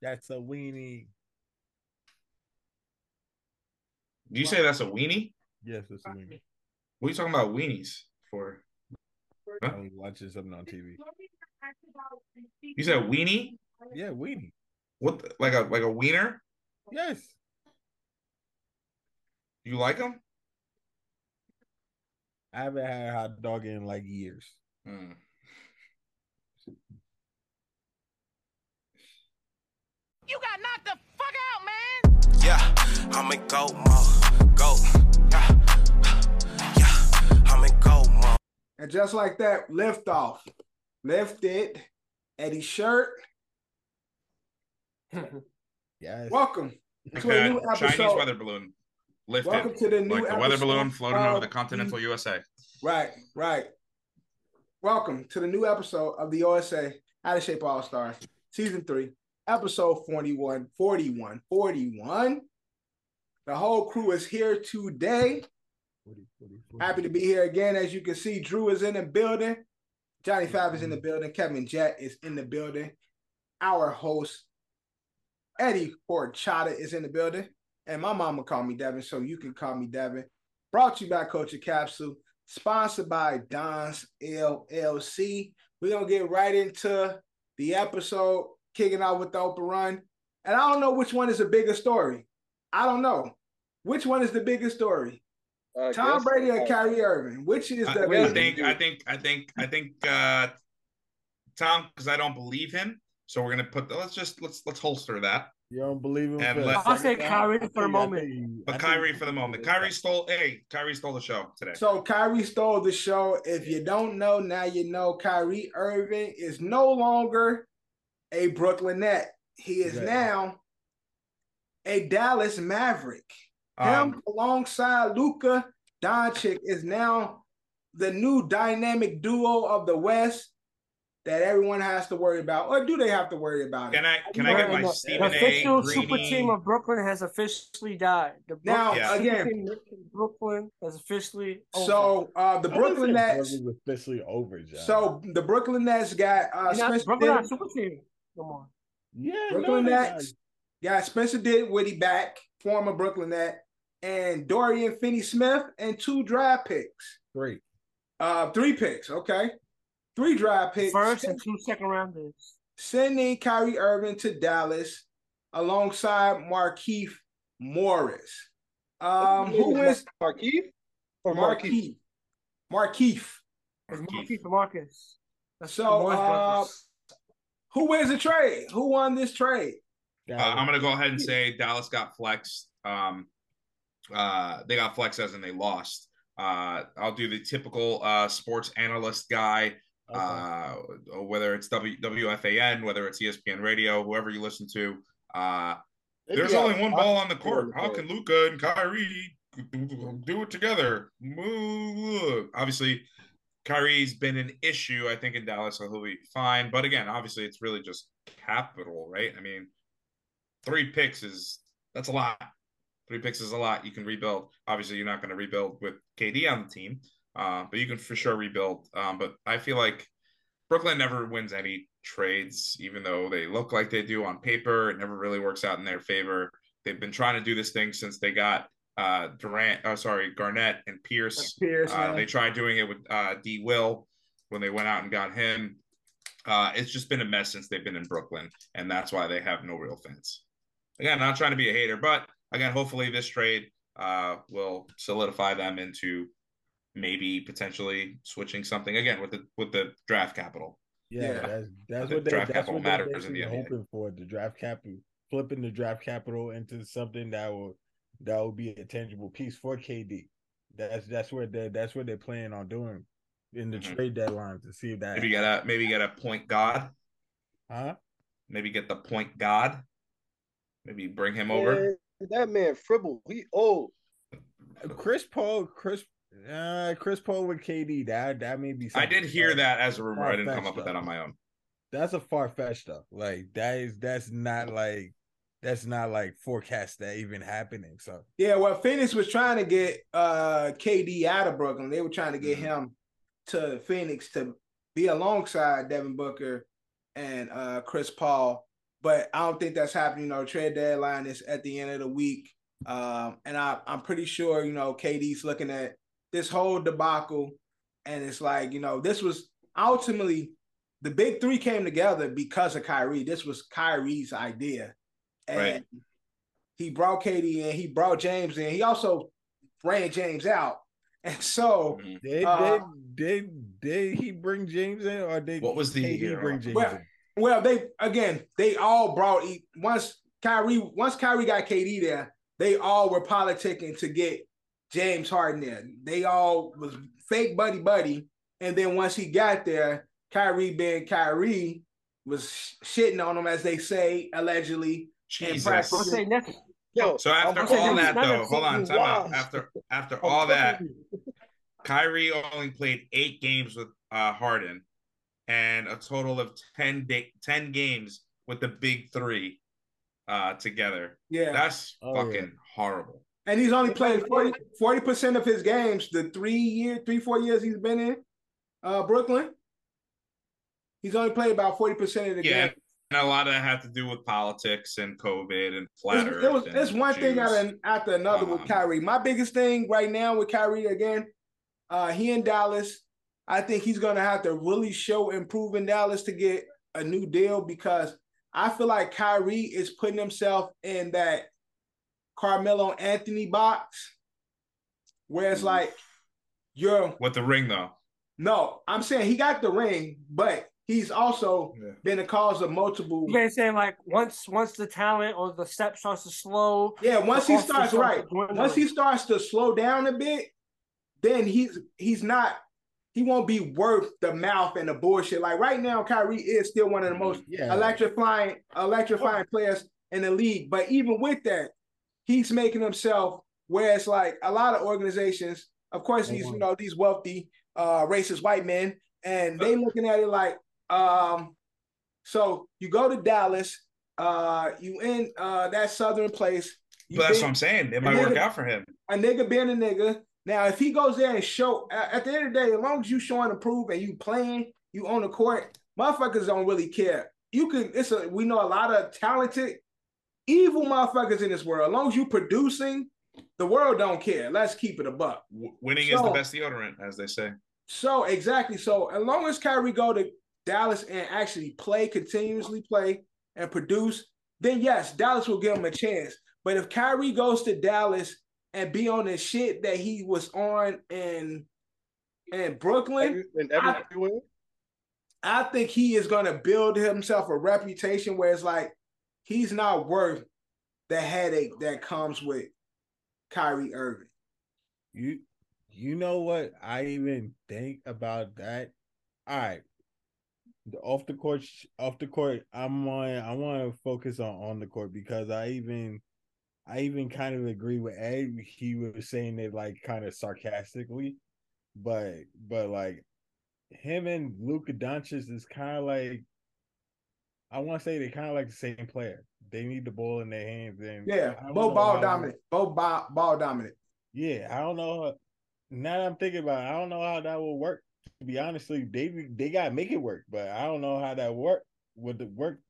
That's a weenie. Do you say that's a weenie? Yes, it's a weenie. What are you talking about weenies for? I was watching something on TV. You said weenie? Yeah, weenie. What? the- like a like a wiener? Yes. You like them? I haven't had a hot dog in like years. Hmm. You got knocked the fuck out, man. Yeah, I'm in go mode. Go. Yeah. Yeah, I'm in go mode. And just like that, lift off. Lifted. Eddie Shirt. Yes. Welcome Like to a new that Chinese weather balloon lifted, Welcome to the new like the weather balloon floating over the continental the- USA. Right, right. Welcome to the new episode of the OSA Out of Shape All Stars, Season 3, Episode 41, 41, 41. The whole crew is here today. 40, 40, 40. Happy to be here again. As you can see, Drew is in the building. Johnny Fab is in the mm-hmm. building. Kevin Jet is in the building. Our host, Eddie Horchata, is in the building. And my mama called me Devin, so you can call me Devin. Brought to you by Culture Capsule, sponsored by Don's LLC. We're going to get right into the episode, kicking out with the open run. And I don't know which one is the biggest story. I don't know. Which one is the biggest story? Uh, Tom guess- Brady or uh, Kyrie Irving? Which is I, the I biggest? think, I think, I think, I think, uh, Tom, because I don't believe him. So we're gonna put. The, let's just let's let's holster that. You don't believe him? And for a let- second I'll say time? Kyrie I for a moment. But think Kyrie for the moment. do. Kyrie stole. Hey, Kyrie stole the show today. So Kyrie stole the show. If you don't know, now you know. Kyrie Irving is no longer a Brooklyn Net. He is Right. now a Dallas Maverick. Him Um, alongside Luka Doncic is now the new dynamic duo of the West that everyone has to worry about. Or do they have to worry about it? can I can I get my The Stephen A. official super team of Brooklyn has officially died. The Now, Brooklyn Yeah. again- Brooklyn has officially over. So uh, the I Brooklyn Nets. Brooklyn's officially over, John. So the Brooklyn Nets got uh, You're Spencer Brooklyn not Dinwiddie- super team. Come on. yeah, Brooklyn no, they Nets got Spencer did Dinwiddie back, former Brooklyn Net, and Dorian Finney-Smith, and two draft picks. got Great. Uh, three picks. Okay, three draft picks. First and two second rounders. sending Kyrie Irving to Dallas alongside Markieff Morris. Um, who wins? Markeith or Markeith? Markeith. Markeith. It's Keith. Marquise for Marcus. That's So, the uh, brothers. Who wins the trade? Who won this trade? Uh, I'm gonna go ahead and say Dallas got flexed. Um, uh, they got flexed as in they lost. Uh, I'll do the typical uh, sports analyst guy. Okay. Uh, whether it's w- WFAN, whether it's ESPN Radio, whoever you listen to. Uh, there's Yeah, only one ball on the court. Yeah. How can Luka and Kyrie do it together? Move. Obviously, Kyrie's been an issue, I think, in Dallas, so he'll be fine. But again, obviously, it's really just capital, right? I mean, three picks is that's a lot. Three picks is a lot. You can rebuild. Obviously, you're not going to rebuild with KD on the team, uh, but you can for sure rebuild. Um, but I feel like Brooklyn never wins any trades, even though they look like they do on paper. It never really works out in their favor. They've been trying to do this thing since they got uh, Durant. Oh, sorry, Garnett and Pierce. Pierce. Uh, they tried doing it with uh, D. Will when they went out and got him. Uh, it's just been a mess since they've been in Brooklyn, and that's why they have no real fans. Again, I'm not trying to be a hater, but again, hopefully this trade uh, will solidify them into maybe potentially switching something again with the with the draft capital. Yeah, Yeah. that's that's The what they, draft that's capital what they're matters in the basically NBA. hoping for the draft capital, flipping the draft capital into something that will that will be a tangible piece for KD. That's that's what they that's what they're planning on doing in the Mhm. trade deadline to see if that Maybe get a maybe get a point god. huh? Maybe get the point god. Maybe bring him over. That man fribble. He old. Chris Paul, Chris, uh, Chris Paul with KD. That that may be. I did hear that as a rumor. I didn't come far-fetched up with that on my own. That's a far fetched stuff. Like that is that's not like that's not like forecast that even happening. So Yeah, well, Phoenix was trying to get uh KD out of Brooklyn. They were trying to get Mhm. him to Phoenix to be alongside Devin Booker and uh, Chris Paul. But I don't think that's happening. You know, trade deadline is at the end of the week. Um, and I, I'm pretty sure, you know, KD's looking at this whole debacle. And it's like, you know, this was ultimately the big three came together because of Kyrie. This was Kyrie's idea. And Right. he brought KD in, he brought James in. He also ran James out. And so Mhm. Did, Uh, did, did, did he bring James in or did What was the KD year bring? James Well, in? Well, they again, they all brought once Kyrie once Kyrie got KD there, they all were politicking to get James Harden there. They all was fake buddy buddy, and then once he got there, Kyrie being Kyrie was shitting on him as they say allegedly. Jesus. practice. I'll say next. Yo, So after all that, that, is though, hold on, time out. After after all that, Kyrie only played eight games with uh, Harden, and a total of 10, day, 10 games with the big three uh, together. Yeah, That's Oh, yeah. fucking horrible. and he's only played 40 percent of his games the three year, three four years he's been in uh, Brooklyn. He's only played about forty percent of the Yeah, games. And a lot of that had to do with politics and COVID and flat Earth. it was it's one thing Jews. after, after another with Um, Kyrie. My biggest thing right now with Kyrie again, uh, he in Dallas. I think he's gonna have to really show improve in Dallas to get a new deal because I feel like Kyrie is putting himself in that Carmelo Anthony box, where it's like you're with the ring though. no, I'm saying he got the ring, but he's also Yeah. been the cause of multiple. You guys saying like once once the talent or the step starts to slow, Yeah, once he starts starts right, once he starts to slow down a bit, then he's he's not he won't be worth the mouth and the bullshit. Like right now, Kyrie is still one of the most Yeah. electrifying electrifying players in the league. But even with that, he's making himself where it's like a lot of organizations, of course, these you know these wealthy uh racist white men, and they looking at it like um. So you go to Dallas, uh, you in uh that southern place. But that's been- what I'm saying. It might then work out for him. a nigga being a nigga. Now, if he goes there and show at the end of the day, as long as you showing approve and you playing, you on the court, motherfuckers don't really care. You can. It's a. We know a lot of talented, evil motherfuckers in this world. As long as you producing, the world don't care. Let's keep it a buck. Winning is the best deodorant, as they say. So exactly. So as long as Kyrie go to Dallas and actually play, continuously play and produce, then yes, Dallas will give him a chance. But if Kyrie goes to Dallas and be on the shit that he was on in in Brooklyn, and everywhere. I think he is going to build himself a reputation where it's like he's not worth the headache that comes with Kyrie Irving. You you know what I even think about that? All right. The off the court off the court, I'm on I want to focus on on the court because I even I even kind of agree with Ed. He was saying it like kind of sarcastically, but but like him and Luka Doncic is kind of like I want to say they're kind of like the same player. They need the ball in their hands and Yeah, both ball how- dominant, both ball, ball dominant. yeah, I don't know. Now that I'm thinking about it, I don't know how that will work. To be honestly, they they gotta make it work, but I don't know how that work would work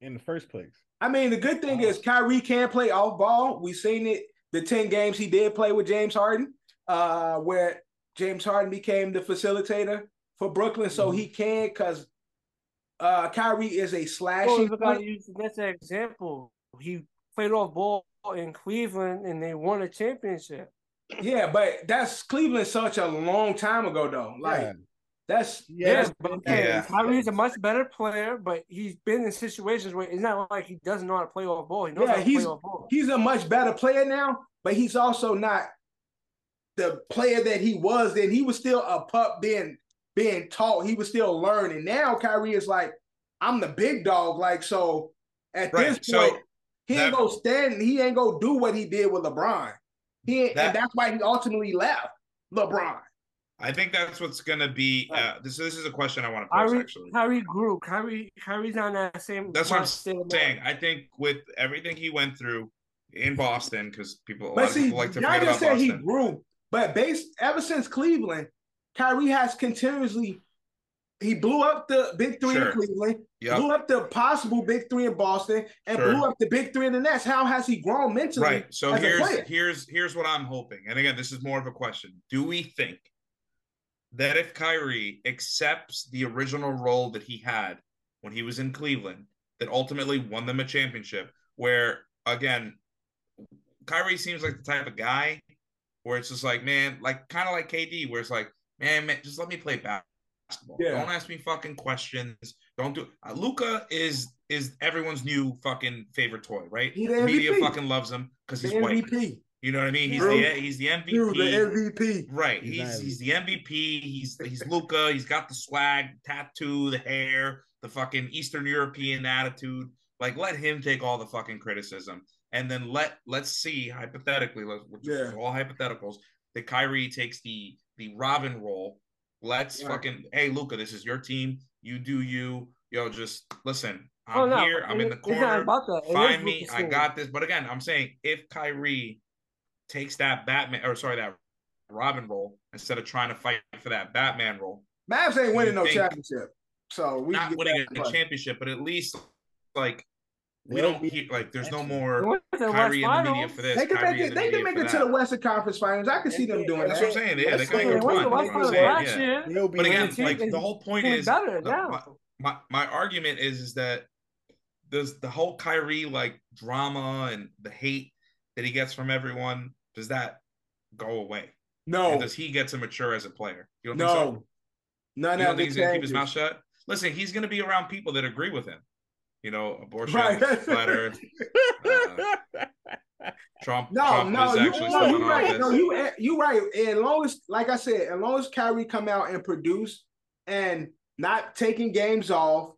in the first place. I mean, the good thing is Kyrie can play off ball. We've seen it the 10 games he did play with James Harden, uh, where James Harden became the facilitator for Brooklyn. So he can because uh Kyrie is a Well, slashing we gotta point. use that's an example. He played off ball in Cleveland and they won a championship. Yeah, but that's Cleveland such a long time ago though. Like Yeah. that's Yeah, Yeah, that's- but Yeah. Kyrie's a much better player, but he's been in situations where it's not like he doesn't know how to play off ball. He knows Yeah, how to he's- play off ball. he's a much better player now, but he's also not the player that he was then. He was still a pup being being taught. He was still learning. Now Kyrie is like, I'm the big dog. Like, so at Right, this so point, he ain't that- gonna stand, he ain't gonna do what he did with LeBron. He That- and that's why he ultimately left LeBron. I think that's what's gonna be. Uh, this this is a question I want to pose Kyrie, actually. Kyrie grew. Kyrie, Kyrie's on that same. That's what I'm state of saying. I think with everything he went through in Boston, because people a lot But of people like to y'all forget just about said he grew, but based ever since Cleveland, Kyrie has continuously he blew up the big three Sure. in Cleveland, Yep. blew up the possible big three in Boston, and Sure. blew up the big three in the Nets. How has he grown mentally? Right. So here's here's here's what I'm hoping. And again, this is more of a question. Do we think that if Kyrie accepts the original role that he had when he was in Cleveland, that ultimately won them a championship, where again, Kyrie seems like the type of guy where it's just like, man, like kind of like KD, where it's like, man, man, just let me play basketball. Yeah. Don't ask me fucking questions. Don't do. Uh, Luka is is everyone's new fucking favorite toy, right? He the Media fucking loves him because the he's white. MVP. You know what I mean? He's Drew- the he's the MVP. Dude, the MVP. Right. He's He's he's the MVP. He's he's Luka. He's got the swag, tattoo, the hair, the fucking Eastern European attitude. Like, let him take all the fucking criticism, and then let let's see hypothetically, let's, which is Yeah. all hypotheticals, that Kyrie takes the the Robin role. Let's Right. fucking hey Luka, this is your team. You do you. Yo, just listen. Oh, I'm Oh, no, here. I'm in the it- it's not corner. about that. Find me. Luka's I team. got this. But again, I'm saying if Kyrie takes that Batman or sorry, that Robin role instead of trying to fight for that Batman role, Mavs ain't winning no championship. So we not winning that a championship, but at least like we don't be- hear like there's no more went Kyrie in the media for this. They can Kyrie make it. the They can make it to the Western Conference Finals. I can see them doing That's that. what I'm saying. Yeah, they can They make it went the fun. West That's what I'm saying, yeah. year. They'll be But again, the like the whole point is better the- now. my, my my argument is is that does the whole Kyrie like drama and the hate that he gets from everyone does that go away? No, And does he get to mature as a player? You don't think so? no, none You don't of think it he's gonna keep his mouth shut? Listen, he's gonna be around people that agree with him. You know, abortion, Right. flat Earth. Trump. No, Trump no, you, no, you right. office. No, you you right. And long as, like I said, as long as Kyrie come out and produce and not taking games off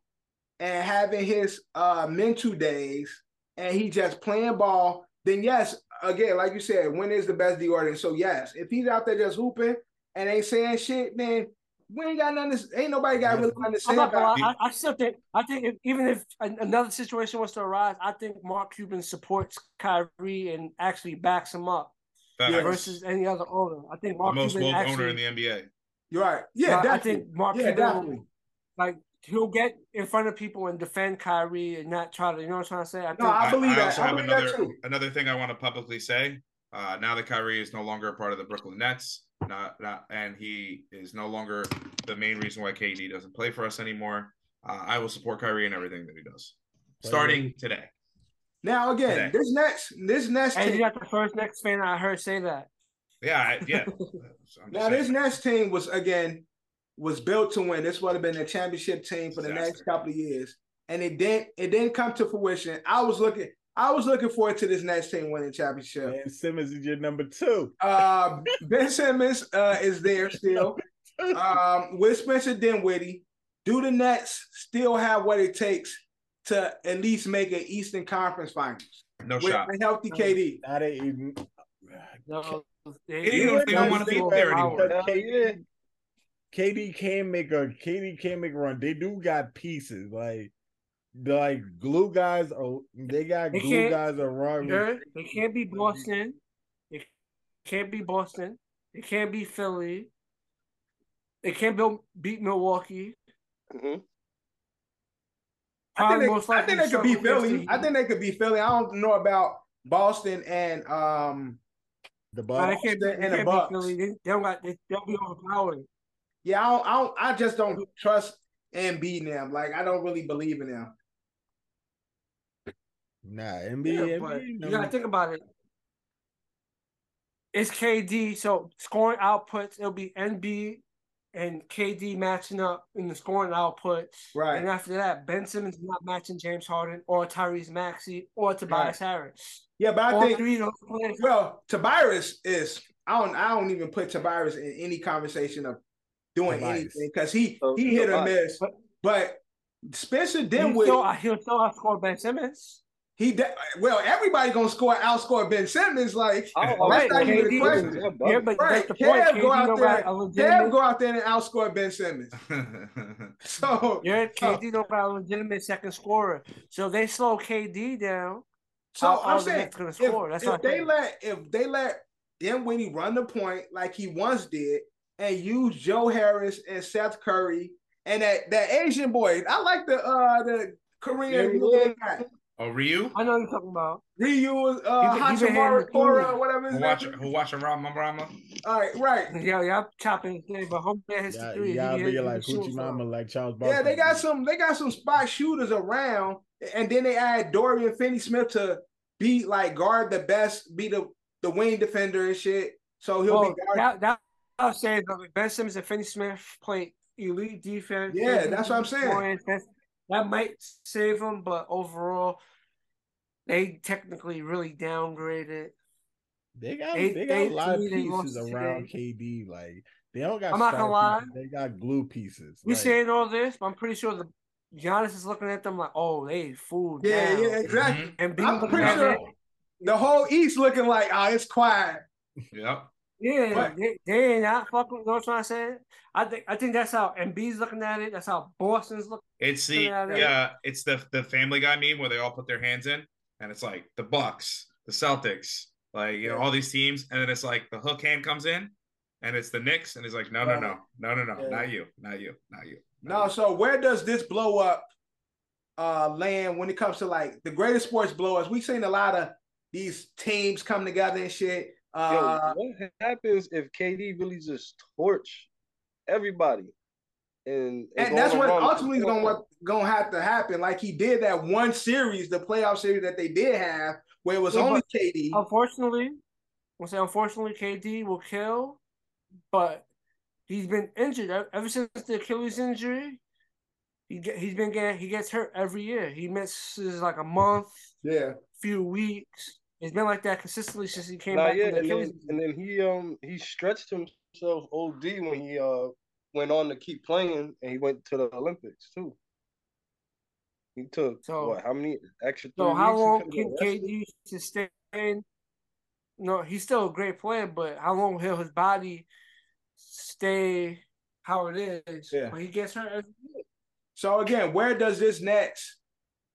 and having his uh mental days and he just playing ball, then yes, again, like you said, when is the best deodorant? So yes, if he's out there just hooping and ain't saying shit, then we ain't got nothing. To, ain't nobody got really nothing to say I'm not gonna about. lie, I, I still think I think if, even if another situation was to arise, I think Mark Cuban supports Kyrie and actually backs him up Yeah, versus any other owner. I think the Mark most Cuban woke actually, owner in the NBA. You're right. Yeah, I- I think Mark yeah, Cuban definitely. like he'll get in front of people and defend Kyrie and not try to. You know what I'm trying to say? I think No, I believe that. also I have believe that another another thing I want to publicly say. Uh, now that Kyrie is no longer a part of the Brooklyn Nets, not not, and he is no longer the main reason why KD doesn't play for us anymore. Uh, I will support Kyrie in everything that he does, starting today. Now again, Today. this next this next and team, you got the first next fan I heard say that. Yeah, I, yeah. I'm now saying. this next team was again was built to win. This would have been a championship team for the next couple of years, and it didn't it didn't come to fruition. I was looking I was looking forward to this next team winning championship. Ben Simmons is your number two. Uh, Ben Simmons uh, is there still. Um, with Spencer Dinwiddie, do the Nets still have what it takes to at least make an Eastern Conference Finals no with shot. a healthy KD? Not even. No, They don't even Not wanna be even there because anymore. Hell yeah. KD can't make a KD can't make a run. They do got pieces like the like glue guys. Are they got They glue guys around? Sure, They can't be Boston. It can't be Boston. It can't be Philly. It can't be, beat Milwaukee. Mhm. I think Probably they, most I think they could be struggle Philly. I think they could be Philly. I don't know about Boston and um The No, Bucks. they can't, be- they and the can't be Bucks. Philly. They, they don't got. They, they'll be overpowered. yeah, I don't, I don't I just don't trust Embiid them. Like I don't really believe in them. Nah, Yeah, NBA. but NBA you gotta think about it. It's KD, so scoring outputs. It'll be NB and KD matching up in the scoring outputs. Right. And after that, Ben Simmons not matching James Harden or Tyrese Maxey or Tobias Harris. Yeah, but I All think three of those players. well, Tobias is I don't I don't even put Tobias in any conversation of doing Tobias. anything because he So, he hit or Tobias. miss. But Spencer He'll Dinwiddie, still, he'll still outscore Ben Simmons. He de- well everybody gonna score outscore Ben Simmons. Like I that's always not say even a question. Yeah, but Right. that's the point. Kev KD go out there- a go out there and outscore Ben Simmons. So Yeah, KD don't got a legitimate second scorer. So they slow KD down. so I'm saying if, if they let if they let Dinwiddie run the point like he once did and use Joe Harris and Seth Curry and that that Asian boy. I like the uh the Korean yeah. guy. Oh, Ryu. I know what you're talking about. Ryu, uh, He been- he been Hachimura handling Kora, whatever his Who name watch is. who watching Rama Rama? All right, right. Yeah, yeah, I'm chopping his name, but homie has Yeah, three. you gotta He- be like he shoots Hoochie some. Mama, like Charles Barkley. Yeah, they got some. They got some spot shooters around, and then they add Dorian Finney-Smith to be like guard the best, be the the wing defender and shit. So he'll Well, be guard. that, that I'll say that Ben Simmons and Finney Smith play elite defense. Yeah, that's what I'm saying. defense. That might save them, but overall, they technically really downgraded. They got They- they got they- a lot of pieces around today. KD. Like they don't got. I'm not gonna pieces, They got glue pieces. We Like, saying all this, but I'm pretty sure the Giannis is looking at them like, oh, they fooled yeah, down. yeah, exactly. And I'm pretty sure it, the whole East looking like, oh, it's quiet. Yep. Yeah, But- they, they ain't not fucking. You know what I'm saying? I think I think that's how Embiid's looking at it. That's how Boston's looking. It's the Yeah, yeah, yeah. it's the the Family Guy meme where they all put their hands in, and it's like the Bucks, the Celtics, like you know all these teams, and then it's like the hook hand comes in, and it's the Knicks, and it's like no, no, no, no, no, no, Yeah. not you, not you, not you. No, so where does this blow up uh land when it comes to like the greatest sports blow ups? We've seen a lot of these teams come together and shit. Yo, Uh what happens if KD really just torch everybody? And, and go that's what ultimately is gonna what gonna have to happen. Like he did that one series, the playoff series that they did have, where it was Yeah, only KD. Unfortunately, I say unfortunately, KD will kill, but he's been injured ever since the Achilles injury. He get, he's been getting he gets hurt every year. He misses like a month, Yeah, few weeks. It's been like that consistently since he came Nah, back yeah, the and then and then he um he stretched himself OD when he uh went on to keep playing and he went to the Olympics too. He took So- what? How many extra? So three how long could've can been rested? KD sustain? No, he's still a great player, but how long will his body stay how it is? Yeah. When he gets hurt. So again, where does this next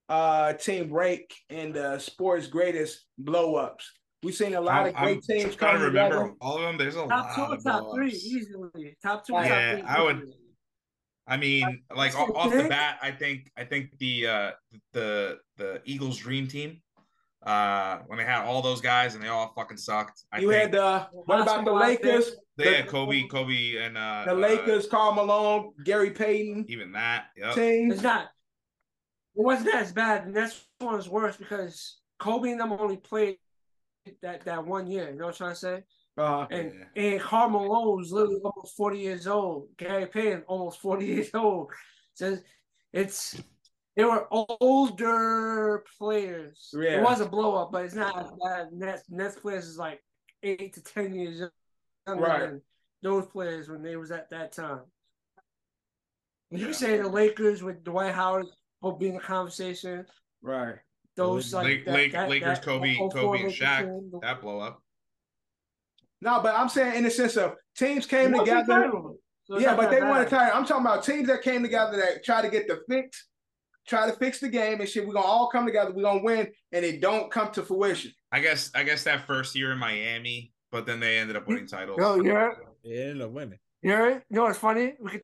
uh team rank and the sports greatest blow ups? We've seen a lot of I'm- great I'm teams trying come to remember together. all of them. There's a Top lot two or of top three, blow-ups. easily. Top two, Yeah, top three. I would- easily. I mean, like off, off the bat, I think I think the uh the the Eagles dream team, uh when they had all those guys and they all fucking sucked. I You think had the what about the Basketball, I think. Lakers? they the- had Kobe, Kobe and uh The uh, Lakers, Karl Malone, Gary Payton even that. Yep. team. It's not. It wasn't as bad, and that's one was worse because Kobe and them only played that that one year. You know what I'm trying to say? Uh, And and Karl Malone was literally almost 40 years old. Gary Payton almost 40 years old. So it's they were older players. Yeah. It was a blow up, but it's not as bad. Nets Nets players is like eight to ten years younger Right. than those players when they was at that time. You Yeah. say the Lakers with Dwight Howard will be in the conversation. right. Those like Lake, that- Lake, that- Lakers, that Kobe, 04 Kobe and Lakers Shaq. team, That blow up. No, but I'm saying in the sense of teams came What's together. So Yeah, but that they want bad. to tire. I'm talking about teams that came together that try to get the fix, try to fix the game and shit. We're gonna all come together. We're gonna win, and it don't come to fruition. I guess I guess that first year in Miami, but then they ended up winning titles. Yo, you're They ended up winning. you're you know what's funny? We could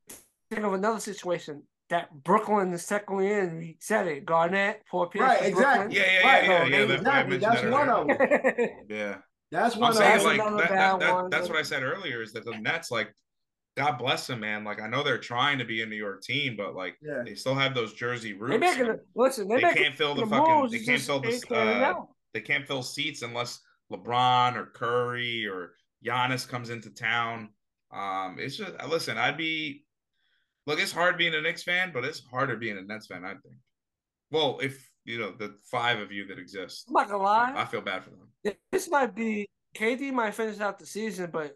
think of another situation that Brooklyn is technically in. We said it. Garnett, Paul Pierce, Right, exactly. Yeah, yeah, Right, yeah, yeah, no, yeah. that- exactly. That's that one of them. Yeah. That's I'm one of saying That's them. like that, that, that- one. that's what I said earlier is that the Nets like God bless them, man. Like I know they're trying to be a New York team, but like Yeah. they still have those Jersey roots. they making it. Listen, they, they making can't fill the the fucking moves, they can't fill the uh, they can't fill seats unless LeBron or Curry or Giannis comes into town. Um, it's just listen, I'd be look, it's hard being a Knicks fan, but it's harder being a Nets fan, I think. Well, if you know the five of you that exist, I'm not gonna lie. I feel bad for them. This might be KD might finish out the season, but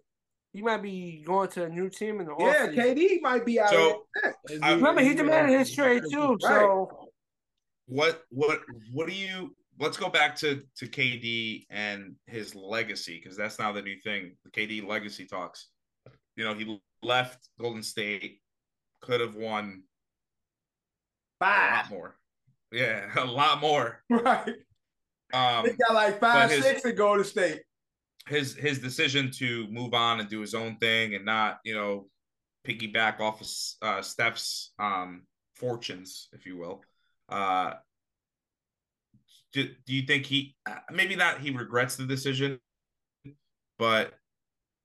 he might be going to a new team in the Yeah, offseason. KD might be out. So- there. I- Remember, he demanded his trade too. So What what what do you let's go back to to KD and his legacy because that's now the new thing. The KD legacy talks. You know, he left Golden State, could have won a five. lot more. Yeah, a lot more. Right. Um, They got like five, his- six to go to state. his his decision to move on and do his own thing and not you know piggyback off of uh, Steph's um, fortunes, if you will. Uh, do, do you think he uh, maybe not he regrets the decision, but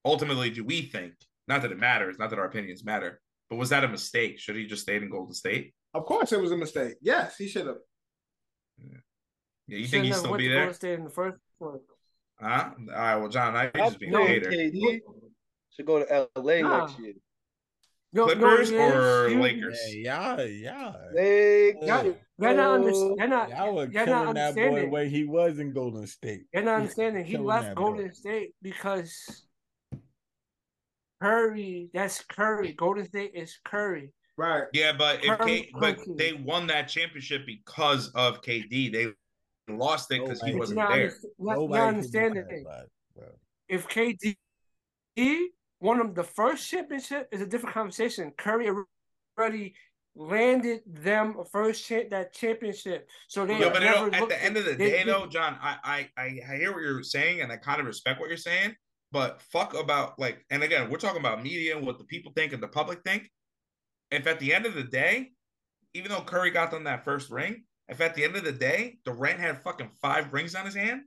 ultimately, do we think not that it matters, not that our opinions matter, but was that a mistake? Should he just stayed in Golden State? Of course, it was a mistake. Yes, he should have. Yeah, you think Shouldn't he'd still be to there? Golden State in the first place. Huh? All right, well, John, I I'm just being a hater. KD should go to LA Nah. next year. No, no, Clippers it is. or You- Lakers? Yeah, y'all, y'all, Lakers. Y'all, y'all not under, Oh. y'all not, y'all were you're not killing that boy understanding. where he was in Golden State. You're not understanding. He left Golden boy. State because Curry. That's Curry. Golden State is Curry. Right. Yeah, but if K, but they won that championship because of KD. They lost it because he wasn't not, there. underst- you're Nobody not can understanding. deny. If KD won them the first championship is a different conversation. Curry already landed them a first cha- that championship, so they Yeah, but never at the end of the day, they- though, John, I, I I I hear what you're saying, and I kind of respect what you're saying. But fuck about like, and again, we're talking about media and what the people think and the public think. If at the end of the day, even though Curry got them that first ring, if at the end of the day Durant had fucking five rings on his hand,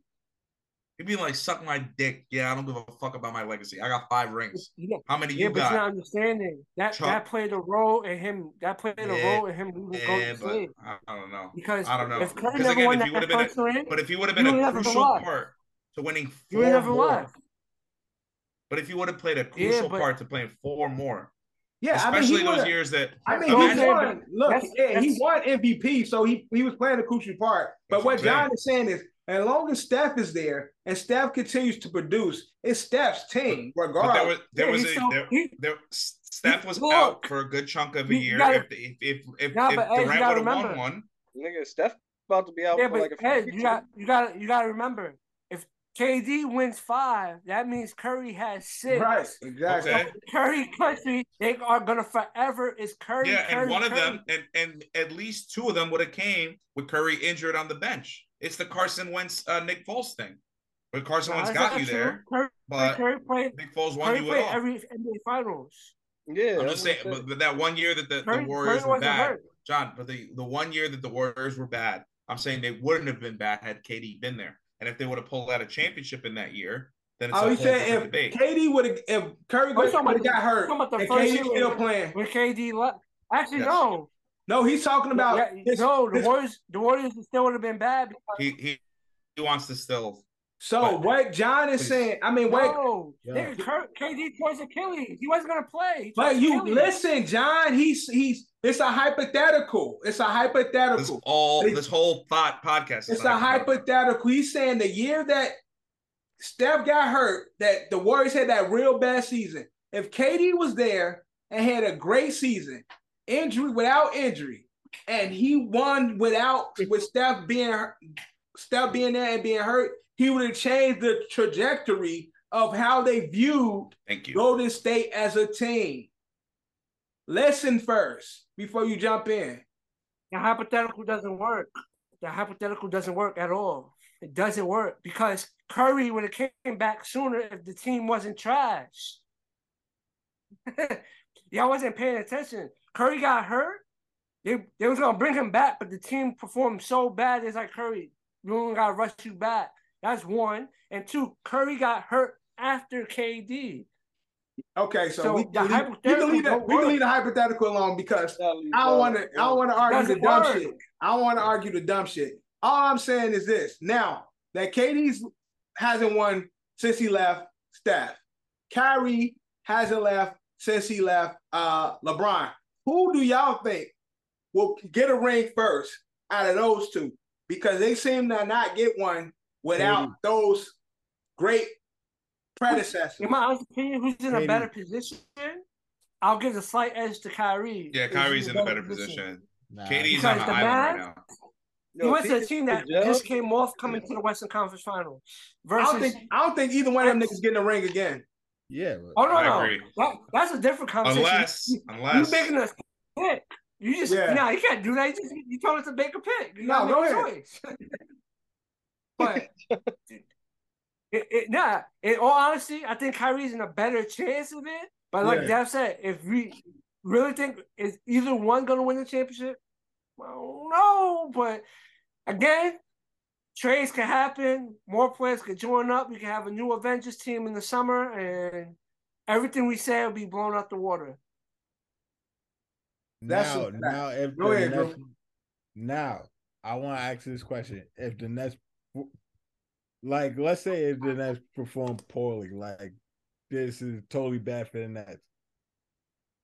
he'd be like, "Suck my dick." Yeah, I don't give a fuck about my legacy. I got five rings. know, How many Yeah, you but you're not understanding that Chuck. that played a role in him. That played a Yeah, role in him leaving Yeah, but State I, don't know. because I don't know. if Curry never again, won that would have been, first ring, But if he would have been a crucial part to winning four more. But if he would have played a Yeah, crucial but- part to playing four more, Yeah, I mean, especially those would've- years that I mean, Imagine- he won. Look, That's- yeah, he won MVP, so he he was playing a crucial part. But That's what what John is saying is, as long as Steph is there and Steph continues to produce, it's Steph's team, but there regardless. was there Yeah, was a so- there, he- there Steph was Look, out for a good chunk of a year. gotta- if if if if, Nah, if but Durant would have won remember. one, Nigga, Steph about to be out Yeah, for but like a few Ed, you got you got you got to remember if KD wins five, that means Curry has six. Right, exactly. Okay. Curry country, they are gonna forever is Curry. yeah, Curry, and one of them, and and at least two of them would have came with Curry injured on the bench. It's the Carson Wentz, uh, Nick Foles thing, but Carson Nah, Wentz got you true. there, Curry, but Curry played. Nick Foles won Curry you it played all. every NBA Finals. Yeah, I'm just saying, but, but that one year that the, the Warriors Curry were bad, hurt. John, but the, the one year that the Warriors were bad, I'm saying they wouldn't have been bad had KD been there. And if they would have pulled out a championship in that year, then it's Oh, a he whole said if debate. KD would have, if Curry I'm would have got the- hurt, I'm about the and first KD year still when- playing. When KD left, actually Yes. no, No, he's talking about yeah, his- no, the his- Warriors, the Warriors still would have been bad. He, he he wants to still So But- what John is Please. saying, I mean, wait, no, Yeah. nigga, Cur- KD towards Achilles. He wasn't gonna play. He but you Achilles. listen, John. He's he's it's a hypothetical. It's a this hypothetical. all They- this whole thought podcast. is It's a hypothetical. He's saying the year that Steph got hurt, that the Warriors had that real bad season. If KD was there and had a great season, injury without injury, and he won without with Steph being Steph being there and being hurt, he would have changed the trajectory of how they viewed Thank you. Golden State as a team. Listen first before you jump in. The hypothetical doesn't work. The hypothetical doesn't work at all. It doesn't work because Curry would have came back sooner if the team wasn't trash. Y'all wasn't paying attention. Curry got hurt. They, they was gonna bring him back, but the team performed so bad. It's like Curry, you don't gotta rush you back. That's one. And two, Curry got hurt after KD. Okay, so, So we, can leave, we, can hypothetical leave that, we can leave the hypothetical alone because I don't want to. I don't want to argue the dumb work. shit. I don't want to argue the dumb shit. All I'm saying is this: now that KD's hasn't won since he left Steph, Kyrie hasn't left since he left uh, LeBron. Who do y'all think will get a ring first out of those two? Because they seem to not get one without KD. those great predecessors. In my honest opinion, who's in a better position? I'll give the slight edge to Kyrie. Yeah, He's Kyrie's in a better position. Nah, KD's Because on an the island right man- now. He went to a team that just came off coming to the Western Conference Final. I Versus, don't think I don't think either one of them niggas getting a ring again. Yeah, but- oh no, I no, agree. That, that's a different conversation. Unless, you, unless you making us pick. You just Yeah. nah, you can't do that. You just you told us to make a pick. You No, gotta go ahead. choice. but it, it, nah, in all honesty, I think Kyrie's in a better chance of it But like Yeah. Dev said, if we really think is either one gonna win the championship, well, no. But again, trades can happen. More players could join up. We can have a new Avengers team in the summer, and everything we say will be blown out the water. That's now, now if Go the ahead, bro. Nets, now I want to ask this question: If the Nets, like, let's say if the Nets perform poorly, like this is totally bad for the Nets.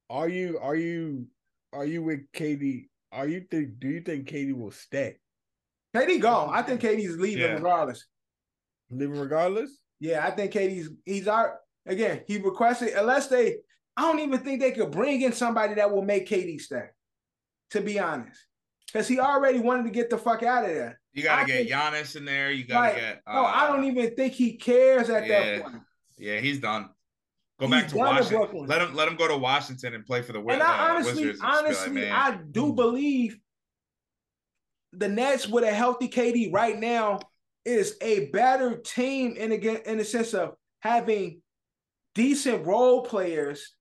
Are you are you are you with KD? Are you think? Do you think KD will stay, KD gone. I think KD's leaving Yeah. regardless. Leaving regardless? Yeah, I think KD's. he's out again. He requested unless they. I don't even think they could bring in somebody that will make KD stay. To be honest, because he already wanted to get the fuck out of there. You gotta I get think- Giannis in there. You gotta Like, get. no, I uh, don't even think he cares at yeah. that point. Yeah, he's done. Go He's back to Washington. Let him let him go to Washington and play for the, And I uh, honestly, Wizards. just like, honestly, I do believe the Nets with a healthy KD right now is a better team in again in the sense of having decent role players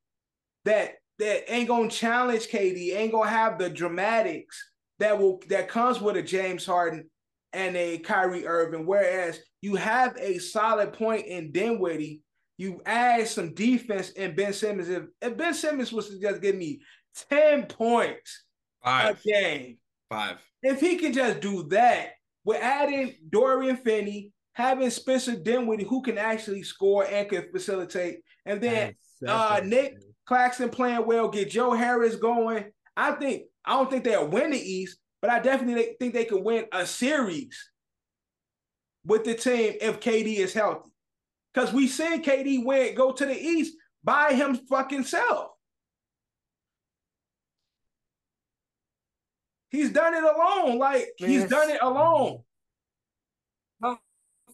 that that ain't gonna challenge KD, ain't gonna have the dramatics that will that comes with a James Harden and a Kyrie Irving. Whereas you have a solid point in Dinwiddie, you add some defense in Ben Simmons. If, if Ben Simmons was to just give me 10 points a five, game, five. if he can just do that, we're adding Dorian Finney, having Spencer Dinwiddie who can actually score and can facilitate, and then uh, Nick Claxton playing well, get Joe Harris going. I think I don't think they'll win the East, but I definitely think they could win a series with the team if KD is healthy. Because we seen KD win go to the East by him fucking self. He's done it alone. Like he's done it alone.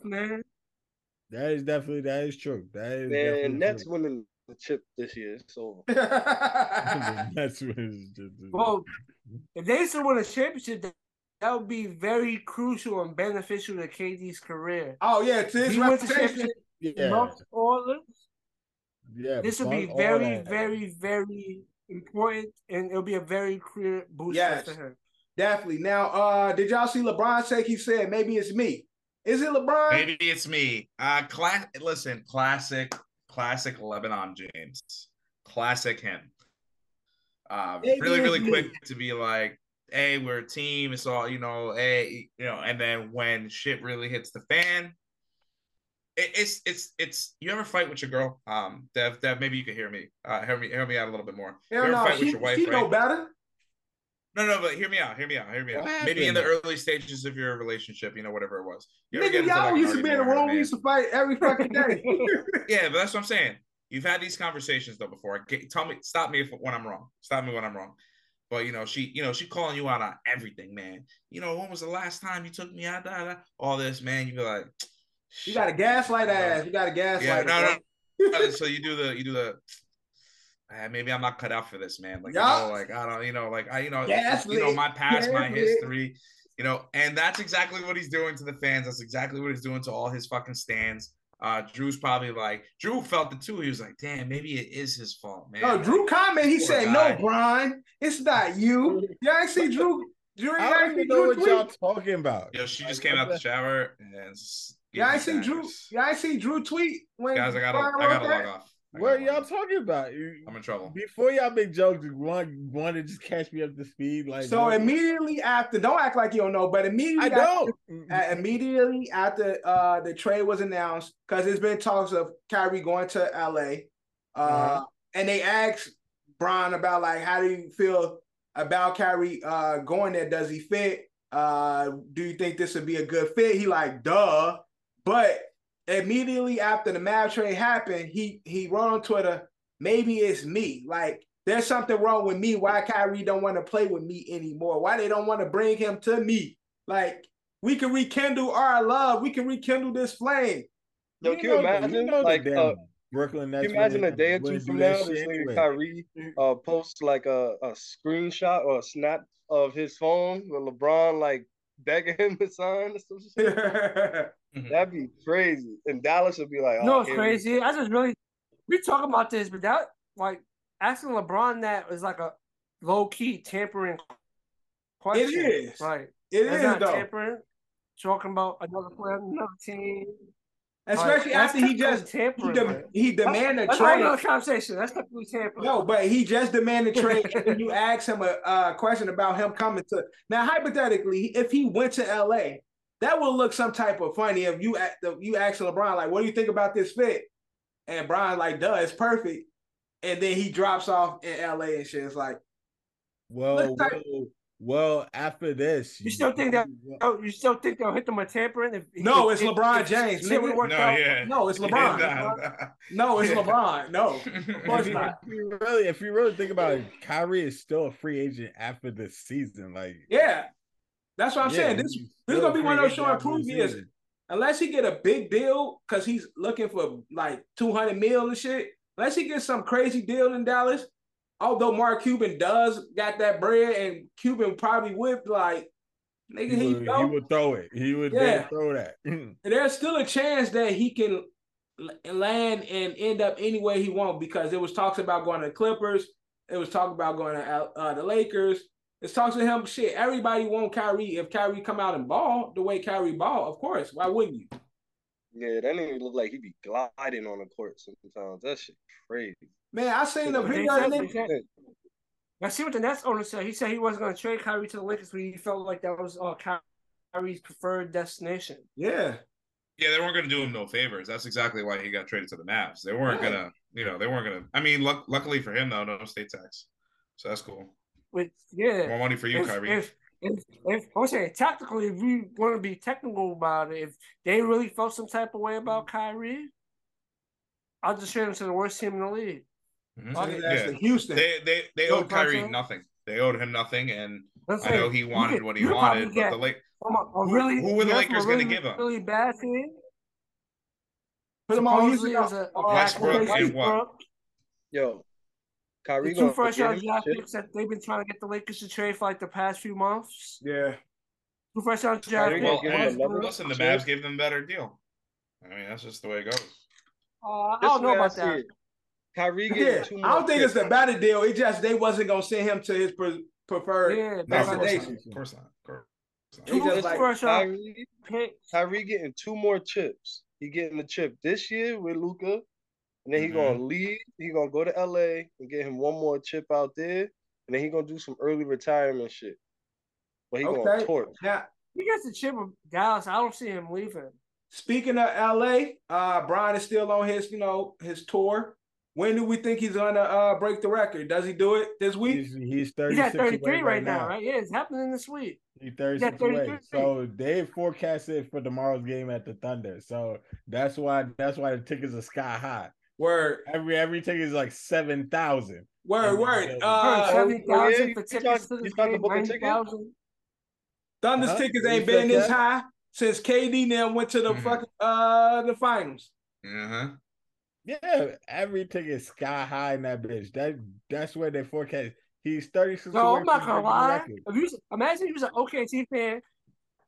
Man, That is definitely that is true. That is Man, definitely Nets true. winning the chip this year. So That's what it's well, if they still win a championship, that, that would be very crucial and beneficial to KD's career. oh yeah, to his he reputation. yeah, amongst this, yeah. this will be very, very, very important, and it'll be a very clear boost Yes. for him. Definitely. Now, uh, did y'all see LeBron say he said maybe it's me? Is it LeBron? Maybe it's me. Uh, class. Listen, classic, classic Lebanon James. Classic him. Uh, Maybe really, really me. quick to be like, "Hey, we're a team." It's all you know. Hey, you know, and then when shit really hits the fan, it, it's it's it's. You ever fight with your girl? Um, Dev, Dev, maybe you could hear me. Uh, hear me, hear me out a little bit more. Hell you ever no, fight she, with your wife, she know right? better. No, no, but hear me out. Hear me out. Hear me out. Maybe in the early stages of your relationship, you know, whatever it was. You Nigga, y'all like, used to be in the room. We used to fight every fucking day. Yeah, but that's what I'm saying. You've had these conversations though before. Tell me, stop me if when I'm wrong. Stop me when I'm wrong. But you know, she, you know, she calling you out on everything, man. You know, when was the last time you took me out? Da, da, all this, man. You be like, you got a gaslight ass. You got a gaslight. Yeah, no, ass. no. so you do the, you do the. "Ah, maybe I'm not cut out for this, man. Like, Yeah. you know, like I don't, you know, like I, you know, Gaslit. you know, my past, my Gaslit. history, you know, and that's exactly what he's doing to the fans. That's exactly what he's doing to all his fucking stands. Uh, Drew's probably like, Drew felt it too. He was like, damn, maybe it is his fault, man. No, Drew comment. He Poor said, guy. "No, Brian, it's not you." Y'all see Drew. Drew, I y'all don't see even know Drew what tweet. y'all talking about. Yo, she just Like, came out the the- shower and s- Y'all ain't gave see Drew. Yeah, I see Drew tweet when Guys, I gotta, I gotta log off. I What gotta y'all log talking about? I'm in trouble. Before y'all make jokes, one want to just catch me up to speed. Like So what? immediately after, don't act like you don't know, but immediately I after- don't. uh, immediately after uh, the trade was announced, because there's been talks of Kyrie going to LA, uh, Uh-huh. and they asked Brian about like how do you feel about Kyrie uh, going there? Does he fit? Uh, do you think this would be a good fit? He like duh, but immediately after the Mav trade happened, he he wrote on Twitter, maybe it's me. Like there's something wrong with me. Why Kyrie don't want to play with me anymore? Why they don't want to bring him to me? Like we can rekindle our love. We can rekindle this flame. Yo, can you imagine, like, uh, Brooklyn Can you imagine a day or two wouldn't from do that now, this shit nigga anyway. Kyrie uh, posts like a, a screenshot or a snap of his phone with LeBron like begging him to sign or some shit? Mm-hmm. That'd be crazy. And Dallas would be like, You know oh, what's here crazy? I just really we talk about this, but that like asking LeBron that is like a low key tampering question. is. Like It that's is not though, tampering. Talking about another player, another team. Especially Like, after he that's just he, de- he demanded That's trade. not another conversation. That's technically tampering. No, but he just demanded trade, and you ask him a, a question about him coming to. Now, hypothetically, if he went to LA, that would look some type of funny. If you a- the- you ask LeBron like, "What do you think about this fit?" and Bron like, "Duh, it's perfect," and then he drops off in LA and shit. It's like, Well, Let's type- well, well, after this, You still think that- Oh, you still think they'll hit them with tampering? If, No, if- it's if- LeBron James, shit nigga. would've worked No, out? yeah. no, it's LeBron. Nah, nah. no, it's Yeah. LeBron. No, of course if you, not. if you really, if you really think about it, Kyrie is still a free agent after this season. Like, Yeah, that's what I'm yeah, saying. This he's this still gonna be one of those agent showing after prove years. unless he get a big deal because he's looking for like 200 mil and shit, unless he gets some crazy deal in Dallas, although Mark Cuban does got that bread and Cuban probably would like, nigga, He he, would, go. he would throw it. He would Yeah. throw that. there's still a chance that he can land and end up any way he wants because it was talks about going to the Clippers. It was talk about going to uh, the Lakers. It's talks to him. Shit, everybody want Kyrie. If Kyrie come out and ball the way Kyrie ball, of course, why wouldn't you? Yeah, that nigga look like he be gliding on the court sometimes. That shit crazy. Man, I seen a video. of said- the they said- I see what the Nets owner said. He said he wasn't going to trade Kyrie to the Lakers, but he felt like that was uh, Kyrie's preferred destination. Yeah, Yeah, they weren't going to do him no favors. That's exactly why he got traded to the Mavs. They weren't Right. gonna, you know, they weren't gonna. I mean, luck, luckily for him though, no state tax, so that's cool. Which, yeah, More money for you, if, Kyrie. if if if I'm saying tactically, if we want to be technical about it, if they really felt some type of way about Kyrie, I'll just trade him to the worst team in the league. Mhm. Send Yeah. ass Houston. They they they owed Kyrie Bronson? nothing. They owed him nothing, and Let's I say know he wanted could- what he wanted, but get the Lake. from a, a Who- really who were the Lakers from a gonna give him? Really bad team. Put him on Supposedly Houston. it was a, Oh, a Westbrook and what? Yo, Kyrie The two gonna first get round draft picks that they've been trying to get the Lakers to trade for like the past few months. Yeah, Two first round draft picks. gonna give him Listen, the Sure. Mavs gave them a better deal. I mean, that's just the way it goes. Uh, I don't know way I about that. it. Kyrie getting yeah. two I don't think it's picks. the better deal. It just they wasn't gonna send him to his pre- preferred. Yeah, No, of that's course what not. destination. Of course not. Of course not. They Two just like first Kyrie. Kyrie getting two more chips. He getting the chip this year with Luka, and then he Mhm. gonna leave. He gonna go to LA and get him one more chip out there, and then he gonna do some early retirement shit. But he Okay. gonna torch. now. He gets the chip with Dallas. I don't see him leaving. Speaking of LA, uh, Bron is still on his, you know, his tour. When do we think he's gonna uh break the record? Does he do it this week? He's, he's 36 He's at 33 away right now, right? Yeah, it's happening this week. He's 36 away. 33. So they forecasted for tomorrow's game at the Thunder. So that's why that's why the tickets are sky high. Word, Every every ticket is like seven thousand. word, word. Heard Uh, seventy oh, yeah, for tickets talk- to you this game. about the Ninety ticket? thousand. Thunder's Huh? tickets ain't been this Cat? high since KD now went to the Mhm. fucking uh the finals. Uh-huh. Yeah, every ticket is sky high in that bitch. That that's where they forecast. He's 36 No, away I'm not from gonna breaking the lie. If you imagine you was an OKC fan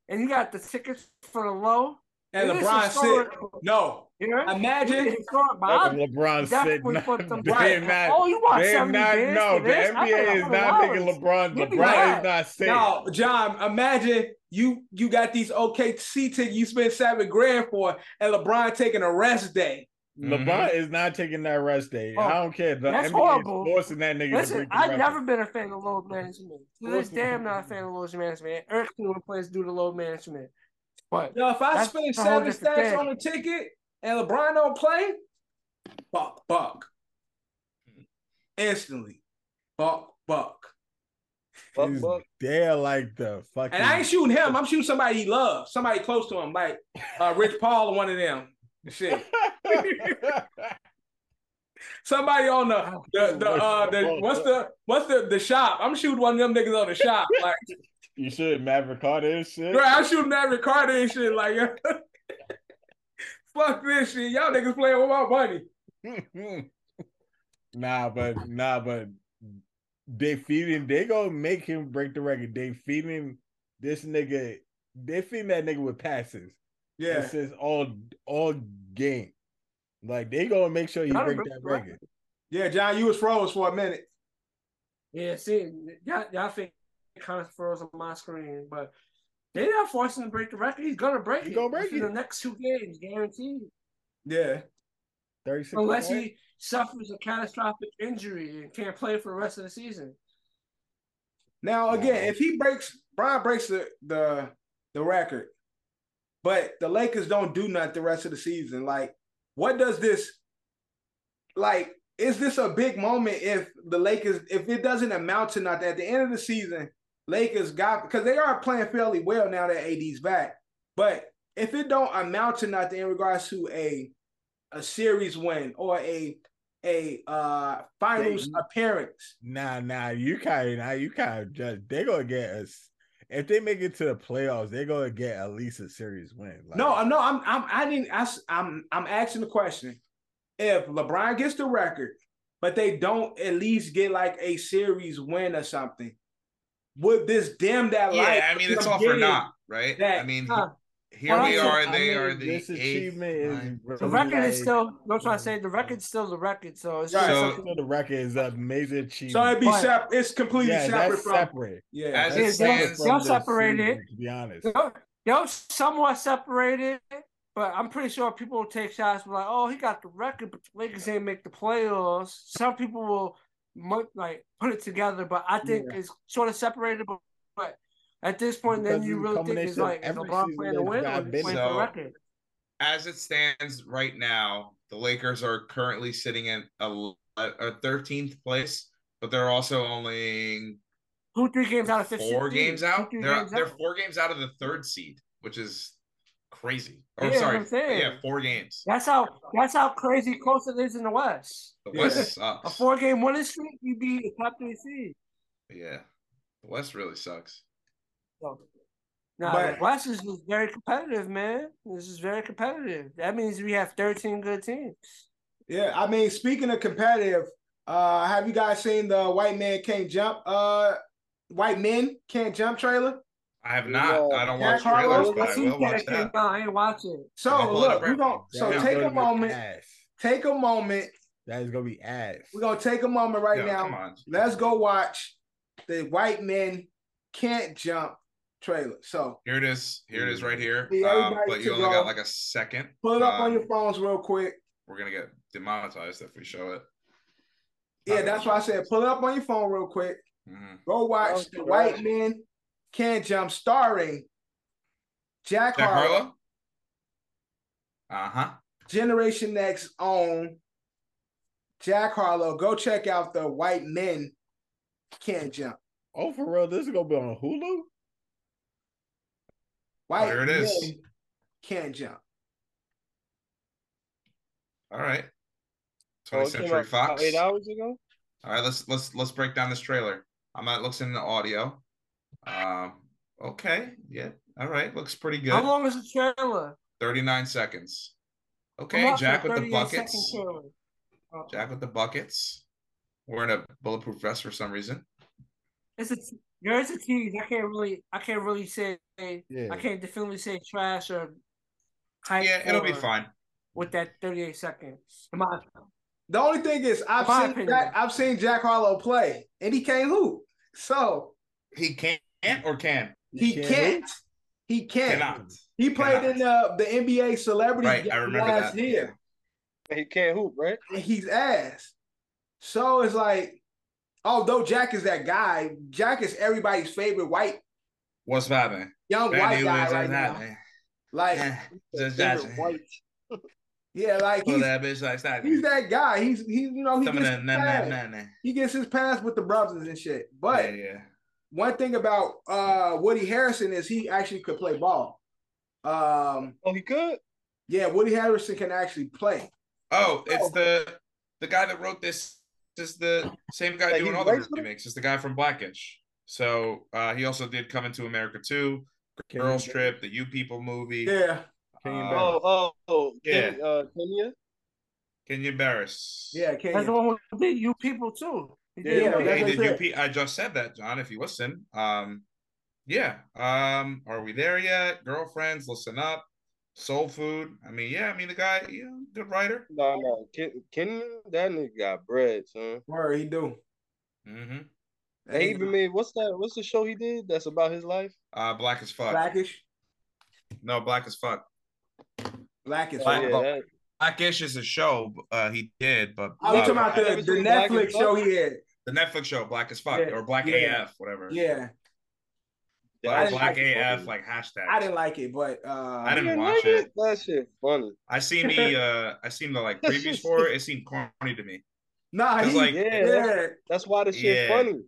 and he got the tickets for the low, And it is LeBron said, no. You know? Imagine, It's historic, but I Like LeBron said, definitely not, put them they right. not, Oh, you want they 70 not, no, the this? NBA is not making $100. LeBron. Give me LeBron that. is not saying. no, John. Imagine you you got these OKC tickets you spent seven grand for, and LeBron taking a rest day. LeBron is not taking that rest day. Oh, I don't care. The that's NBA horrible. is forcing that nigga Listen, break I've never been a fan of load management. To this Listen. day, I'm not a fan of load management. Eric when players do the load management. But Yo, if I spend seven stacks thing. on a ticket and LeBron don't play, buck buck. Instantly. Buck buck. Buck, He's buck. there like the fucking. And I ain't shooting him. I'm shooting somebody he loves, somebody close to him, like uh, Rich Paul or one of them. Shit. Somebody on the the, the uh the what's the what's the the shop? I'm shooting one of them niggas on the shop. Like you should Maverick Carter and shit. right, I'm shooting Maverick Carter and shit. Like fuck this shit. Y'all niggas playing with my money. nah, but nah, but they feeding. They gonna make him break the record. They feeding this nigga. They feeding that nigga with passes. Yeah. It says all all game. Like they gonna make sure you Gotta break break that the record. record. Yeah, John, you was froze for a minute. Yeah, see, y'all, y'all think it kind of froze on my screen, but they're not forcing him to break the record. He's gonna break He it. gonna break it. the next two games, guaranteed. Yeah. 36 Unless points? he suffers a catastrophic injury and can't play for the rest of the season. Now again, if he breaks Bron breaks the the the record, but the Lakers don't do nothing the rest of the season. Like, what does this like? Is this a big moment if the Lakers if it doesn't amount to nothing at the end of the season? Lakers got because they are playing fairly well now that AD's back. But if it don't amount to nothing in regards to a a series win or a a uh finals They- appearance, Nah, nah, you kind of, nah, you kind of just, they're gonna get us. If they make it to the playoffs, they're gonna get at least a series win. Uh, like, No, no, I'm I'm I didn't ask I'm I'm asking the question. If LeBron gets the record, but they don't at least get like a series win or something, would this dim that light? Yeah, I mean, it's of all for getting naught, right? that- I mean, Huh. Here Well, we are. I They mean, are the this eighth. achievement is really The record is still. That's what I say. The record's still the record. So it's Right. just So- the record is an amazing achievement. So it'd be But- separate. It's completely yeah, separate that's from. separate. Yeah, As that's it Yeah, separate. stands- they'll the separate season. To be honest, They're, they're somewhat separated, but I'm pretty sure people will take shots like, "Oh, he got the record, but the Lakers ain't make the playoffs." Some people will like put it together, but I think Yeah. it's sort of separated. But, but at this point, Because then you really think combination it's like, is every LeBron playing to win or got is he been playing for the So- record? As it stands right now, the Lakers are currently sitting in a, a 13th place, but they're also only Two, three games out of 15. four games out. Two, three They're games they're out. four games out of the third seed, which is crazy. Or Yeah, sorry, I'm yeah, four games. That's how that's how crazy close it is in the West. The Yeah. West A four game winning streak, you'd be a top three seed. Yeah, the West really sucks. So, nah, But- the West is very competitive, man. This is very competitive. That means we have 13 good teams. Yeah, I mean, speaking of competitive, uh, have you guys seen the White Man Can't Jump? Uh, White Men Can't Jump trailer. I have not. Yeah. I don't watch Harlow, trailers, I but I see will watch that came that. out, I ain't watching. So I'll pull it look, up we right gonna so That is take a moment, ass. take a moment. That is gonna be ass. We're gonna take a moment right Yeah, come now. on. Let's go watch the White Men Can't Jump trailer. So Here it is. Here it is right here. Um, but you only go. got like a second. pull it up on Um, your phones real quick. We're gonna get demonetized if we show it. Yeah, that's why I said pull it up on your phone real quick. Mhm. Go watch Oh, the. White Men Can't Jump, starring Jack, Jack Harlow, Harlow. Uh huh. Generation Next own Jack Harlow. Go check out the White Men Can't Jump. Oh, for real, this is gonna be on Hulu. White here it is. Men Can't Jump. All right. Oh, 20th it came Century out Fox. Eight hours ago. All right, let's let's let's break down this trailer. I'm not looks in the audio. Um. Okay. Yeah. All right. Looks pretty good. How long is the trailer? 39 seconds. Okay. Jack with the buckets. Oh, Jack with the buckets. Wearing a bulletproof vest for some reason. It's a there is a tease. I can't really I can't really say Yeah. I can't definitely say trash or hype Yeah, it'll be fine. with that 38 seconds. Come on. The only thing is I've seen opinion. Jack, I've seen Jack Harlow play and he can't hoop. So He can't or can. he can't can't. He can't. Cannot. He played in the the NBA celebrity Right, I remember last that. year. He can't hoop, right? and he's ass. So it's like, although Jack is that guy, Jack is everybody's favorite white What's happening? young Brand white guy right now. happening? Like, just Favorite white. yeah, like he's that bitch like that. he's that guy. He's he's you know he Some gets, that his na na pass. na na. he gets his pass with the brothers and shit. But Yeah, yeah. one thing about uh Woody Harrison is he actually could play ball. Um, Oh, he could. yeah, Woody Harrison can actually play. Oh, it's the the guy that wrote this is the same guy Like, doing all the writes them? remakes. It's the guy from Blackish. So uh, he also did Coming to America too, Girls you- Trip, the You People movie. Yeah, Can you Uh. Oh, oh, oh. Yeah. Ken, uh, Kenya. Kenya Barris. yeah, Kenya. That's the one who did you people too. He Yeah, did yeah, You that's did I you? said. Pe- I just said that, John. If you listen, um, yeah. Um, are we there yet? Girlfriends, listen up. Soul Food. I mean, yeah, I mean the guy, you know, good writer. No, no, Ken, Ken, that nigga got bread, son. Word, he do. Mm-hmm. And he even made what's that? What's the show he did? That's about his life. Uh, Black as fuck. Blackish. No, Black as fuck. Black is Black- yeah, Blackish is a show uh, he did, but Oh, you uh, talking about the, the Netflix show he had? the Netflix show Black as fuck Yeah, or Black yeah. AF, whatever. Yeah, that Black, Black like. AF, funny. like hashtag. I didn't like it, but uh, I didn't Yeah, watch nigga, it. That shit funny. I seen the uh, I seen the like previews for it. It seemed corny to me, Nah, 'Cause, he, like- Yeah, yeah, That's why the shit Yeah. funny.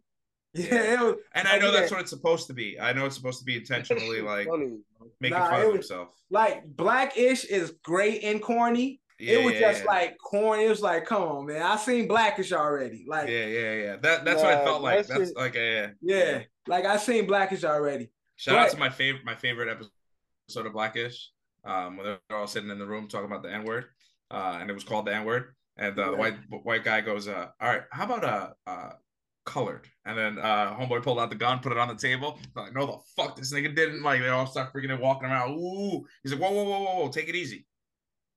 yeah, it was, and I know yeah. that's what it's supposed to be. I know it's supposed to be intentionally like funny. making Nah, fun it of was- himself. like Blackish is great and corny. Yeah, it was yeah, just yeah. like corn. It was like, come on, man. I seen Blackish already. Like, yeah, yeah, yeah. That that's what I felt like. that That's like a yeah, like I seen Blackish already. shout out to my favorite my favorite episode of Blackish. Um, when they're all sitting in the room talking about the N word, uh, and it was called the N word, and the Yeah. white white guy goes, uh, "All right, how about uh, uh, colored?" And then uh, homeboy pulled out the gun, put it on the table. I'm like, no, the fuck, this nigga didn't. Like they all start freaking and walking around. Ooh, he's like, whoa, whoa, whoa, whoa, whoa, take it easy.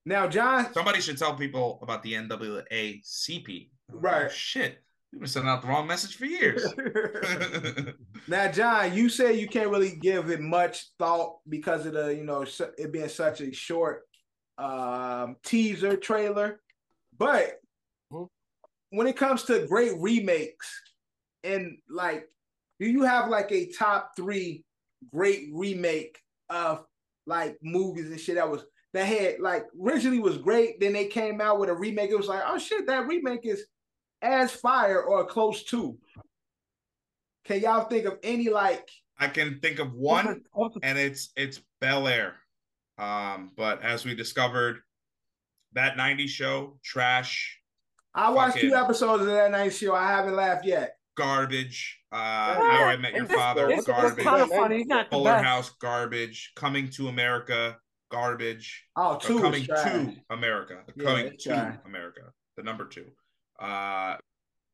Now, John, Somebody should tell people about the NAACP. Right. Oh, shit, we've been sending out the wrong message for years. now, John, you say you can't really give it much thought because of the, you know, it being such a short um, teaser trailer. But Mhm. when it comes to great remakes, and like, do you have like a top three great remake of like movies and shit that was that had like originally was great, then they came out with a remake. It was like, oh shit, that remake is as fire or close to. Can y'all think of any like I can think of one, and it's it's Bel Air. Um, but as we discovered, that '90s show, trash, I watched two episodes of that night show. I haven't laughed yet. garbage. Uh, How I Met Your Father, it's, it's garbage. kind of funny. He's not the Fuller. House, garbage. Coming to America, garbage. Oh, Or two is coming to America. Yeah, coming to. America. The number two. Uh,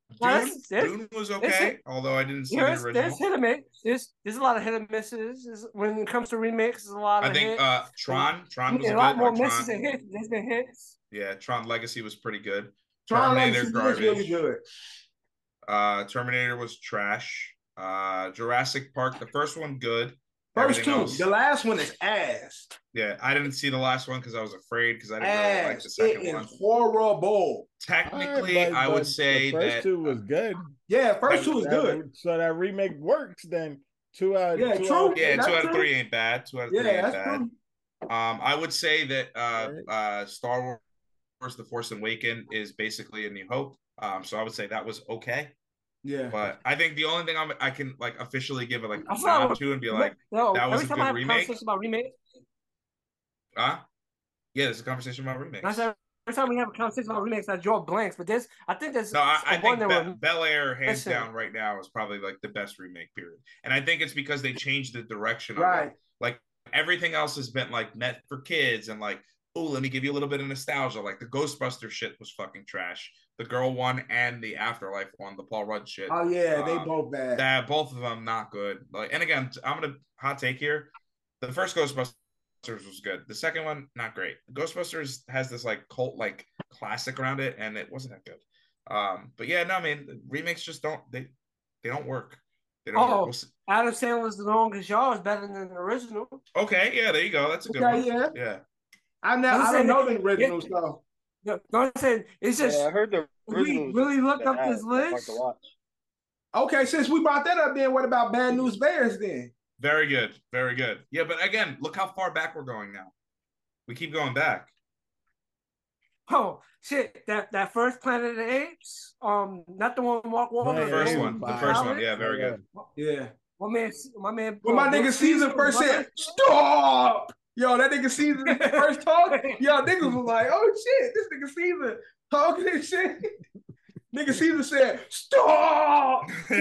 Dune, No, that's- that's- Dune was okay, it. although I didn't see You know, the there's, original. there's hit and miss. There's, there's a lot of hit and misses. There's- when it comes to remakes, there's a lot of I think hits. uh, Tron, Tron was a good. lot more Like, misses Tron, than hits. There's been hits. yeah, Tron Legacy was pretty good. Tron Terminator Legacy is garbage. really good. Uh, Terminator was trash. Uh, Jurassic Park, the first one good. First two. else- The last one is ass. yeah, I didn't see the last one because I was afraid because I didn't really like the second It one. is horrible. Technically, Alright, but- I would say the first that two was good. Yeah, first two was That- good. So that remake works. Then two out. Yeah, two true. out- yeah, two out of three ain't bad. Two out of three Yeah, ain't that's bad. true. Um, I would say that uh, Alright. uh, Star Wars: The Force Awakens is basically a New Hope. Um, so I would say that was okay. Yeah. But I think the only thing I'm, I can like officially give it like I a thought- nod to and be like, no, that was every a time good I have remake. a about remakes, huh? Yeah, there's a conversation about remakes. I said every time we have a conversation about remakes, I draw blanks. But this, I think there's No, I, I one think Be- Bel Air, hands Listen. down, right now is probably like the best remake period, and I think it's because they changed the direction of Right. it. Like everything else has been like meant for kids, and like, oh, let me give you a little bit of nostalgia. Like the Ghostbuster shit was fucking trash. The girl one and the Afterlife one, the Paul Rudd shit. Oh yeah, they Uh, both bad. that both of them not good. Like, and again, I'm gonna hot take here. The first Ghostbusters was good. The second one, not great. Ghostbusters has this like cult like classic around it, and it wasn't that good. Um, but yeah, no, I mean remakes just don't they they don't work. They don't Oh. work. We'll. Adam Sandler's The Longest Yard is better than the original. Okay, yeah, there you go. That's a good Okay, one. yeah. Yeah. I know. I'm I don't know the original yeah. stuff. No, no, I'm saying it's just yeah, I heard the we really look up this list. Okay, since we brought that up, then what about Bad News Bears then? Very good. Very good. Yeah, but again, look how far back we're going now. We keep going back. Oh shit! That that first Planet of the Apes, um, not the one Mark Yeah, Wahlberg. The first one. The yeah. first one. Yeah, very good. Yeah. My man, my man. When my uh, nigga Bill Caesar first my said, "Stop!" Yo, that nigga Caesar first talk. Yo, niggas was like, "Oh shit, this nigga Caesar talking and shit." nigga Caesar said, "Stop!"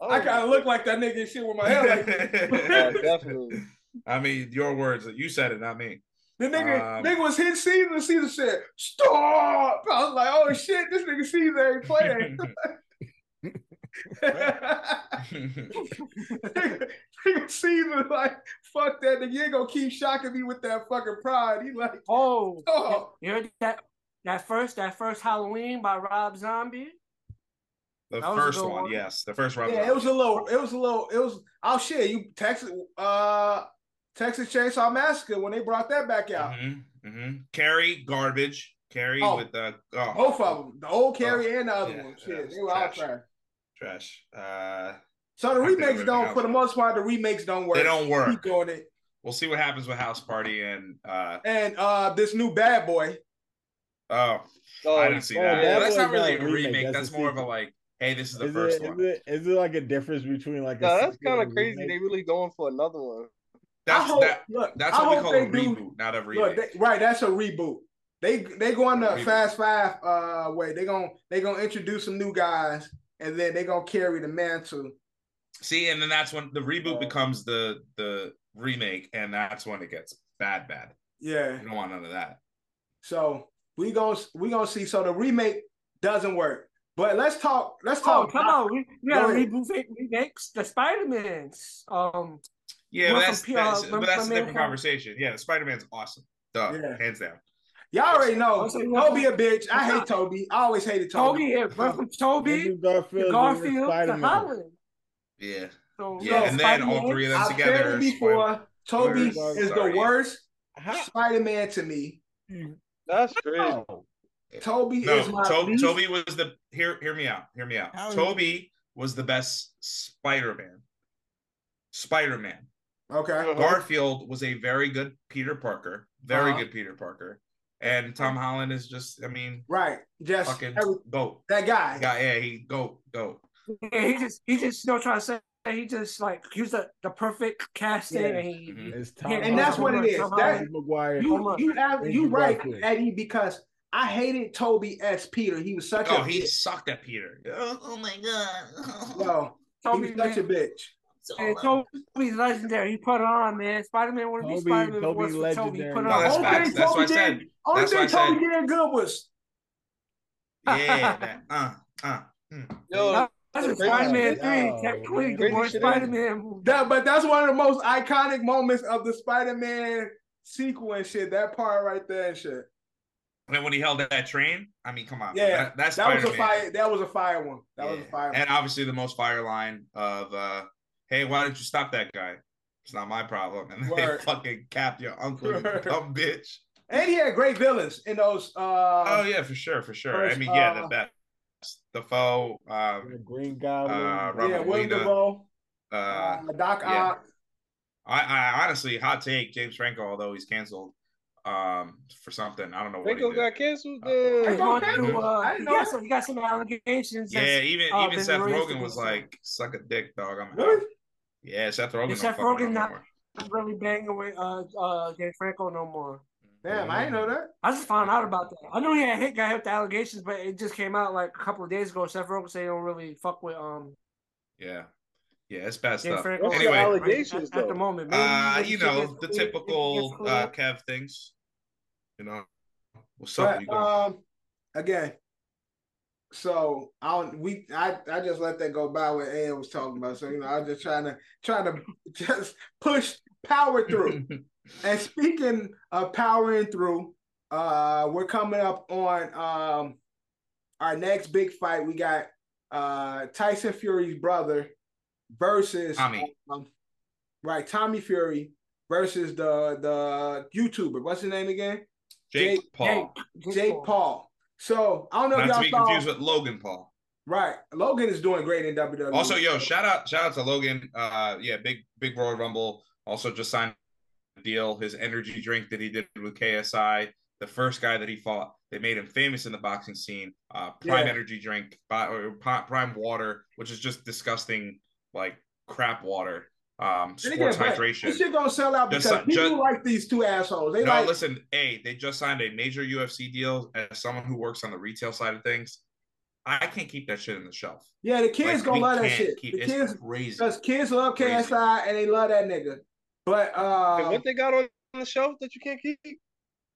I kind of look like that nigga and shit with my hair like that. Yeah, definitely. I mean, your words. You said it, not me. The nigga, Um, nigga was hitting Caesar. Caesar said, "Stop!" I was like, "Oh shit, this nigga Caesar ain't playing." Nigga Caesar like fuck that nigga. You ain't gonna keep shocking me with that fucking pride. He like, Oh, oh, you heard that that first that first Halloween by Rob Zombie? The That first one, one. yes, the first Rob. yeah, it was a little, it was a little, it was. Oh shit, you Texas, uh, Texas Chainsaw Massacre when they brought that back out. Mm-hmm, mm-hmm. Carrie garbage. Carrie Oh. with the oh, Both of them, the old Carrie and the other yeah, one. Shit, they were all trash. Trash. trash. Uh, So the I remakes don't, else- for the most part, the remakes don't work. they don't work. Keep work. doing it. We'll see what happens with House Party and uh And uh, this new Bad Boy. oh, Oh, I didn't see well, that. Bad that's not really not a a remake, remake. that's That's, a more of a like, hey, this is the Is first it, one. is it is it like a difference between like a No, that's kind of crazy. remake? They really going for another one. That's I hope, that. look, That's I what we call they a do- reboot, not a Look, remake. they, right, that's a reboot. They they go on the Fast Five uh way. They gonna they gonna introduce some new guys, and then they're gonna carry the mantle. See, and then that's when the reboot becomes the the remake, and that's when it gets bad, bad. Yeah. You don't want none of that. So we gonna we gonna see. So the remake doesn't work. But let's talk. Let's Oh, talk. come on, we, we gotta ahead. reboot remakes the Spider Mans. Um, Yeah, but that's, from that's uh, but my- that's a different main- conversation. Yeah, Spider Man's awesome. Duh, Yeah. hands down. Y'all already know Also, you know- Tobey a bitch. I hate Tobey. I always hated Tobey. Tobey, yeah, went from Tobey Andrew to Garfield, Garfield to Spider-Man. Holland. Yeah, So, yeah, so and then all three of them I've together. said it is before. Tobey Spoilers. is Sorry. the worst How- Spider-Man to me. That's true. Tobey No, is my to- least- Tobey was the hear hear me out. Hear me out. How is- Tobey was the best Spider-Man. Spider-Man. Okay. Uh-huh. Garfield was a very good Peter Parker. Very Uh-huh. good Peter Parker. And Tom Holland is just, I mean, Right. Just fucking every- go. that guy. Guy, yeah, he go, go. Yeah, he just he just you know trying to say he just like he was the, the perfect casting Yeah. and he Mhm. It's Yeah, And that's what it is. Tom That Tobey Maguire. you you have, you Andrew right, Eddie, because I hated Tobey as Peter. He was such Oh, a he bitch. sucked at Peter. Oh, oh my god. Yo, he Tobey was such a bitch. And Tobey's legendary. He put it on, man. Spider Man wouldn't be Spider Man Tobey was for Tobey. He put it No, that's on. facts. Only That's what I Tobey said. did. Only That's what thing Tobey said. did good was Yeah, that, uh, uh. mm. Yo, That's a Spider Man shit. three. Oh, Technically, the crazy worst shit is- Spider Man movie. that, but that's one of the most iconic moments of the Spider-Man sequel and shit. That part right there and shit. And then when he held that train, I mean, come on. Yeah, that, that's That was a fire. That was a fire one. That was a Yeah. fire. one. And obviously the most fire line of uh hey, why didn't you stop that guy? It's not my problem. And then Word. they fucking capped your uncle, you dumb bitch. And he had great villains in those. Uh, oh yeah, for sure, for sure. I mean, yeah, uh, the best. The foe, um, The Green Goblin. Uh, yeah, Robert Willem Lena, Dafoe, uh, uh, Doc yeah. Ock. I, I honestly hot take James Franco, although he's canceled um for something. I don't know what he got canceled. Uh, Damn. He's going Okay. through, uh, I he, didn't know got some, he got some allegations. Yeah, even uh, even Seth Rogen was like, "Suck a dick, dog." I'm Really? out. Yeah, Seth Rogen. Yeah, don't Seth fuck Rogen not- no really banging with uh uh James Franco no more. Damn, I didn't know that. I just found out about that. I knew he had hit got hit with the allegations, but it just came out like a couple of days ago. Seth Rogen said he don't really fuck with um Yeah, yeah, it's bad James stuff. Franco. What's the Anyway, allegations, at, at the moment. Maybe Uh, you know gets- the it- it gets typical uh, Kev things. You know, what's up? You But um, again, so I we I I just let that go by what Ed was talking about. So you know, I was just trying to trying to just push power through. and speaking of powering through, uh, we're coming up on um our next big fight. We got uh Tyson Fury's brother versus Tommy. um, right Tommy Fury versus the the YouTuber. What's his name again? Jake, Jake- Paul, Jake Jake Paul. So I don't know not if y'all be saw. confused with Logan Paul. Right, Logan is doing great in WWE. Also, yo, shout out, shout out to Logan. Uh, yeah, big, big Royal Rumble. Also, just signed a deal. His energy drink that he did with KSI, the first guy that he fought, they made him famous in the boxing scene. Uh, Prime Yeah. energy drink, or Prime water, which is just disgusting, like crap water. Um, And again, sports hydration. This shit gonna sell out Just- because people just- like these two assholes. They no, like listen, hey, they just signed a major UFC deal. As someone who works on the retail side of things, I can't keep that shit in the shelf. yeah, the kids Like, gonna love that shit. keep- the it's kids crazy. because kids love Crazy. KSI and they love that nigga. But And uh, what they got on the shelf that you can't keep?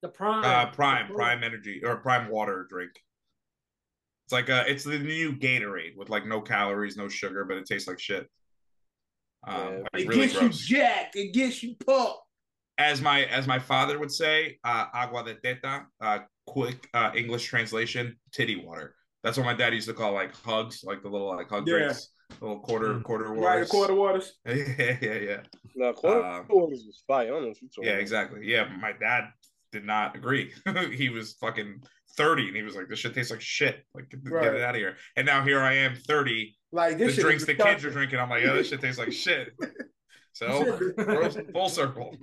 the prime. Uh, Prime, Prime Energy or Prime Water drink. It's like uh it's the new Gatorade with like no calories, no sugar, but it tastes like shit. Um, Yeah. It really gets gross. you jacked. It gets you pumped. as my as my father would say, uh, agua de teta, uh, quick uh, English translation, titty water. That's what my dad used to call like hugs, like the little like hug Yeah. drinks, little quarter Mm. quarter waters. Right, quarter waters. yeah, yeah, yeah, No, quarter Um, quarters was fire. I don't know what you're talking yeah, about. exactly. Yeah, my dad did not agree. he was fucking thirty, and he was like, "This shit tastes like shit. Like, get, get it out of here." And now here I am, thirty. Like The this shit drinks the kids are drinking, I'm like, "Yeah, this shit tastes like shit." So full- full circle.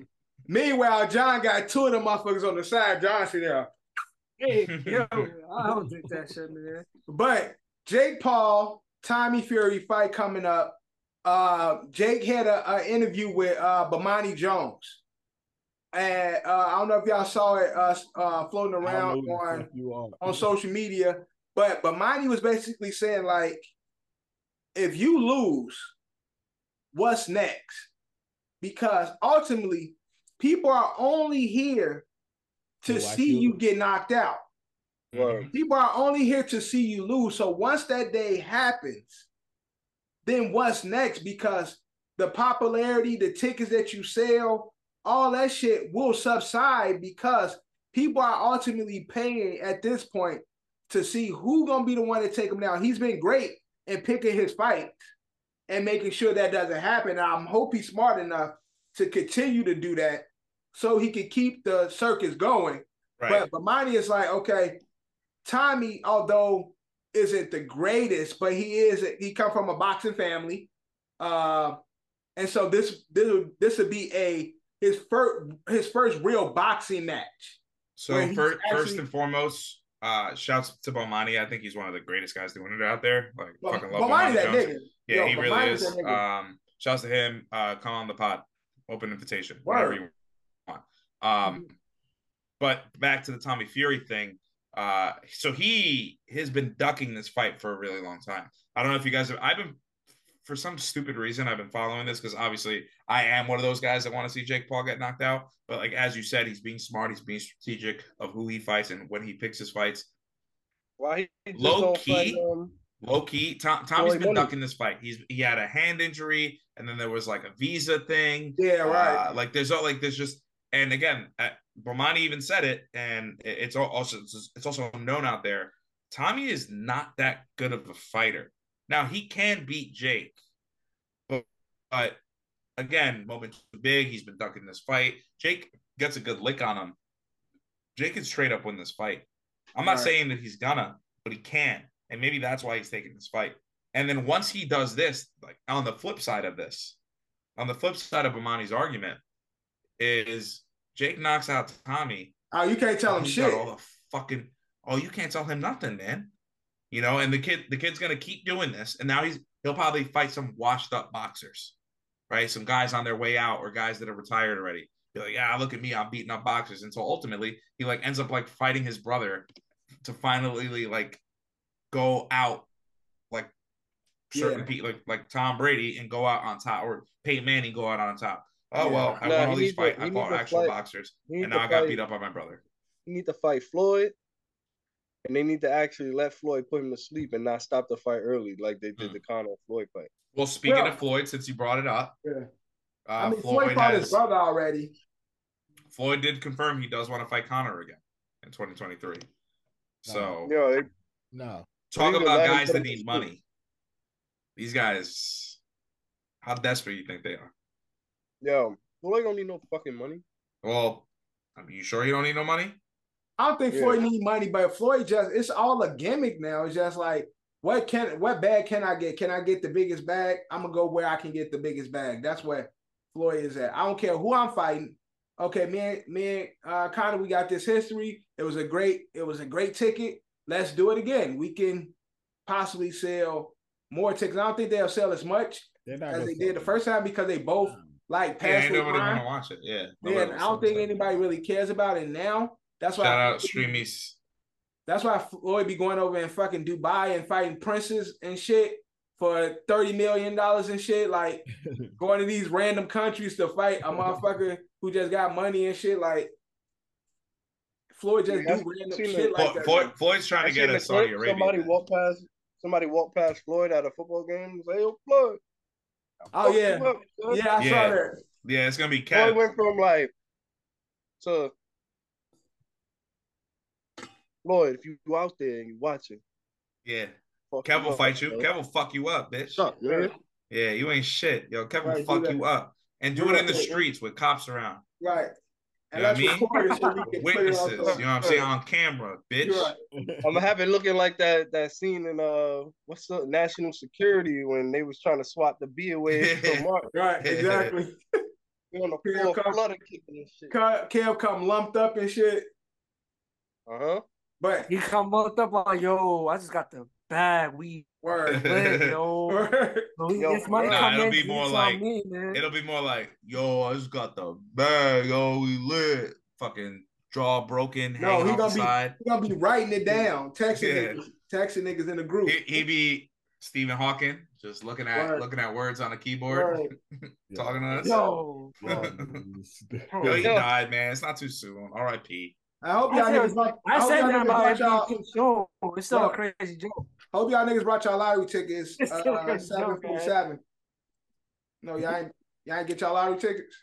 Meanwhile, John got two of them motherfuckers on the side. John sitting there. Hey, yo, I don't think that shit, man. But Jake Paul, Tommy Fury fight coming up. Uh, Jake had a, a interview with uh, Bomani Jones, and uh, I don't know if y'all saw it uh, uh, floating I don't know around on you on social media. But Bomani was basically saying like, if you lose, what's next? Because ultimately, people are only here to To watch see you you get knocked out. Word. People are only here to see you lose. So once that day happens, then what's next? Because the popularity, the tickets that you sell, all that shit will subside because people are ultimately paying at this point to see who gonna be the one to take him down. He's been great in picking his fights and making sure that doesn't happen. And I hope he's smart enough to continue to do that so he can keep the circus going. Right. But Bomani is like, okay, Tommy, although isn't the greatest, but he is. He come from a boxing family, uh, and so this this would- this would be a his first his first real boxing match. So first, first and foremost, uh, shouts to Bomani. I think he's one of the greatest guys doing it out there. Like fucking love Bomani, Bomani that Jones. nigga. Yeah, Yo, he really Bomani's is. Um, shouts to him. Uh, come on the pod. Open invitation. Word. Whatever you want. Um, but back to the Tommy Fury thing. Uh, so he has been ducking this fight for a really long time. I don't know if you guys have. I've been for some stupid reason I've been following this because obviously I am one of those guys that want to see Jake Paul get knocked out. But like as you said, he's being smart. He's being strategic of who he fights and when he picks his fights. Why he just Low key? fight, um, Low key, Tom, Tommy's been Money. ducking this fight. He's he had a hand injury, and then there was like a visa thing. Yeah, right. Uh, like there's all like there's just and again, uh, Bomani even said it, and it- it's also it's also known out there. Tommy is not that good of a fighter. Now he can beat Jake, but but again, moment too big. He's been ducking this fight. Jake gets a good lick on him. Jake can straight up win this fight. I'm not Right. saying that he's gonna, but he can, and maybe that's why he's taking this fight. And then once he does this, like on the flip side of this, on the flip side of Amani's argument, is Jake knocks out Tommy. oh, you can't tell oh, him shit. all the fucking oh, you can't tell him nothing, man. You know, and the kid, the kid's gonna keep doing this, and now he's he'll probably fight some washed up boxers, right? Some guys on their way out or guys that are retired already. Be like, yeah, look at me, I'm beating up boxers. And so ultimately he like ends up like fighting his brother to finally like go out like certain Yeah. people like like Tom Brady and go out on top or Peyton Manning go out on top. Oh Yeah. well, I Nah, won all these fights. I fought actual fight- boxers, and now I got fight- beat up by my brother. You need to fight Floyd, and they need to actually let Floyd put him to sleep and not stop the fight early like they did Hmm. the Conor Floyd fight. Well, speaking Well- of Floyd, since you brought it up, Yeah. uh, I mean, Floyd, Floyd fought his brother already. Floyd did confirm he does want to fight Conor again in 2023. So You know, they, No. talk They about guys that him to need sleep. money. These guys, how desperate you think they are? yo, Floyd don't need no fucking money. Well, I mean, you sure you don't need no money? I don't think Yeah. Floyd need money, but Floyd just it's all a gimmick now. It's just like what can what bag can I get? Can I get the biggest bag? I'm gonna go where I can get the biggest bag. That's where Floyd is at. I don't care who I'm fighting. Okay, me and me uh Conor, we got this history. It was a great, it was a great ticket. Let's do it again. We can possibly sell more tickets. I don't think they'll sell as much They're as they did the first time because they both like Yeah, passed ain't nobody want to watch it. Yeah, Yeah, I don't think anybody really cares about it now. That's why Shout out Streamies. That's why Floyd be going over in fucking Dubai and fighting princes and shit for thirty million dollars and shit. Like going to these random countries to fight a motherfucker who just got money and shit. Like Floyd just Yeah, do random shit the- like Floyd, that. Floyd, Floyd's trying I to get us a the Saudi Arabia. Somebody walk past somebody walk past Floyd at a football game and say, "Yo, Floyd." Oh yeah, up, yeah, I saw that. Yeah, it's gonna be Boy Kev. went from like to Floyd, if you out there and you watching, Yeah, fuck Kev will fight you. yo. Kev will fuck you up, bitch. Suck, man. Yeah, you ain't shit. Yo, Kev will Right, fuck you up. And do Do it in the streets with cops around. Right. You know what I mean? record it so we can put it Witnesses. You know what I'm saying? On camera, bitch. Right. I'm gonna have it looking like that that scene in uh what's the national security when they was trying to swat the bee away from Mark Right, exactly. on the floor come- kicking and shit. Kev Kev come lumped up and shit. Uh huh. But He come up like, yo, I just got the bag. We word. lit, yo. word. So we- Yo, this money nah, come it'll in, be more like- me, man. It'll be more like, yo, I just got the bag, yo, we lit. Fucking jaw broken, No, hanging he off gonna the be- side. He gonna be writing it down, texting Yeah. niggas, texting niggas in the group. He, he be Stephen Hawking, just looking at Word. looking at words on a keyboard, Word. talking to us. Yo, Yo, Yo. he died, man. It's not too soon. R.I.P. I hope y'all said- niggas brought, I I said y'all that niggas about y'all, show. It's still Yo. a crazy joke. hope y'all niggas brought y'all lottery tickets. It's still Uh, crazy seven joke, seven. No, y'all ain't y'all ain't get y'all lottery tickets.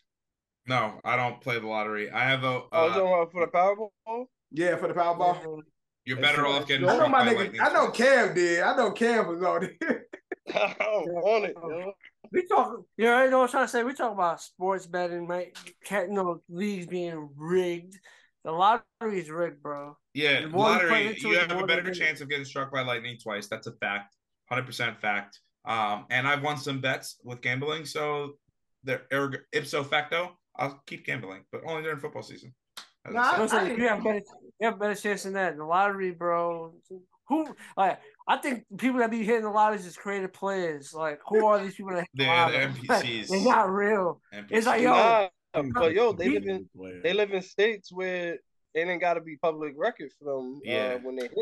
No, I don't play the lottery. I have a. I was Uh, for the Powerball. Yeah, for the Powerball. you're better off getting I know my nigga. I know. Cam did. I know Cam was on it. I don't want it, yo. We talk, you know, you know what I'm trying to say? We talk about sports betting, right? Can't, you know, leagues being rigged. The lottery is rigged, bro. Yeah, The more you lottery. You have a better they get. chance of getting struck by lightning twice. That's a fact. Hundred percent fact. Um, and I've won some bets with gambling, so they're ipso facto. I'll keep gambling, but only during football season. As I Nah, said. I'm saying, I- you have better, you have better chance than that. The lottery, bro. Who like? I think people that be hitting the lottery is just creative players. Like, who are these people that hit They're the lottery? NPCs. They're not real. It's like, yo, Nah, but yo, they live in they live in states where it ain't got to be public record for them Yeah. uh, when they hit.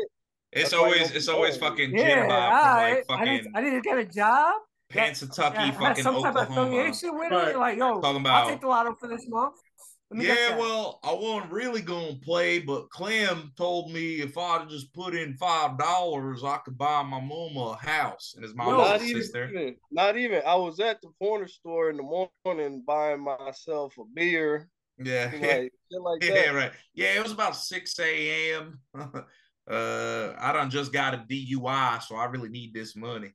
It's That's always it's always going. fucking Yeah, Jim all Bob from right. like I need, fucking I need to get a job. Pansatucky, Yeah, have fucking some type of Oklahoma. affiliation with Right. it. Like, yo, Talking about I'll take the lotto for this month. Let me Yeah, well, I wasn't really gonna play, but Clem told me if I'd just put in five dollars, I could buy my mama a house and his mom Yo, was not a even, sister. not even. I was at the corner store in the morning buying myself a beer, Yeah, like shit like yeah, that. right. Yeah, it was about six a.m. uh, I done just got a DUI, so I really need this money.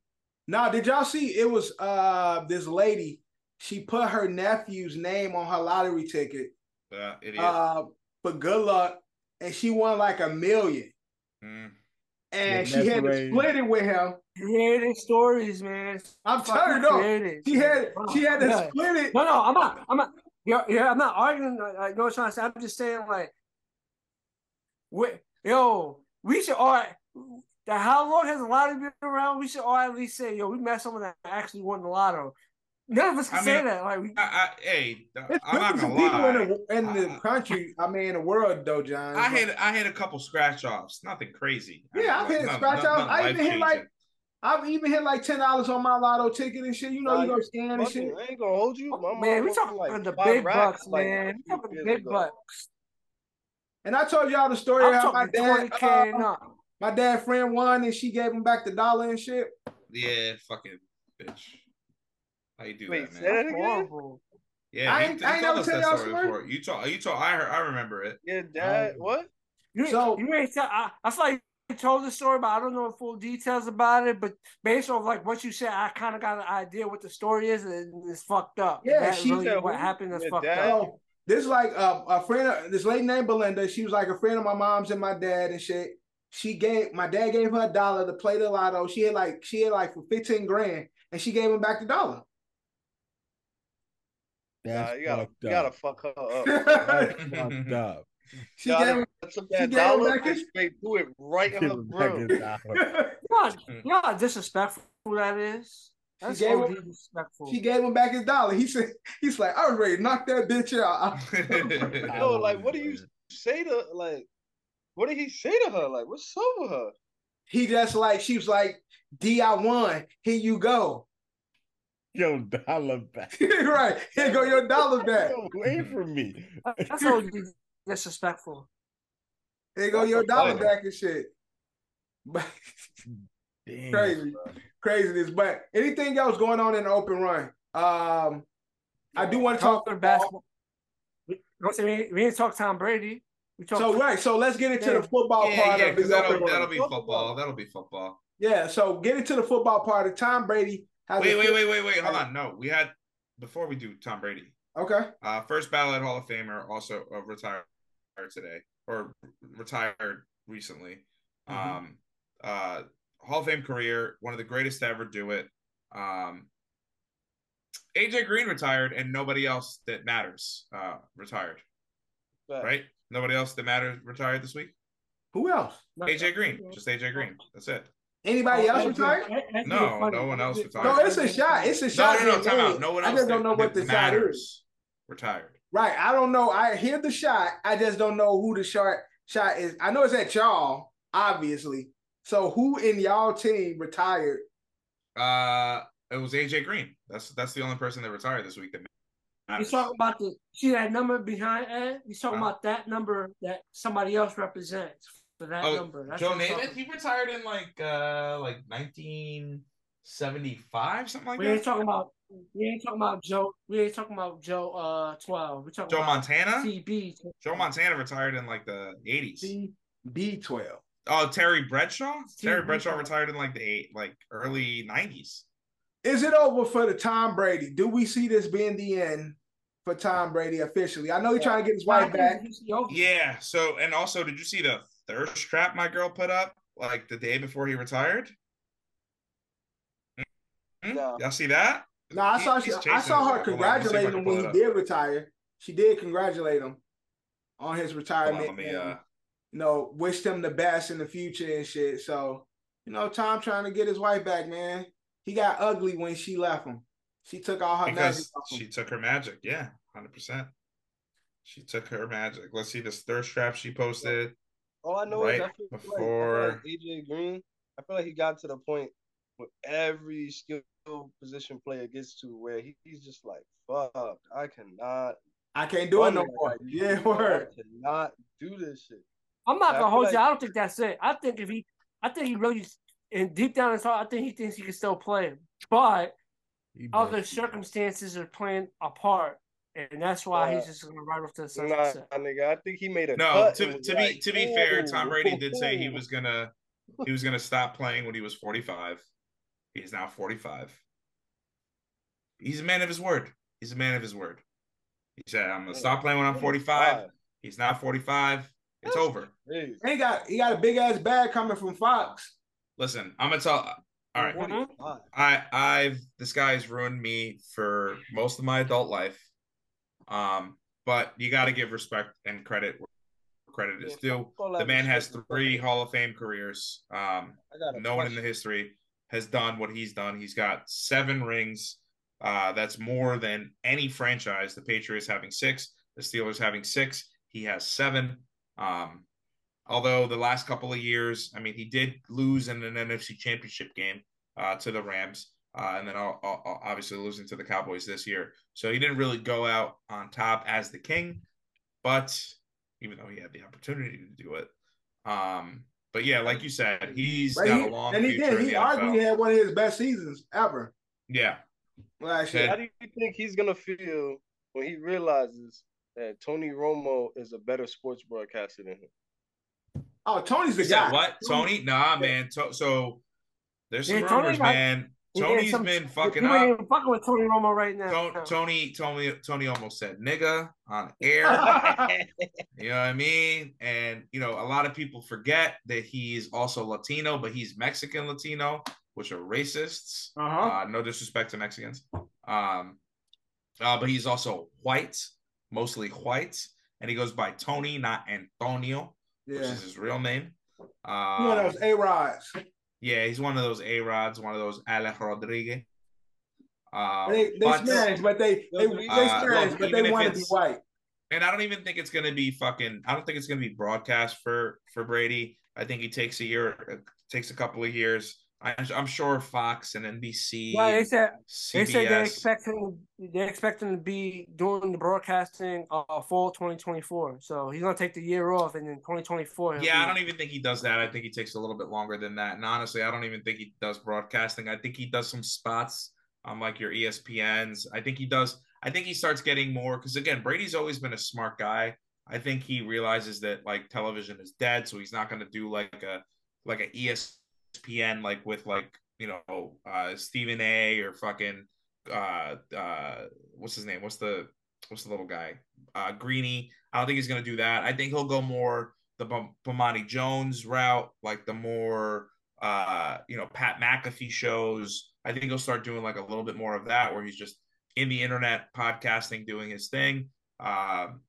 Now, did y'all see? It was uh this lady. She put her nephew's name on her lottery ticket Uh, idiot. uh, for good luck, and she won like a million. Mm. And Yeah, she had to split it with him. creative stories, man. I'm Fucking telling you, She had she had to Yeah. split it. No, no, I'm not. I'm not. Yeah, yeah, I'm not arguing. Like, like, no, what I'm trying to say. I'm just saying, like, we, yo, we should all. That how long has the lottery been around? We should all at least say, yo, we met someone that actually won the lotto. None of us can I say mean, that. Like, I, I, hey, There's I'm not gonna of people lie. in the in the I- country. I mean, in the world, though, John. I hit I hit a couple scratch offs, nothing crazy. Yeah, I've hit Nothing- scratch nothing offs. I even hit, like. I've even hit like ten dollars on my lotto ticket and shit. You know, you Nah, go scan and shit. I ain't gonna hold you. My man, we talking won, about the big racks, bucks, like, man. a We few talking years big ago. bucks. And I told y'all the story I'm how my dad, twenty k and uh, my dad friend won and she gave him back the dollar and shit. Yeah, fucking bitch. How you do Wait, that, say man? that That's again? horrible. Yeah, I you, ain't- you I told never us tell that story story. before. You told you told I heard, I remember it. Yeah, dad. Um, what? You, So- you ain't tell. I, I feel like you told the story, but I don't know the full details about it. But based off like what you said, I kind of got an idea what the story is, and it's fucked up. Yeah, That's she really said what happened. That's Your fucked dad? up. So this is like a, a friend, of, this lady named Belinda. She was like a friend of my mom's and my dad and shit. She gave my dad gave her a dollar to play the lotto. She had like she had like for fifteen grand, and she gave him back the dollar. Nah, you gotta, fucked you gotta fuck her up. That's fucked up. she Y'all gave him, took she that gave dollar back and his- straight threw it right in Give her him back grill. his dollar. You know, you know how disrespectful that is. That's gave OD him- disrespectful. she gave him back his dollar. He said he's like I was ready to knock that bitch out. Yo, like, what do you say to like? What did he say to her? Like, what's up with her? He just like she was like D I won. Here you go. Yo, dollar back. right here go your dollar back. Yo, wait for me. That's OD disrespectful. Here go your dollar funny. back and shit. But Damn. crazy, craziness. But anything else going on in the open run? Um, I do want to talk Talking basketball. We, don't say we, we didn't talk Tom Brady. We talked So right, so let's get into Yeah. the football Yeah, part yeah, of because the that'll that'll road. be football. That'll be football. Yeah, so get into the football part of Tom Brady. Has Wait, wait, wait, wait, wait. Hold on. No, we had before we do Tom Brady. Okay. Uh, first ballot Hall of Famer, also uh, retired today or retired recently. Mhm. Um, uh, Hall of Fame career, one of the greatest to ever do it. Um, AJ Green retired, and nobody else that matters uh, retired. Facts. Right? Nobody else that matters retired this week. Who else? AJ Green, just AJ Green. That's it. Anybody else That- retired? that- that- No, no one else retired. No, it's a shot. It's a No, shot. no, no, being time out. No one else. I else just don't know what that the shot is. matters retired. Right. I don't know. I hear the shot. I just don't know who the shot shot is. I know it's at y'all, obviously. So who in y'all team retired? Uh, it was AJ Green. That's that's the only person that retired this week. That He's matters. talking about the see that number behind Ed. He's talking Huh? about that number that somebody else represents for that Oh, number. That's Joe Namath. talking- He retired in like uh like nineteen seventy five, something like We ain't that. talking about. We ain't talking about Joe. We ain't talking about Joe. Uh, twelve. We talking Joe about Montana. CB. Joe Montana retired in like the eighties. B B twelve. Oh, Terry Bradshaw. Terry TB. Bradshaw retired in like the eight, like early nineties. Is it over for the Tom Brady? Do we see this being the end for Tom Brady officially? I know he's trying to get his wife back. Yeah. So, and also, did you see the thirst trap my girl put up like the day before he retired? Hmm? No. Y'all see that? No, I He- saw she, I saw her wife. Hold on, let me see if I congratulate him when he did retire. She did congratulate him on his retirement. on, let me. and, Uh, you know, wished him the best in the future and shit. So, you know, Tom trying to get his wife back, man. He got ugly when she left him. She took all her magic because off him. she took her magic. Yeah, hundred percent. She took her magic. Let's see this thirst trap she posted. All I know Right is I feel, like, I feel before- like AJ Green. I feel like he got to the point where every skill position player gets to where he, he's just like, "Fuck, I cannot I can't do it no more. I used Yeah, to. word. I cannot do this shit." I'm not I gonna hold like- you. I don't think that's it. I think if he, I think he really, and deep down in his heart, I think he thinks he can still play. But other circumstances are playing a part, and that's why he's Uh, just gonna ride off to the Nah, sunset. nigga, I think he made a No, cut. to, and was be to be fair, Tom Brady did say he was gonna he was gonna stop playing when he was forty five. He's now forty five. He's a man of his word. He's a man of his word. He said, "I'm gonna stop playing when I'm forty five. He's not forty five. It's That's over." He got he got a big ass bag coming from Fox. Listen, I'm gonna tell. All right. 45. I I've this guy's ruined me for most of my adult life. Um, but you got to give respect and credit where credit is due. The man has three Hall of Fame careers. Um, no one in the history has done what he's done. He's got seven rings. Uh, that's more than any franchise. The Patriots having six, the Steelers having six. He has seven. Um, although the last couple of years, I mean, he did lose in an NFC Championship game uh, to the Rams, uh, and then uh, uh, obviously losing to the Cowboys this year. So he didn't really go out on top as the king, but even though he had the opportunity to do it. Um, but yeah, like you said, he's Right? got He- a long and he future did. He the arguably had one of his best seasons ever Yeah, last Yeah. How do you think he's gonna feel when he realizes that Tony Romo is a better sports broadcaster than him? Oh, Tony's the guy. what? Tony? Nah, man. To- so there's some Yeah, rumors, got- man. Yeah, Tony's some- been fucking you ain't up. even fucking with Tony Romo right now. Tony, Tony, Tony, Tony almost said nigga on air. You know what I mean? And you know, a lot of people forget that he's also Latino, but he's Mexican Latino, which are racists. Uh-huh. Uh, no disrespect to Mexicans. Um, uh, but he's also white, mostly white, and he goes by Tony, not Antonio, which is his real name. One of Um, those A Rods. Yeah, he's one of those A Rods, one of those Alex Rodriguez. Um, They they but- Spanish, but they they, they Uh, Spanish, look, but they want to be white. and I don't even think it's gonna be fucking. I don't think it's gonna be broadcast for for Brady. I think he takes a year, uh, takes a couple of years. I'm sure Fox and NBC, Yeah, they said they CBS. said they expect him. They expect him to be doing the broadcasting uh, fall 2024. So he's gonna take the year off, and then 2024. he'll yeah, I don't even think he does that. I think he takes a little bit longer than that. And honestly, I don't even think he does broadcasting. I think he does some spots on like your ESPNs. I think he does. I think he starts getting more because again, Brady's always been a smart guy. I think he realizes that like television is dead, so he's not going to do like a like a E ESPN like with like you know uh Stephen A. or fucking uh uh what's his name? What's the what's the little guy? Uh Greeny. I don't think he's going to do that. I think he'll go more the Bam- Bomani Jones route, like the more uh you know Pat McAfee shows. I think he'll start doing like a little bit more of that where he's just in the internet podcasting doing his thing. Um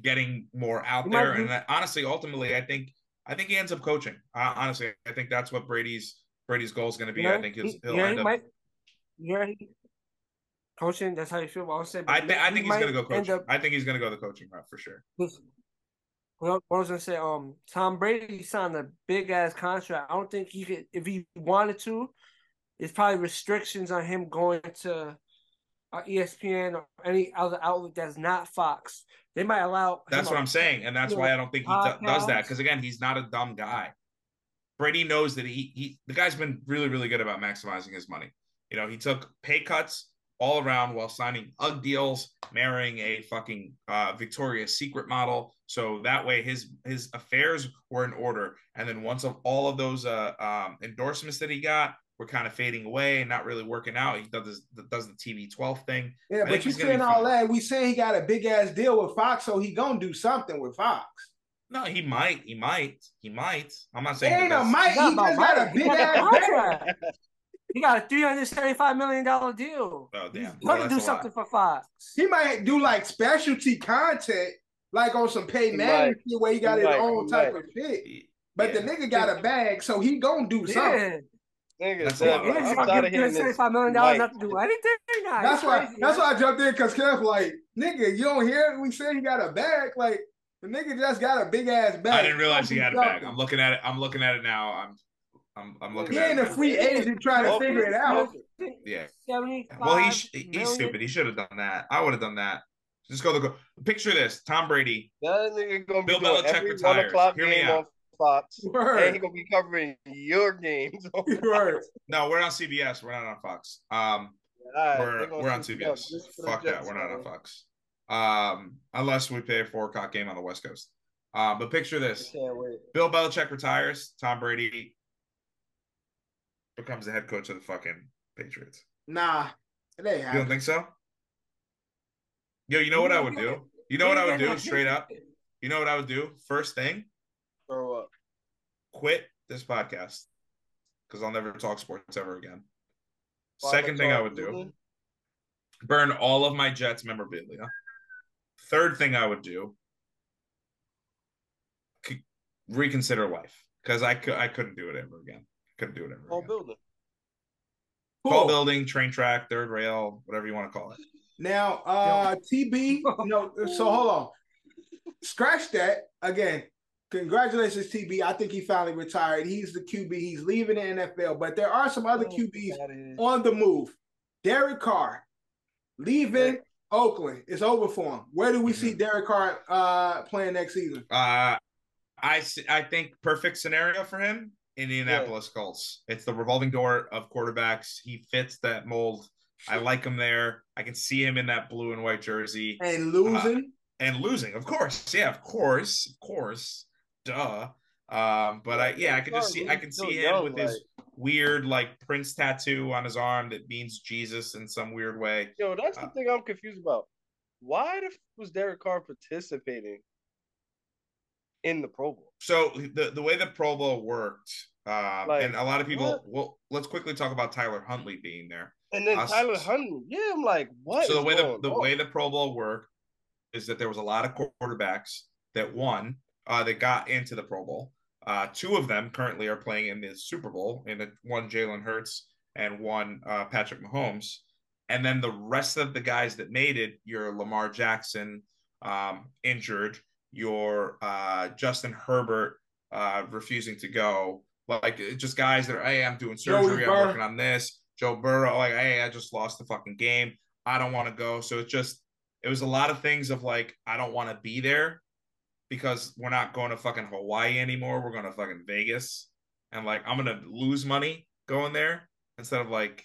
getting more out there and honestly ultimately I think I think he ends up coaching. Uh, honestly, I think that's what Brady's Brady's goal is going to be. I think he'll, he, he'll yeah, end he up might. Yeah, he, coaching. That's how you feel. I was saying. I think I think he's going to go coaching. up I think he's going to go the coaching route for sure. Well, what I was gonna say, um, Tom Brady signed a big ass contract. I don't think he could, if he wanted to. There's probably restrictions on him going to uh, ESPN or any other outlet that's not Fox. They might allow. That's what I'm saying, and that's why I don't think he do- does that because again, he's not a dumb guy. Brady knows that he he the guy's been really really good about maximizing his money. You know, he took pay cuts all around while signing UGG deals, marrying a fucking uh, Victoria's Secret model. So that way his his affairs were in order. And then once of all of those uh, um, endorsements that he got were kind of fading away and not really working out, he does this, does the TV 12 thing. Yeah, I but you he's saying all fine. that. We saying he got a big ass deal with Fox, so he gonna do something with Fox. No, he might, he might, he might. I'm not saying It ain't that a that's- mic. He about just got a big got ass bag. contract. He got a three hundred seventy-five million dollar deal. Oh damn! He's Well, gonna that's do something lot. for Fox. He might do like specialty content, like on some paid He Manning might. shit where he got He his might. own He type might. of shit. But Yeah. the nigga got a bag, so he gonna do something. Yeah, Nigga, That's a uh, lot. He I'm I'm gonna tired give of hearing this. seventy-five million dollars Mike. not to do anything. Nah, That's he's why. crazy, That's man. why I jumped in because Kev like, nigga, you don't hear we said he got a bag. Like the nigga just got a big ass bag. I didn't realize he Don't had a bag. I'm looking at it. I'm looking at it now. I'm, I'm, I'm looking He at ain't it. a free agent trying to figure it out. Yeah. Seventy-five. Well, he he's million. stupid. He should have done that. I would have done that. Just go the go. Picture this: Tom Brady. That nigga gonna Bill doing Belichick every retires. Hear me out. On Fox, and he gonna be covering your games. on Word. No, we're on CBS. We're not on Fox. Um, Alright, we're we're on switch CBS. just for the Fuck that. We're not on. Fox. Um, unless we pay a four o'clock game on the West Coast. Uh, but picture this. Bill Belichick retires. Tom Brady becomes the head coach of the fucking Patriots. Nah, it ain't You don't think so? Yo, you know what I would do? You know what I would do straight up? You know what I would do? First thing, Throw up. Quit this podcast because I'll never talk sports ever again. Father Second thing I would do, Building. burn all of my Jets memorabilia. Third thing I would do, c- reconsider life because I could I couldn't do it ever again. Couldn't do it ever Whole again. building. Tall Cool. building, train track, third rail, whatever you want to call it. Now, uh, TB, no, so hold on. Scratch that again. Congratulations, TB. I think he finally retired. He's the QB. He's leaving the NFL, but there are some other QBs on the move. Derek Carr leaving Oakland. It's over for him. Where do we see Derek Carr uh, playing next season? Uh, I I think perfect scenario for him. Indianapolis Colts. It's the revolving door of quarterbacks. He fits that mold. I like him there. I can see him in that blue and white jersey And losing. and losing, of course. Yeah, of course, of course. Duh. Um, but I yeah, I can just see I can see him with his weird like Prince tattoo on his arm that means Jesus in some weird way. Yo, that's the Uh, thing I'm confused about. Why the f- was Derek Carr participating in the Pro Bowl? So the the way the Pro Bowl worked, um, Like, and a lot of people. what? Well, let's quickly talk about Tyler Huntley being there. And then Us- Tyler Huntley. Yeah, I'm like, what? so the way the, the way the Pro Bowl worked is that there was a lot of quarterbacks that won, uh, that got into the Pro Bowl. Uh, two of them currently are playing in the Super Bowl, and the, one Jalen Hurts and one uh, Patrick Mahomes. And then the rest of the guys that made it, your Lamar Jackson um, injured, your uh, Justin Herbert uh, refusing to go, like just guys that are, hey, I'm doing surgery, I'm working on this. Joe Burrow, like, hey, I just lost the fucking game. I don't want to go. So it's just, it was a lot of things of like, I don't want to be there because we're not going to fucking Hawaii anymore. We're going to fucking Vegas. And like, I'm going to lose money going there instead of like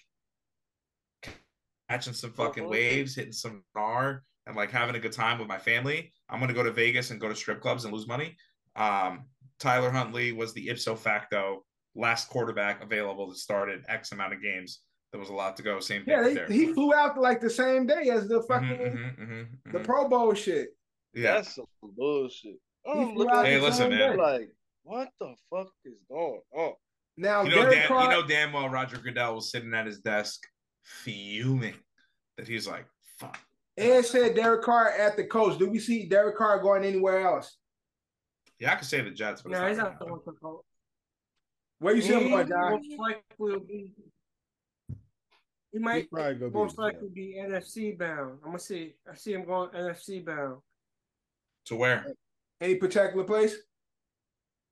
catching some fucking waves, hitting some R, and like having a good time with my family, I'm gonna go to Vegas and go to strip clubs and lose money. Um, Tyler Huntley was the ipso facto last quarterback available that started X amount of games. There was a lot to go. Same thing. Yeah, Derek he flew out like the same day as the Mhm, fucking mhm, mhm, the mhm. Pro Bowl shit. Yeah. That's some bullshit. I'm looking at Hey, listen, man. like, what the fuck is going on? Now You know, Derek damn, Carr, you know damn well Roger Goodell was sitting at his desk fuming that he's like, fuck. Ed said Derek Carr at the coach. Do we see Derek Carr going anywhere else? Yeah, I could say the Jets, but it's No, he's not not gonna the happen. one to vote. Where you see him going, John? most likely will be. He might He probably gonna be most likely be NFC bound. I'm gonna see. I see him going NFC bound. To where? Any particular place?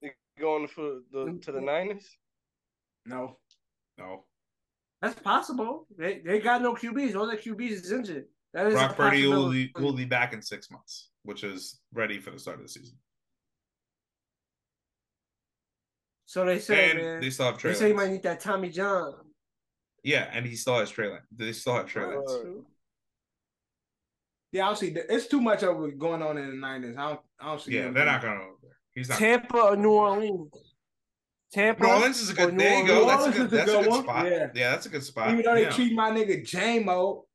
You going for the mm-hmm. to the Niners? No. No. That's possible. They they got no QBs. All their QBs is injured. That is Brock Purdy will be, will be back in six months, which is ready for the start of the season. So they say, and man. they still have They Trey say you might need that Tommy John. Yeah, and he still has Trey Lance. They still have Trey Lance. Word. Yeah, I don't see. It's too much of it going on in the Niners. I don't. I don't see. Yeah, them they're not going over there. He's not. Tampa or New Orleans. Tampa. New Orleans is a good. New There you go. That's a good. a That's a good good one. spot. Yeah. Yeah, that's a good spot. Even though they yeah. treat my nigga J-Mo.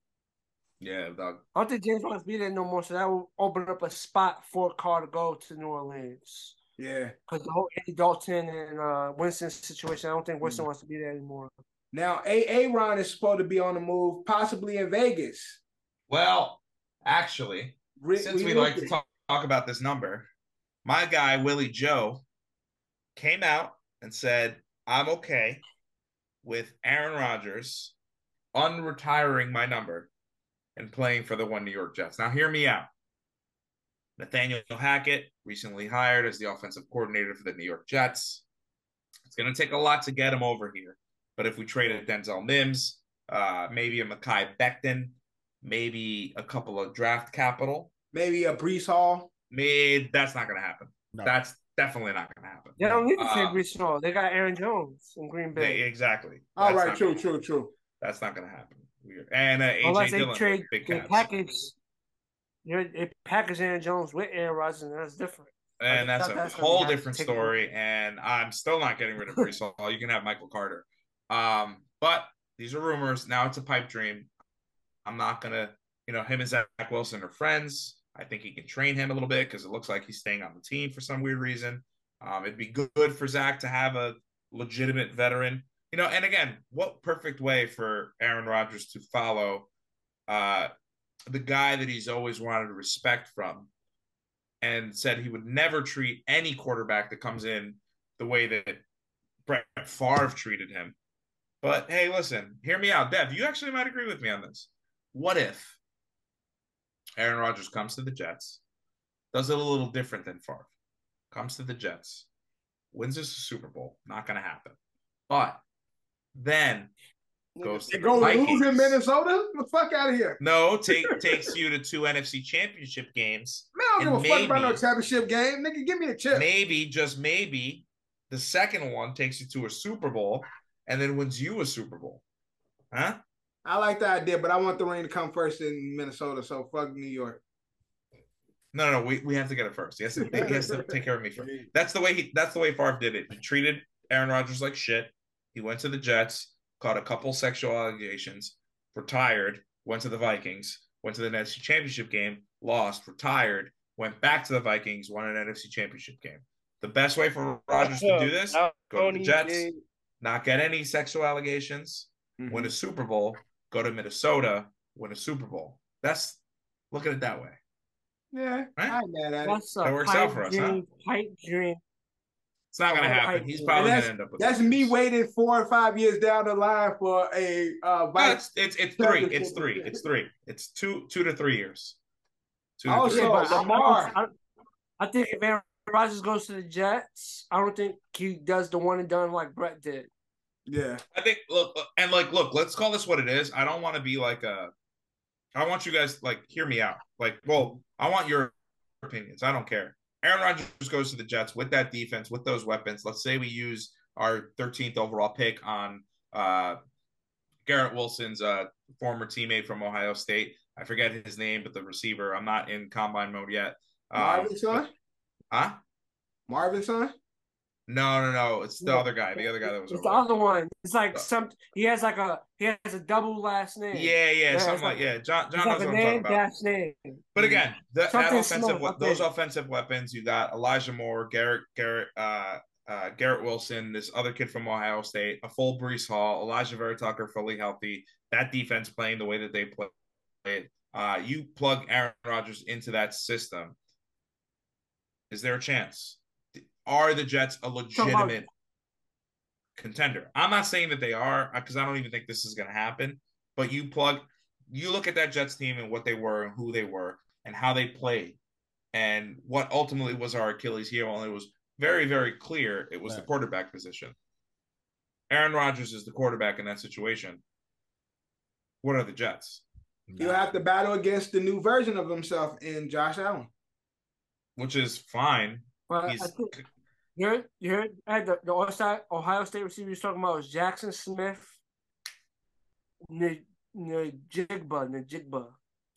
yeah, dog. I don't think James wants to be there no more, so that will open up a spot for Carr to go to New Orleans. Yeah. Because the whole Andy Dalton and uh, Winston situation, I don't think Winston wants to be there anymore. Now, A. Ron is supposed to be on the move, possibly in Vegas. Well, actually, Re- since we like to talk, talk about this number, my guy Willie Joe came out and said, "I'm okay with Aaron Rodgers unretiring my number and playing for the one New York Jets." Now, hear me out. Nathaniel Hackett, recently hired as the offensive coordinator for the New York Jets. It's going to take a lot to get him over here. But if we traded Denzel Mims, uh, maybe a Mekhi Becton, maybe a couple of draft capital, maybe a Breece Hall. Mid, that's not going to happen. No. That's definitely not going to happen. They don't need to Uh, take Breece Hall. They got Aaron Jones in Green They- Bay. exactly. All That's right, true, gonna- true, true. That's not going to happen. Weird. And uh, AJ Unless they Dillon, trade big the package. You're, they package Aaron Jones with Aaron Rodgers, and that's different. and that's a that's whole different take story. And I'm still not getting rid of Breece Hall. You can have Michael Carter. Um, but these are rumors. Now it's a pipe dream. I'm not gonna, you know, him and Zach Wilson are friends. I think he can train him a little bit because it looks like he's staying on the team for some weird reason. Um, it'd be good for Zach to have a legitimate veteran, you know. And again, what perfect way for Aaron Rodgers to follow uh, the guy that he's always wanted to respect from, and said he would never treat any quarterback that comes in the way that Brett Favre treated him. But hey, listen, hear me out, Dev. You actually might agree with me on this. What if Aaron Rodgers comes to the Jets, does it a little different than Favre, comes to the Jets, wins us a Super Bowl? Not going to happen. But then goes They to go lose in Minnesota? The fuck out of here. No, take takes you to two NFC Championship games. Man, I don't And give a fuck about no championship game. Nigga, give me the chip. Maybe, just maybe, the second one takes you to a Super Bowl and then wins you a Super Bowl. Huh? I like the idea, but I want the rain to come first in Minnesota, so fuck New York. No, no, no. We, we have to get it first. He has to, he has to take care of me first. That's the way he. That's the way Favre did it. He treated Aaron Rodgers like shit. He went to the Jets, caught a couple sexual allegations, retired, went to the Vikings, went to the NFC Championship game, lost, retired, went back to the Vikings, won an NFC Championship game. The best way for Rodgers to do this: go to the Jets, not get any sexual allegations, Mm-hmm. win a Super Bowl, go to Minnesota, win a Super Bowl. That's look at it that way. Yeah, Right? I ain't mad. That's That works out for us, huh? Pipe dream. It's not gonna happen. He's probably that's- gonna end up with That's me Chiefs. waiting four or five years down the line for a uh No, it's it's it's three. It's three. It's three. It's two two to three years. Two to Oh, three. so- I- Lamar. I, I think if Aaron Rodgers goes to the Jets, I don't think he does the one and done like Brett did. Yeah, I think look look, and like look, let's call this what it is. I don't want to be like a I want you guys like hear me out. Like, well, I want your opinions. I don't care. Aaron Rodgers goes to the Jets with that defense, with those weapons. Let's say we use our 13th overall pick on uh Garrett Wilson's uh former teammate from Ohio State. I forget his name, but the receiver. I'm not in combine mode yet. Um, Marvin son? huh? Marvin son? No, no, no. It's the No. other guy. The other guy that was It's the other one. It's like Uh, some. He has like a. He has a double last name. Yeah, yeah, Yeah, something like like- yeah. John, John like knows a what I'm talking name about. name. But again, the, that offensive, we- those offensive weapons, you got Elijah Moore, Garrett, Garrett, uh, uh, Garrett Wilson, this other kid from Ohio State, a full Breece Hall, Alijah Vera Tucker fully healthy. That defense playing the way that they play it. Uh, you plug Aaron Rodgers into that system. Is there a chance? Are the Jets a legitimate contender? I'm not saying that they are uh, because I don't even think this is going to happen. But you plug, you look at that Jets team and what they were and who they were and how they played and what ultimately was our Achilles heel. And it was very, very clear it was the quarterback position. Aaron Rodgers is the quarterback in that situation. What are the Jets? You'll have to battle against the new version of himself in Josh Allen. Which is fine. But I He's think you heard, you heard I had the, the Ohio State, Ohio State receiver you're talking about was Jaxon Smith, N- Najigba, Najigba.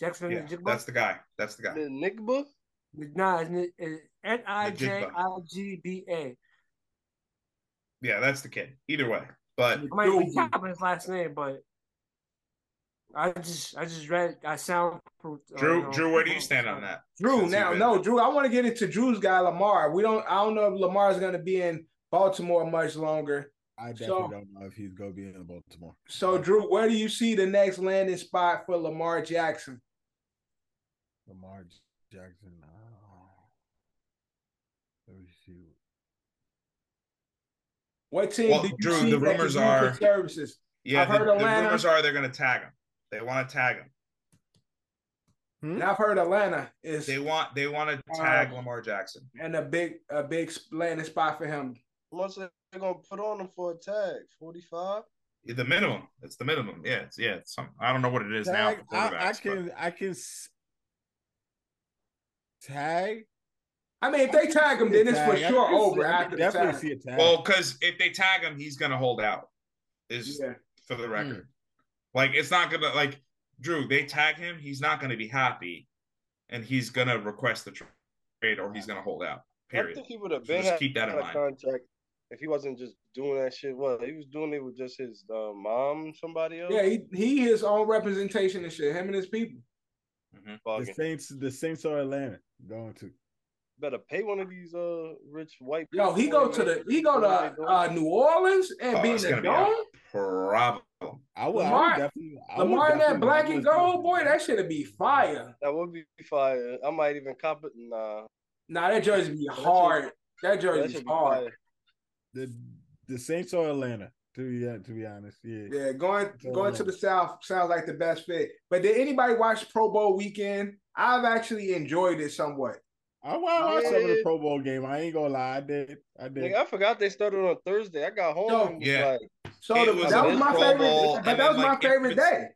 Jaxon yeah, Najigba? that's the guy. That's the guy. The Nigba? Nah, it's N I J I G B A. Yeah, that's the kid. Either way, but I might be chopping his last name, but I just I just read I sound uh, Drew, Drew, where do you stand on that? Drew, Since now, no, Drew, I want to get into Drew's guy, Lamar. We don't, I don't know if Lamar's going to be in Baltimore much longer. I definitely So- don't know if he's gonna be in Baltimore. So, Drew, where do you see the next landing spot for Lamar Jackson? Lamar Jackson. Oh. Let me see. What team Well, do you Drew, see the that rumors are- services? Yeah, I've the, heard the rumors are they're going to tag him. They want to tag him. And I've heard Atlanta is They want they want to tag Lamar Jackson. and a big a big landing spot for him. How much they gonna put on him for a tag? Forty five. The minimum. It's the minimum. Yeah, it's yeah. It's some, I don't know what it is now. Tag, For I, I quarterbacks, but- can I can s- tag. I mean, if they tag him, then it's for Tag. I sure see- over I can the definitely tag. see a tag. Well, because if they tag him, he's gonna hold out. Is Yeah. for the record. Hmm. Like it's not gonna like Drew. They tag him, he's not gonna be happy, and he's gonna request the trade or he's gonna hold out. I Period. think he would have So been just had keep that in mind. contract if he wasn't just doing that shit. What he was doing it with just his uh, mom, somebody else. Yeah, he he his own representation and shit. Him and his people. Mhm. the Saints, the Saints are Atlanta going to. Better pay one of these uh rich white. Yo, he go to the he go to uh, New Orleans and Oh, be in the gonna be a dome. problem. I would, I Lamar- would definitely. I would Lamar and that black and to- gold boy, that should be fire. That would be fire. I might even cop it. Nah, Nah, that jersey be hard. That that jersey should be hard. fire. the the Saints are Atlanta. To be uh, to be honest, yeah. Yeah, going going to the south sounds like the best fit. But did anybody watch Pro Bowl weekend? I've actually enjoyed it somewhat. I watched some of the Pro Bowl game. I ain't gonna lie, I did. I did. Nigga, I forgot they started on Thursday. I got home. Yo, Yeah. like, So It the, was that was my Pro favorite. Bowl, but that was my like, in favorite bet- day.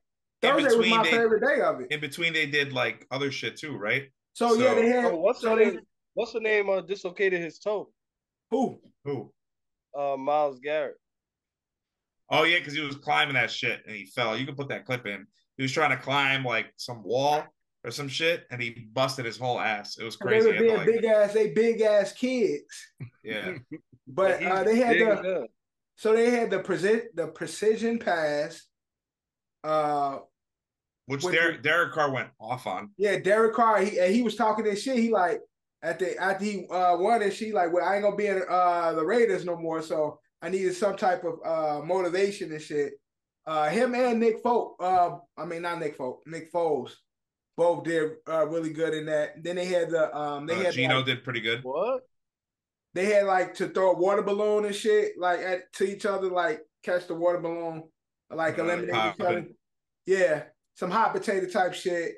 Thursday was my they- favorite day of it. In between, they did like other shit too, right? So, yeah, they had. oh, what's so the they name? What's the name? Uh, dislocated his toe. who? Who? Uh, Myles Garrett. Oh yeah, because he was climbing that shit and he fell. You can put that clip in. He was trying to climb like some wall or some shit, and he busted his whole ass. It was They crazy. were He to, being like- big ass. They big ass kids. yeah, But uh, they had big the as hell. So they had the present the precision pass. Uh, which Which Derek, was- Derek Carr went off on. Yeah, Derek Carr. He and he was talking this shit. He like at the after he uh won it, she like, well, I ain't gonna be in uh the Raiders no more. So I needed some type of uh motivation and shit. Uh, him and Nick Folk. Uh, I mean not Nick Folk, Nick Foles. Both did uh, really good in that. Then they had the um they Uh, had Geno like, did pretty good. What? They had like to throw a water balloon and shit like at to each other like catch the water balloon like eliminate each other. Yeah, some hot potato type shit.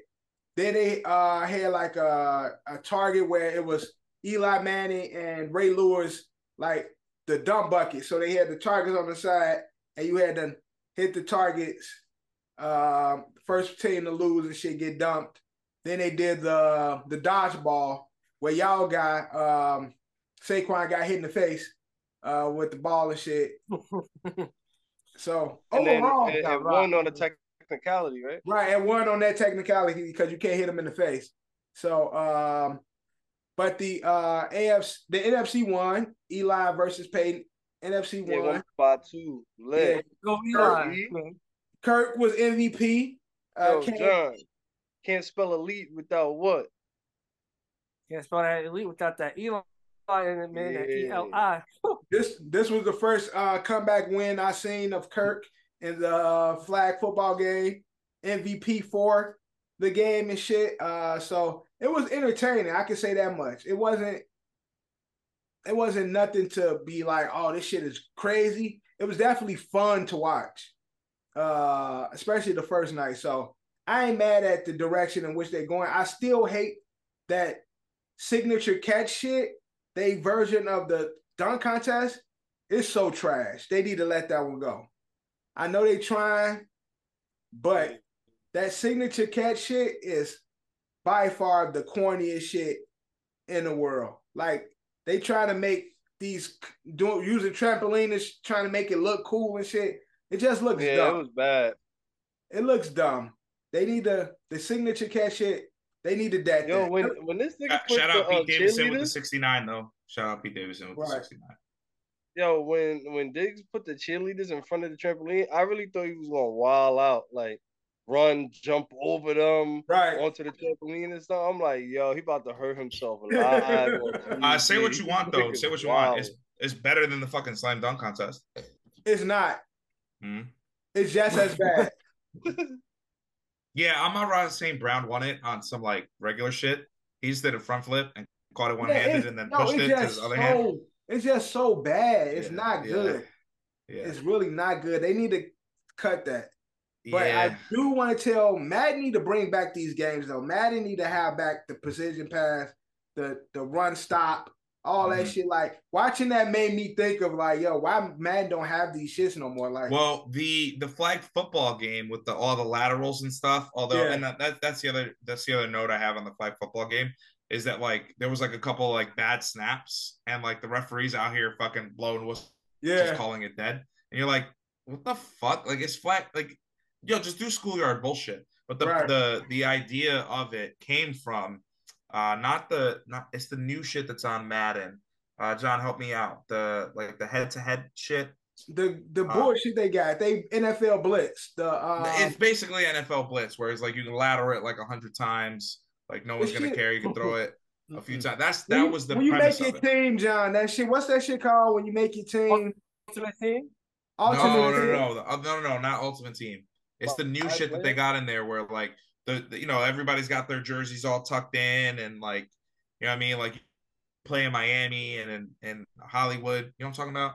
Then they uh had like a a target where it was Eli Manning and Ray Lewis like the dump bucket. So they had the targets on the side and you had to hit the targets. Um, first team to lose and shit get dumped. Then they did the the dodgeball where y'all got um Saquon got hit in the face uh with the ball and shit. So And overall, it, got it won on the technicality, right? Right, and one on that technicality because you can't hit him in the face. So, um, but the uh AFC, the NFC won. Eli versus Peyton. NFC Yeah, won. one by two. Yeah. Go Kirk, Eli. man. Kirk was MVP. Uh, Yo, Cam- John, can't spell elite without what? Can't spell that elite without that Eli in it, man. That E Yeah. L I. this this was the first uh comeback win I seen of Kirk in the uh, flag football game. MVP for the game and shit. Uh, so it was entertaining. I can say that much. It wasn't. It wasn't nothing to be like, oh, this shit is crazy. It was definitely fun to watch, uh, especially the first night. So I ain't mad at the direction in which they're going. I still hate that signature catch shit. They version of the dunk contest is so trash. They need to let that one go. I know they trying, but that signature catch shit is by far the corniest shit in the world. Like they trying to make these doing using trampoline is trying to make it look cool and shit. It just looks Yeah, dumb. it was bad. It looks dumb. They need to the signature catch shit. They needed that. Yo, thing. when when this nigga Uh, put shout the out Pete uh, Davidson with the 69 though. Shout out Pete Davidson with the 69. yo, when when Diggs put the cheerleaders in front of the trampoline, I really thought he was gonna wild out, like run, jump over them right. onto the trampoline and stuff. I'm like, yo, he about to hurt himself live. on Uh, say what you want though. Say what you want. It's it's better than the fucking slam dunk contest. It's not. Hmm. It's just as bad. Yeah, I'm not saying Brown won it on some like regular shit. He just did a front flip and caught it one handed it's- and then no, pushed it to his other so, hand. It's just so bad. It's Yeah, not yeah, good. Yeah. It's really not good. They need to cut that. But yeah. I do want to tell Madden need to bring back these games though. Madden need to have back the precision pass, the the run stop, all that Mhm. shit. Like watching that made me think of like, yo, why Madden don't have these shits no more? Like, Well, the the flag football game with the all the laterals and stuff. Although, Yeah. and that, that that's the other that's the other note I have on the flag football game is that like there was like a couple like bad snaps and like the referees out here fucking blowing whistles, yeah, just calling it dead, and you're like, what the fuck? Like it's flag like, yo, just do schoolyard bullshit. But the Right. the the idea of it came from, uh, not the not it's the new shit that's on Madden. Uh, John, help me out. The like the head to head shit. the the Uh, bullshit they got. They NFL blitz. The uh, it's basically NFL blitz, where it's like you can lateral it like a hundred times, like no one's gonna shit- care. You can throw it a few times. That's that you- was the when you make your team, John. That shit. What's that shit called when you make your team? Ultimate team. No, Alternate no, no, no, no, no, no, not Ultimate Team. It's the new Five shit that they got in there, where like the, the you know everybody's got their jerseys all tucked in, and like you know what I mean, like play in Miami and in, in Hollywood. You know what I'm talking about?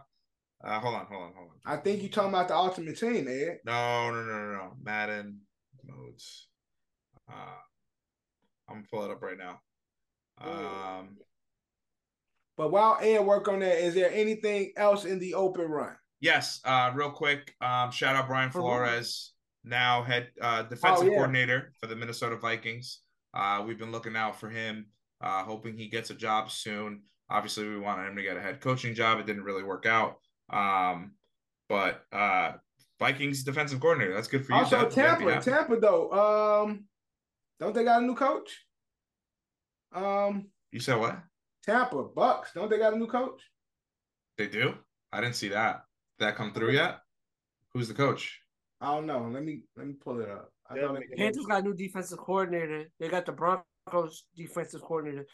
Uh, hold on, hold on, hold on. I think you're talking about the ultimate team, Ed. No, no, no, no, no. Madden modes. Uh, I'm gonna pull it up right now. Um, But while Ed work on that, is there anything else in the open run? yes. Uh, real quick. Um, shout out Brian? Flores, now head uh defensive Oh, yeah. coordinator for the Minnesota Vikings. Uh, we've been looking out for him, uh, hoping he gets a job soon. Obviously, we wanted him to get a head coaching job. It didn't really work out. Um, but uh, Vikings defensive coordinator. That's good for you. Also, Seth. You gotta be Tampa. Tampa though. Um, don't they got a new coach? Um, You said what? Tampa Bucks. Don't they got a new coach? They do? I didn't see that. Did that come through yet? Who's the coach? I don't know. Let me let me pull it up. I Yeah, thought make it- it Panthers got a new defensive coordinator. They got the Broncos defensive coordinator.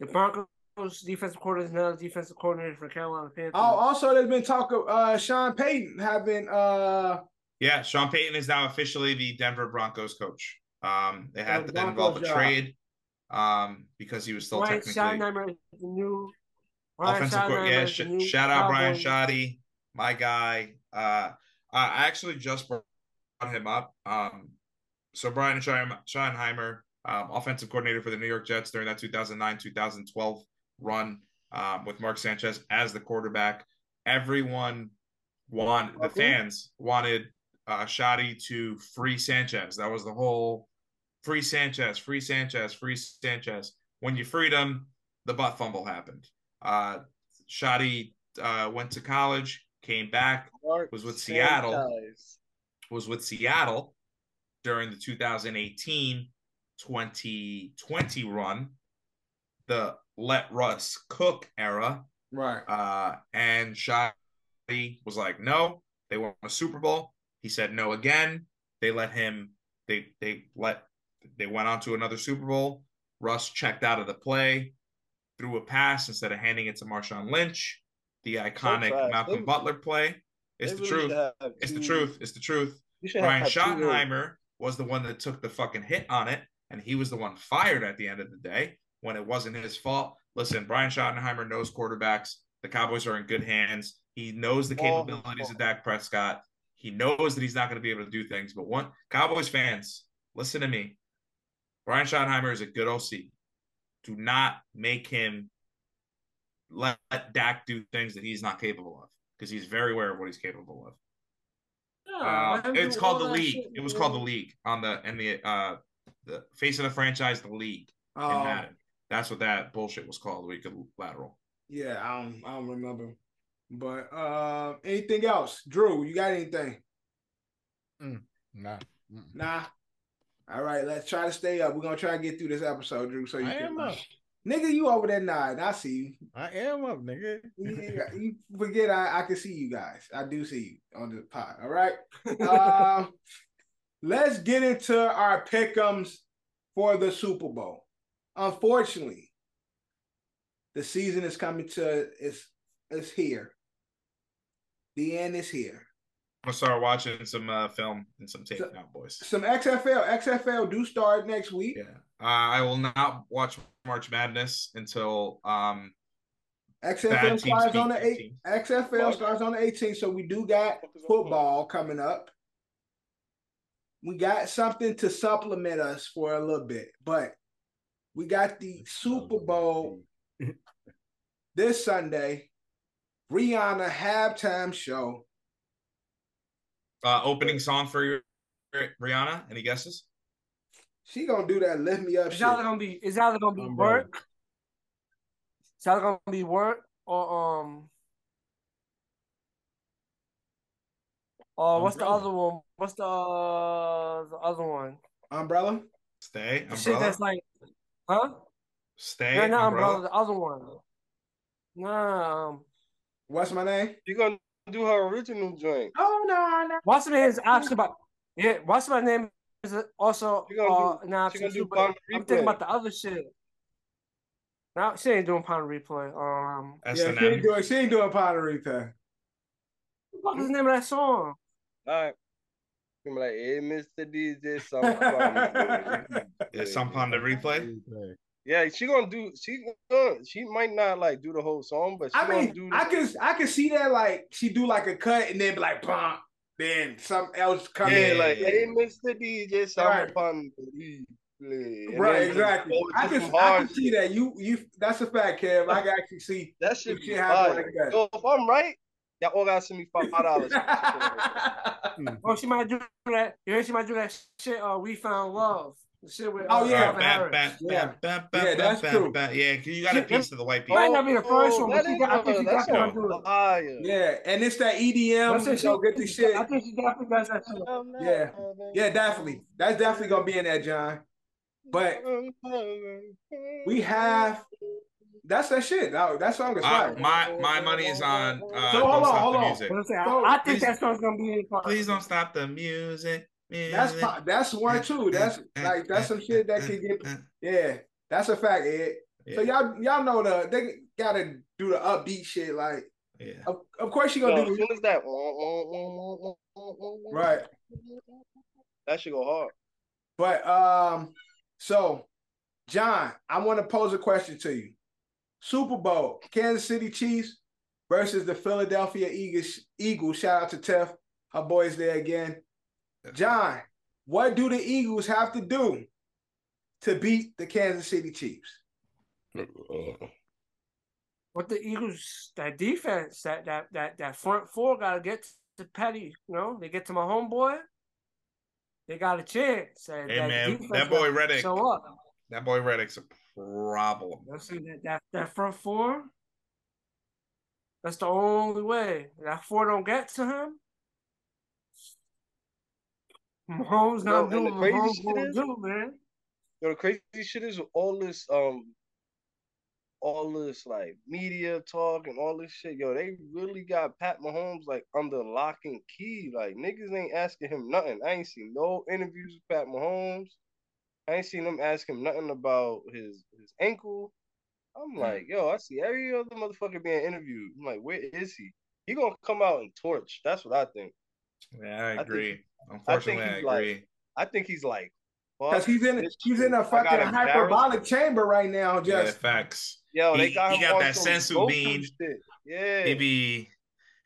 The Broncos defensive coordinator is now the defensive coordinator for Carolina Panthers. Oh, also there's been talk of uh Sean Payton having uh Yeah, Sean Payton is now officially the Denver Broncos coach. Um, they had Oh, to involve a trade um, because he was still Brian technically Schottenheimer is the new Brian offensive coach. Schottenheimer Yeah, sh- new shout out Brian Cowboys- Shoddy, my guy. Uh, I actually just brought him up. Um, so Brian Schottenheimer, um, offensive coordinator for the New York Jets during that 2009-2012 run um, with Mark Sanchez as the quarterback. Everyone want the fans wanted uh, Shoddy to free Sanchez. That was the whole free Sanchez, free Sanchez, free Sanchez. When you freed him, the butt fumble happened. Uh, Shoddy uh, went to college, came back, was with Seattle. Was with Seattle, during the 2018 2020 run, the let Russ cook era. Right. Uh, and Shotty was like, no, they won a Super Bowl. He said no again. They let him, they, they let, they went on to another Super Bowl. Russ checked out of the play, threw a pass instead of handing it to Marshawn Lynch. The iconic. Malcolm They- Butler play. It's the really truth. have It's the truth. It's the truth. you should Brian have two- Schottenheimer was the one that took the fucking hit on it, and he was the one fired at the end of the day when it wasn't his fault. Listen, Brian Schottenheimer knows quarterbacks. The Cowboys are in good hands. He knows the Oh. capabilities of Dak Prescott. He knows that he's not going to be able to do things. But one Cowboys fans, listen to me. Brian Schottenheimer is a good OC. Do not make him let Dak do things that he's not capable of because he's very aware of what he's capable of. Yeah, Uh, it's called the that league. shit, It was called the league on the and the uh the face of the franchise, the league in Um, Madden. That's what that bullshit was called. We could lateral. yeah, I don't I don't remember. But uh anything else? Drew, you got anything? Nah. Mm. Nah. All right, let's try to stay up. We're gonna try to get through this episode, Drew. So you I can am up. Nigga, you over there nine. I see you. I am up, nigga. You, you forget I, I can see you guys. I do see you on the pod. All right. Um, let's get into our pickums for the Super Bowl. Unfortunately, the season is coming to it's it's here. The end is here. I'm gonna start watching some uh, film and some tape So- now, boys. Some XFL, XFL do start next week. Yeah, uh, I will not watch March Madness until um Bad XFL teams starts on the good eight. teams. XFL starts on the 18th, so we do got football coming up. We got something to supplement us for a little bit, but we got the Super Bowl this Sunday. Rihanna halftime show. uh opening song for Rihanna. Any guesses? She gonna do that lift me up It's shit. either gonna be it's either gonna be Umbrella. work. It's either gonna be work or um. Oh, what's the other one? What's the uh, the other one? Umbrella. Stay, The shit umbrella. that's like, huh? Stay, No, not umbrella. umbrella. The other one. Nah. Um, What's my name? You gonna do her original joint? Oh no, no. what's my name is actually about. Yeah, what's my name is also She gonna uh do- now she gonna do Pound I'm Replay. thinking about the other shit. Now she ain't doing pound replay. Um, S Yeah, and she ain't doing. She ain't doing pottery repair. what was the name of that song? All right. I'm like, hey, Mr. DJ, something. Is some on the replay? Yeah, she gonna do. She gonna. She might not like do the whole song, but she I gonna mean, do. I can I can see that like she do like a cut and then be like bump, then something else come yeah, in like, hey, Mr. DJ, something Right. upon the replay. And right, exactly. go I into can I hard can see that you you that's a fact, Kev. I can actually see. That should She be have like that. Yo, if I'm right, y'all all gotta send me five dollars. Oh, she might do that. You heard she might do that shit. Uh, we found love. The shit with. Oh, uh, yeah. Calvin Harris. Yeah. Yeah, Yeah, that's true. Yeah, 'cause you got a piece of the white people. Might people. not be the first one, but that she got- I think a- she that's definitely a gonna do it. fire. yeah, and it's that EDM. That's what get the shit. I think she definitely does that shit. Yeah. Yeah, definitely. That's definitely gonna be in there, John. But we have that's that shit. That, that song is Uh, fire. my my money is on. Uh, So, don't hold on, stop hold the on. music. But I'm So, I, I think please- that song's gonna be in part. Please don't stop the music. That's music. that's one too. That's like that's some shit that can get. Yeah, that's a fact, Ed. So y'all y'all know the they gotta do the upbeat shit. Like yeah. of, of course she Yo, gonna as do soon as that, right. That should go hard. But um, so John, I want to pose a question to you. Super Bowl, Kansas City Chiefs versus the Philadelphia Eagles. Eagles. Shout out to Tef, her boys there again. John, what do the Eagles have to do to beat the Kansas City Chiefs? What the Eagles, that defense, that that that that front four gotta get to Petty. You know, they get to my homeboy. They got a chance. That, Hey, that man, that boy gotta Reddick. Show up. That boy Reddick's a problem. You know, see that, that that front four. That's the only way. That four don't get to him. Mahomes not and doing what crazy Mahomes shit gonna is- do, man. Yo, the crazy shit is all this um all this like media talk and all this shit. Yo, they really got Pat Mahomes like under lock and key. Like niggas ain't asking him nothing. I ain't seen no interviews with Pat Mahomes. I ain't seen them ask him nothing about his his ankle. I'm like, yo, I see every other motherfucker being interviewed. I'm like, where is he? He gonna come out and torch. That's what I think. Yeah, I agree. I Unfortunately, think I, he's like- agree. I think he's like, Because he's in he's this in a shit. I got fucking embarrassed. hyperbolic chamber right now. yeah, Just facts. Yo, they He- got he him got that some senzu Goku bean. Yeah, He'd be,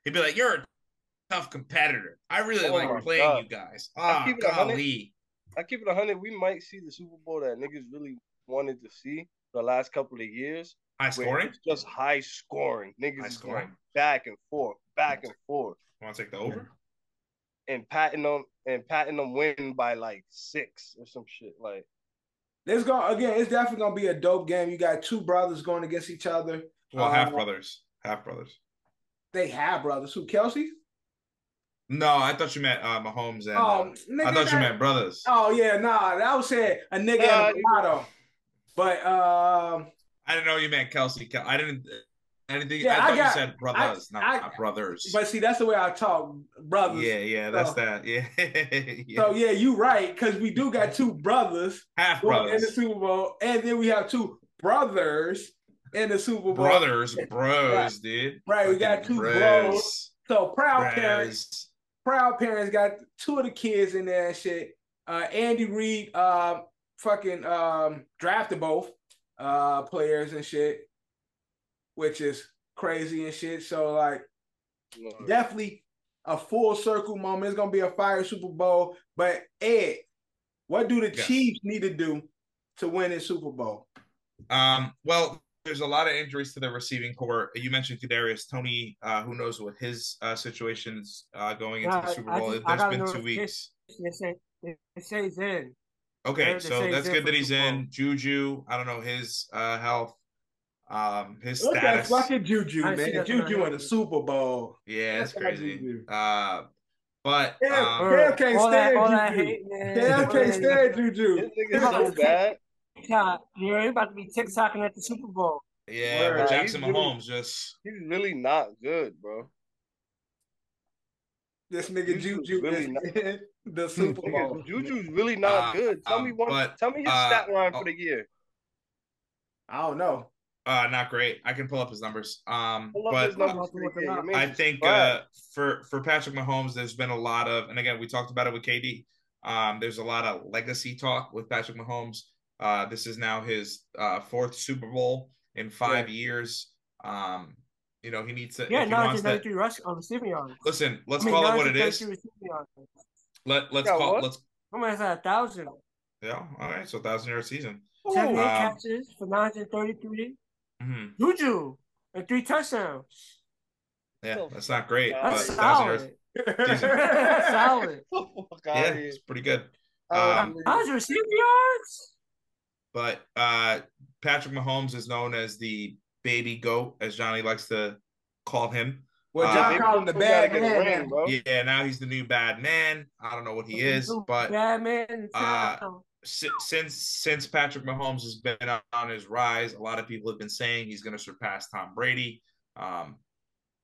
he'd be like, "You're a tough competitor. I really Oh like playing God. you guys." I Ah, keep it a hundred. golly. I keep it hundred. We might see the Super Bowl that niggas really wanted to see the last couple of years. High scoring. just high scoring. Niggas High scoring. going back and forth, back and forth, Want to take the over? And patting them and patting them win by like six or some shit. Like It's going again. It's definitely gonna be a dope game. You got two brothers going against each other. Well, half Uh, brothers. Half brothers. They have brothers. Who Kelce? No, I thought you meant uh, Mahomes and. Oh, uh, nigga, I thought you meant brothers. Oh yeah, nah. I was saying a nigga Nah, and a you- mulatto. But um, I didn't know you meant Kelce. I didn't. I. Yeah, I I got- you said brothers, not, I- not brothers. but see, that's the way I talk, brothers. yeah, yeah, that's So- that. Yeah, yeah. So yeah, you right because we do got two brothers half going in the Super Bowl, and then we have two brothers in the Super Bowl. brothers, bros, Right. dude. Right, we got two bros. So proud parents, proud parents got two of the kids in there and shit. Uh, Andy Reid, uh, fucking um, drafted both uh players and shit, which is crazy and shit. So like, you know, definitely a full circle moment. It's gonna be a fire Super Bowl. But Ed, what do the Yes. Chiefs need to do to win in Super Bowl? Um, well, there's a lot of injuries to the receiving corps. You mentioned Kadarius Toney. Uh, who knows what his uh, situation is uh, going into the Super Bowl? just- I There's been two notification. weeks. They say they say he's in. Okay, They- they so that's good that he's in. Juju, I don't know his uh, health, um, his Look at status. fucking Juju, I man. that's what I Juju in the. Super Bowl. Yeah, it's That's crazy. Uh, but Yeah, um, Cam can't all that, stand all that Juju. hate, man. Cam can't that- stand Juju. this nigga's so bad. TikTok. You're about to be TikToking at the Super Bowl. yeah, Word. but Nah, Jackson he's really- just He's really not good, bro. This nigga Juju's Juju really is not- the Super Bowl. Juju's really not Uh, good. Tell me um, one. but, tell me his uh, stat line oh. for the year. I don't know. Uh not great. I can pull up his numbers. Um, but his numbers uh, for the look year. him Your up. man's I think uh, for for Patrick Mahomes, there's been a lot of, and again, we talked about it with KD. Um, there's a lot of legacy talk with Patrick Mahomes. Uh, this is now his uh, fourth Super Bowl in five years. Um, you know, he needs to. Yeah, if he wants to rush on receiving yards. listen, let's I mean, call it what it is. 933 is. receiving yards. Let let's Yeah, call what? let's I'm gonna say a thousand. yeah. All right, so thousand yard season. 78 Um, catches for 933. Hmm Juju and three touchdowns. Yeah, Oh, that's not great, God. That's thousand solid. That's solid. Fuck Yeah, it's pretty good. Uh, Um, How's your receiving yards? But uh, Patrick Mahomes is known as the baby goat, as Johnny likes to call him. Well, Uh, John They called him the bad man. man. bro. Yeah, now he's the new bad man. I don't know what he is, but bad man. uh, town. si- since since Patrick Mahomes has been on- his rise, a lot of people have been saying he's going to surpass Tom Brady. Um,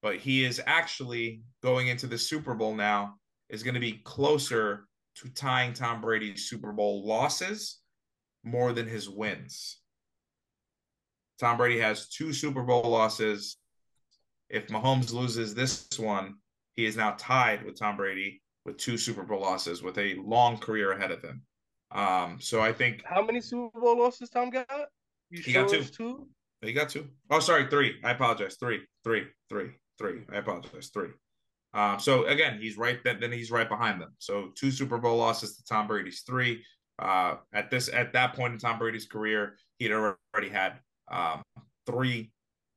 but he is actually going into the Super Bowl now is going to be closer to tying Tom Brady's Super Bowl losses more than his wins. Tom Brady has two Super Bowl losses. If Mahomes loses this one, he is now tied with Tom Brady with two Super Bowl losses with a long career ahead of him. Um, so I think How many Super Bowl losses Tom got? You He sure got two. two? he got two. Oh, sorry, three. I apologize. Three, three, three, three. I apologize. Three. Um, so again, he's right then, then he's right behind them. So two Super Bowl losses to Tom Brady's three. Uh, at this at that point in Tom Brady's career, he'd already had um, three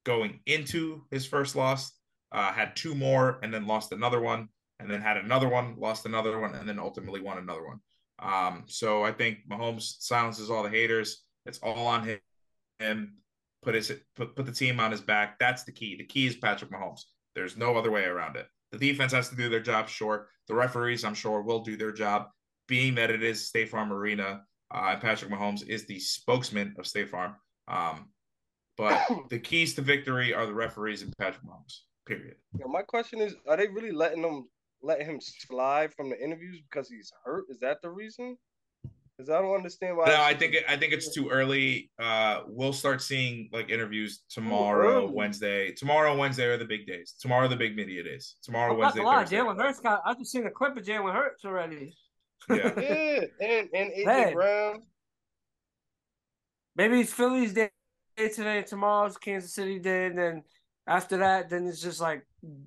going into his first loss, uh, had two more, and then lost another one, and then had another one, lost another one, and then ultimately won another one. Um, so I think Mahomes silences all the haters. It's all on him. him put his put, put the team on his back. That's the key. The key is Patrick Mahomes. There's no other way around it. The defense has to do their job, sure. The referees, I'm sure, will do their job. being that it is State Farm Arena, uh, and Patrick Mahomes is the spokesman of State Farm. Um, but the keys to victory are the referees and Patrick Mahomes. Period. Yo, my question is, are they really letting him letting him slide from the interviews because he's hurt? Is that the reason? Because I don't understand why. No, I think it, I think it's too early. Uh, we'll start seeing like interviews tomorrow, early. Wednesday. Tomorrow, Wednesday are the big days. Tomorrow, the big media days. Tomorrow, I'm not Wednesday, gonna lie, Thursday. Jalen Hurts got. I've just seen a clip of Jalen Hurts already. Yeah. a- yeah, and and AJ Hey. Brown. Maybe it's Philly's day today, tomorrow's Kansas City day, and then after that, then it's just like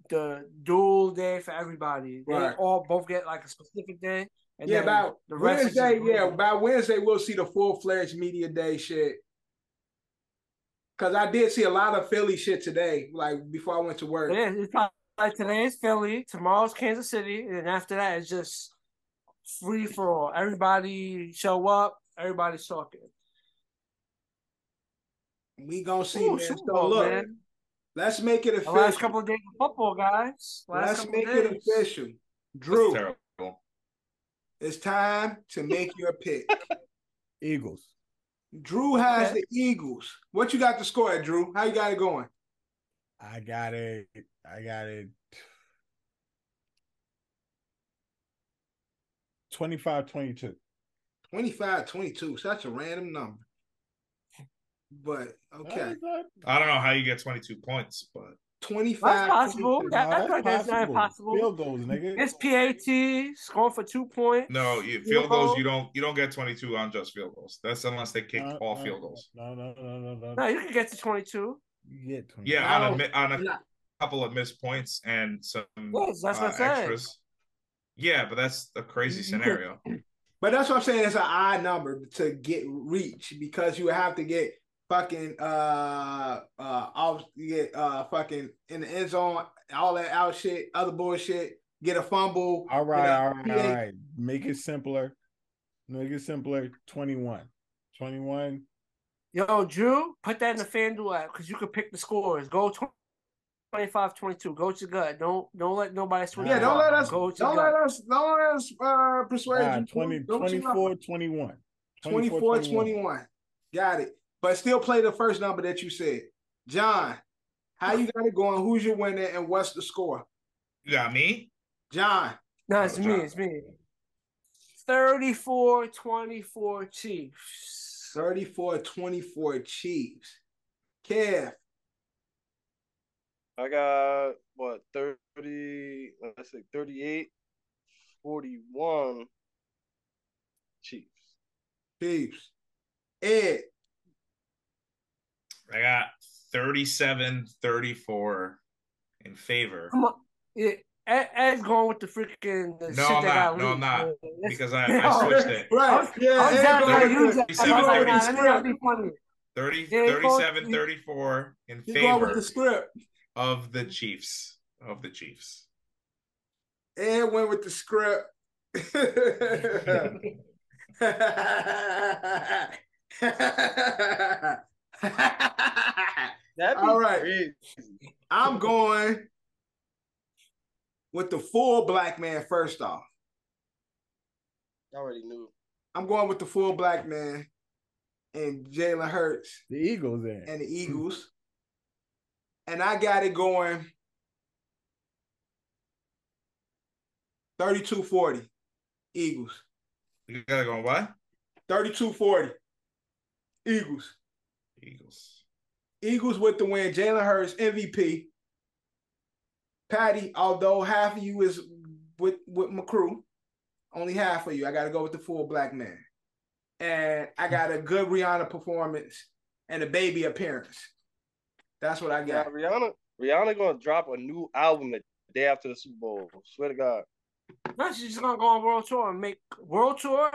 the dual day for everybody. They Right. all both get like a specific day. And yeah, about the rest Wednesday. Yeah, by Wednesday we'll see the full fledged media day shit. Cause I did see a lot of Philly shit today, like before I went to work. Is. It's probably like today is Philly, tomorrow's Kansas City, and after that it's just free for all. Everybody show up, everybody's talking. We gonna see, Ooh, man. So look, man. Let's make it The last official. couple of days of football, guys. Last Let's make of it official. Drew, it's time to make your pick. Eagles. Drew has Okay. the Eagles. What you got to score at, Drew? How you got it going? I got it. I got it. 25 22. 25 22. Such a random number. But okay. I don't know how you get 22 points, but 25 That's possible. 22. That- that's like that's not impossible. Field goals, nigga. It's PAT scoring for two points. no, you, Field field goals goal. you don't you don't get 22 on just field goals. That's unless they kick No, all no, field goals. No, no, no, no, no. No, you can get to 22. You get 20. Yeah, I on a don't- mi- on a couple of missed points and some Yes, that's what uh, I said. extras. Yeah, but that's a crazy You- you could- scenario. But that's what I'm saying. It's an odd number to get reach because you have to get fucking uh uh off you get uh fucking in the end zone, all that out shit, other bullshit, get a fumble. All right, a, all right, all right. Make it simpler. Make it simpler. 21. 21. Yo, Drew, put that in the FanDuel app because you can pick the scores. Go 25 22. Go to gut. Don't don't let nobody switch. Yeah, don't let us Go to don't gut. let us don't let us uh persuade you. 20, Don't you know? 24 21. 24 21. Got it. But still play the first number that you said. John, how you got it going? Who's your winner and what's the score? You got me? John, No, it's Oh, me. John. It's me. 34 24 Chiefs. 34 24 Chiefs. Kev, I got what 30, let's say 38, 41 Chiefs. Chiefs. Ed, I got 37 34 in favor Come on. Yeah, Ed's going with the freaking the No, shit I'm not. No, I'm not. Because I, I oh, switched it. Right. Yeah, I was Ed down going there with use the- that. he's I going was like, with nah, the let me not script. be funny. 30, Yeah, 37 34 in He's going with favor the script. of the Chiefs. Of the Chiefs. Ed went with the script. That'd be All right. crazy. I'm going with the full black man first off. I already knew. I'm going with the full black man and Jalen Hurts The Eagles in. and the hmm. Eagles. And I got it going 32 40. Eagles. You gotta go what? 32 40. Eagles. Eagles. Eagles with the win. Jalen Hurts, MVP. Patty, although half of you is with, with my crew, only half of you. I got to go with the full black man. And I got a good Rihanna performance and a baby appearance. That's what I Yeah, got. Rihanna. Rihanna gonna drop a new album the day after the Super Bowl. Swear to God. No, she's just gonna go on world tour and make world tour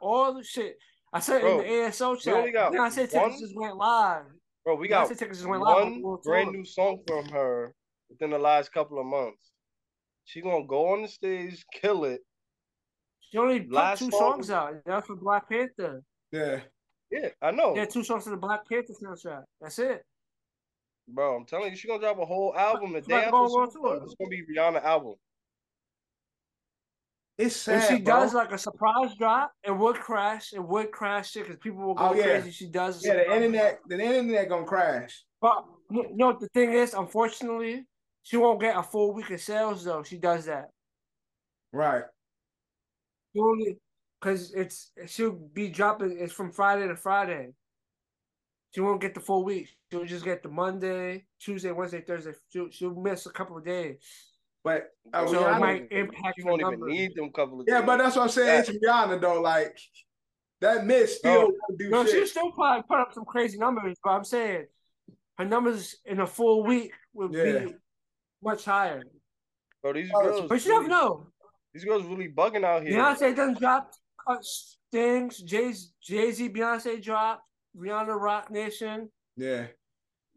all the shit. I said Bro, in the ASO chat. only got Then I said one- tickets just went live. Bro, we got said tickets just went live one world brand new song from her within the last couple of months. She gonna go on the stage, kill it. She only put two song- songs out. That's for Black Panther. Yeah. Yeah, I know. Yeah, two songs for the Black Panther soundtrack. That's it. Bro, I'm telling you, she gonna drop a whole album the She day after go the on world tour. It's gonna be Rihanna album. It's sad, if she bro. does like a surprise drop, it would crash. It would crash it because people will go Oh, yeah. crazy. She does. yeah, the internet, the internet gonna crash. But you know the thing is? Unfortunately, she won't get a full week of sales though. She does that. Right. Only because it's she'll be dropping. It's from Friday to Friday. She won't get the full week. She'll just get the Monday, Tuesday, Wednesday, Thursday. She'll, she'll miss a couple of days. But uh, So it Rihanna- might impact You won't even numbers. need them couple of yeah, days. but that's what I'm saying. It's Rihanna though. Like that miss still No. won't do No, she'll still probably put up some crazy numbers, but I'm saying her numbers in a full week would Yeah. be much higher. Bro, these Oh, girls, But you never really- know. These girls really bugging out here. Beyonce doesn't drop uh, things. Jay Jay Z, Beyonce dropped. Rihanna, Roc Nation. Yeah.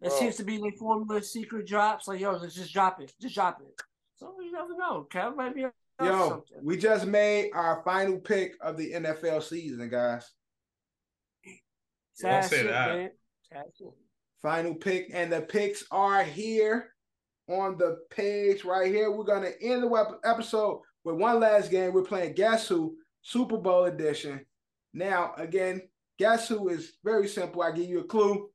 That Bro. seems to be the formula secret drops. Like, yo, let's just drop it. Just drop it. So you never know. Kev might be Yo, something. we just made our final pick of the NFL season, guys. Sad Don't say shit, that. man. Sad shit. Final pick, and the picks are here on the page right here. We're gonna end the episode with one last game. We're playing Guess Who Super Bowl edition. Now, again, Guess Who is very simple. I give you a clue.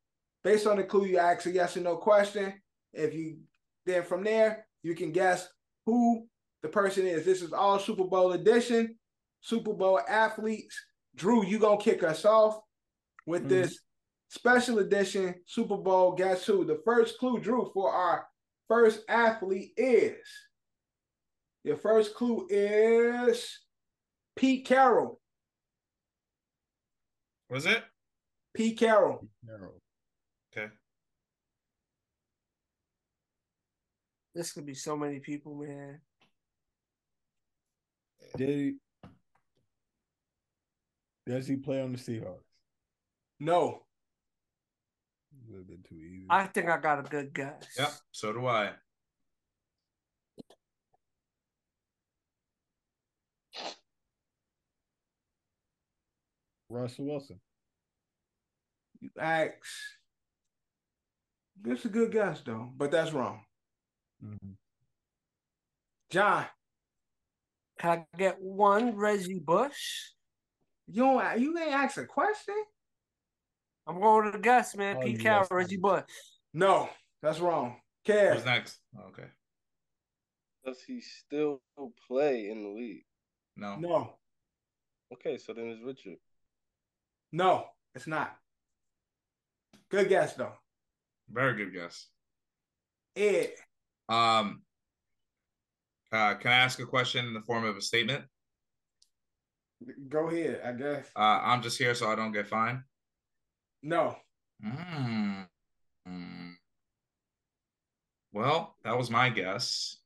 Based on the clue, you ask a yes or no question. If you then from there, you can guess who the person is. This is all Super Bowl edition. Super Bowl athletes. Drew, you gonna kick us off with Mhm. this special edition Super Bowl Guess Who? The first clue, Drew, for our first athlete is your first clue is Pete Carroll. Was it? Pete Carroll. No. Okay. This could be so many people, man. Did he, does he play on the Seahawks? No. Would have been too easy. I think I got a good guess. Yep. So do I. Russell Wilson. You ask. This is a good guess though, but that's wrong. Mhm. John, Can I get one Reggie Bush? you don't you ain't ask a question? I'm going to the guess, man. Oh, Pete you Carroll, guessed Reggie. Bush. No, that's wrong. Who's Kev, next? Oh, okay. Does he still play in the league? No. no, Okay, so then it's Richard. no, it's not. Good guess though. Very good guess. Ed, Um. Uh, can I ask a question in the form of a statement? go ahead, I guess. Uh, I'm just here so I don't get fined. No. Mm. Mm. Well, that was my guess.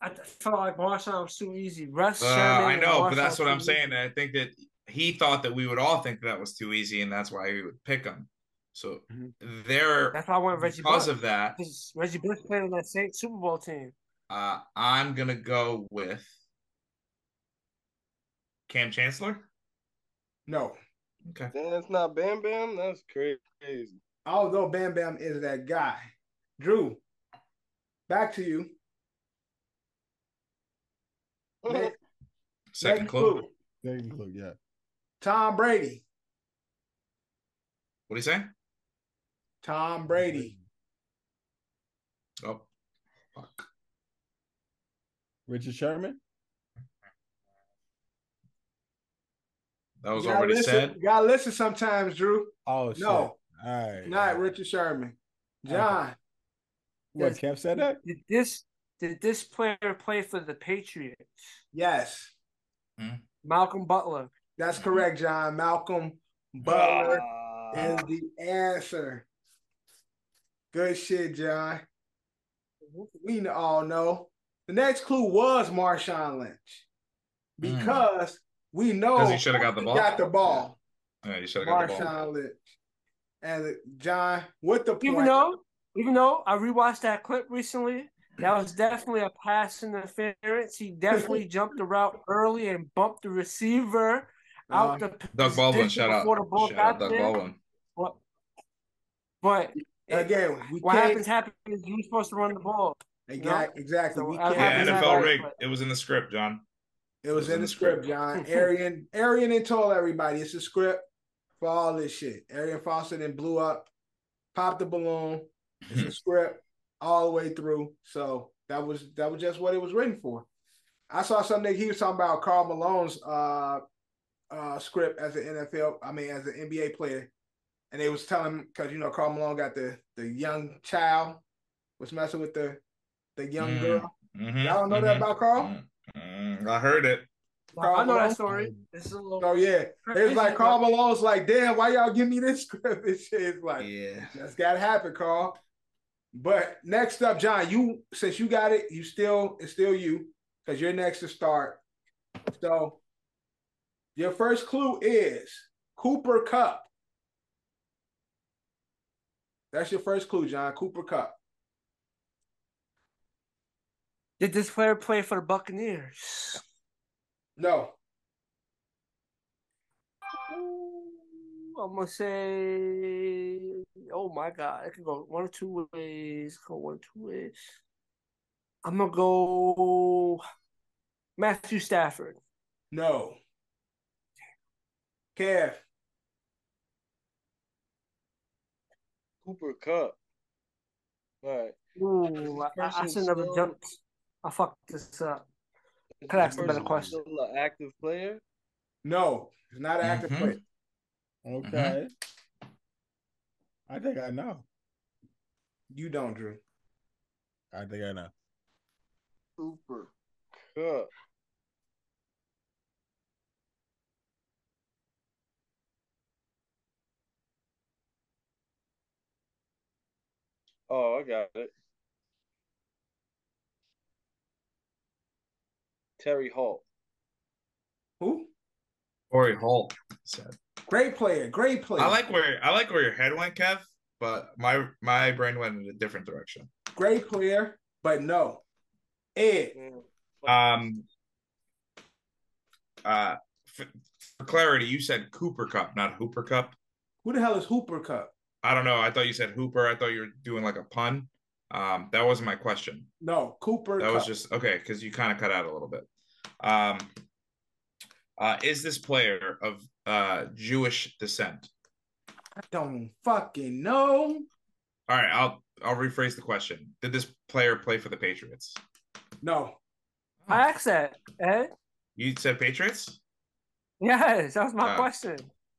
I felt like Marshawn was too easy. Russ Uh, I know, but that's what I'm too saying. easy. I think that he thought that we would all think that was too easy, and that's why he would pick him. So there, That's why I went Reggie because Bush. of that, Because Reggie Bush played on that same Super Bowl team. uh, I'm gonna go with Kam Chancellor. No. Okay. That's not Bam Bam. That's crazy. Although Bam Bam is that guy. Drew, back to you. Next- Second next clue. Second clue, yeah. Tom Brady. What do you say? Tom Brady. Oh, fuck. Richard Sherman. That was already listen- said. You gotta listen sometimes, Drew. Oh shit. No. All right. Not Richard Sherman. John. What Yes. Kev said that? Did this did this player play for the Patriots? Yes. Malcolm Butler. That's correct, John. Malcolm Butler Ah. is the answer. Good shit, John. We all know. The next clue was Marshawn Lynch. Because we know he shoulda got the ball. got the ball. Yeah, you should have got the ball. Marshawn Lynch. And John, with the point. Even though, even though I rewatched that clip recently, that was definitely a pass interference. He definitely jumped the route early and bumped the receiver out Uh, the Doug Baldwin, position shout out. before the ball Shout out Doug there. Baldwin. But, but again, we what can't happens happens. You're supposed to run the ball. exactly, exactly. So we can't Yeah, NFL happen. rigged. It was in the script, John. It was in the script, John. Arian, Arian and told everybody it's a script for all this shit. Arian Foster then blew up, popped the balloon. It's a script all the way through. So that was that was just what it was written for. I saw something he was talking about Karl Malone's uh uh script as an NFL, I mean as an NBA player. And they was telling because you know Karl Malone got the the young child was messing with the the young Mm. girl. Mhm, Y'all don't know that mhm, about Karl? mhm, mhm. I heard it. Karl I know Malone? that story. It's a little. So yeah, it was like Karl Malone's like, damn, why y'all give me this script? This shit is like, Yeah. that's gotta happen, Karl. But next up, John, you since you got it, you still it's still you because you're next to start. So your first clue is Cooper Kupp. That's your first clue, John. Cooper Kupp. Did this player play for the Buccaneers? No. I'm gonna say, oh my god, it can go one or two ways. Go one or two ways. I'm gonna go Matthew Stafford. No. Kev. Cooper Kupp. All right. Ooh, I, I, I person should never still- jumped. I fucked this up. Is Could ask a better question. Still an active player. No, it's not an active Mhm. player. Okay. I think I know. You don't, Drew. I think I know. Cooper Kupp. Oh, I got it. Torry Holt. Who? Torry Holt said. Great player. Great player. I like where I like where your head went, Kev, but my my brain went in a different direction. great player, but no. Ed. Um. Uh, for, for clarity, you said Cooper Kupp, not Hooper Cup. Who the hell is Hooper Cup? I don't know. I thought you said Hooper. I thought you were doing like a pun. Um, that wasn't my question. No, Cooper That Kupp. was just okay because you kind of cut out a little bit. Um, uh, is this player of uh Jewish descent? I don't fucking know. All right, I'll I'll rephrase the question. Did this player play for the Patriots? No. I asked that, Ed. You said Patriots? Yes, that was my Oh. question.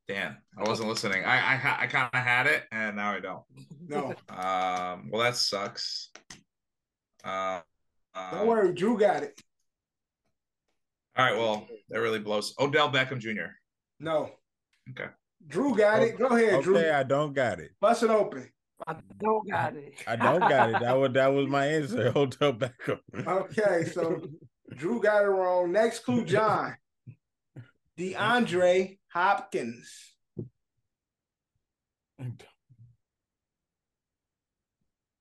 Damn, I wasn't listening. I I, I kind of had it, and now I don't. No. Um, well, that sucks. Uh, Don't um, worry, Drew got it. All right, well, that really blows. Odell Beckham Jr. No. Okay. Drew got it. Go ahead, Drew. Okay, I don't got it. Bust it open. I don't got it. I don't got it. That was that was my answer. Hotel Beckham. Okay, so Drew got it wrong. Next clue, John. DeAndre Hopkins.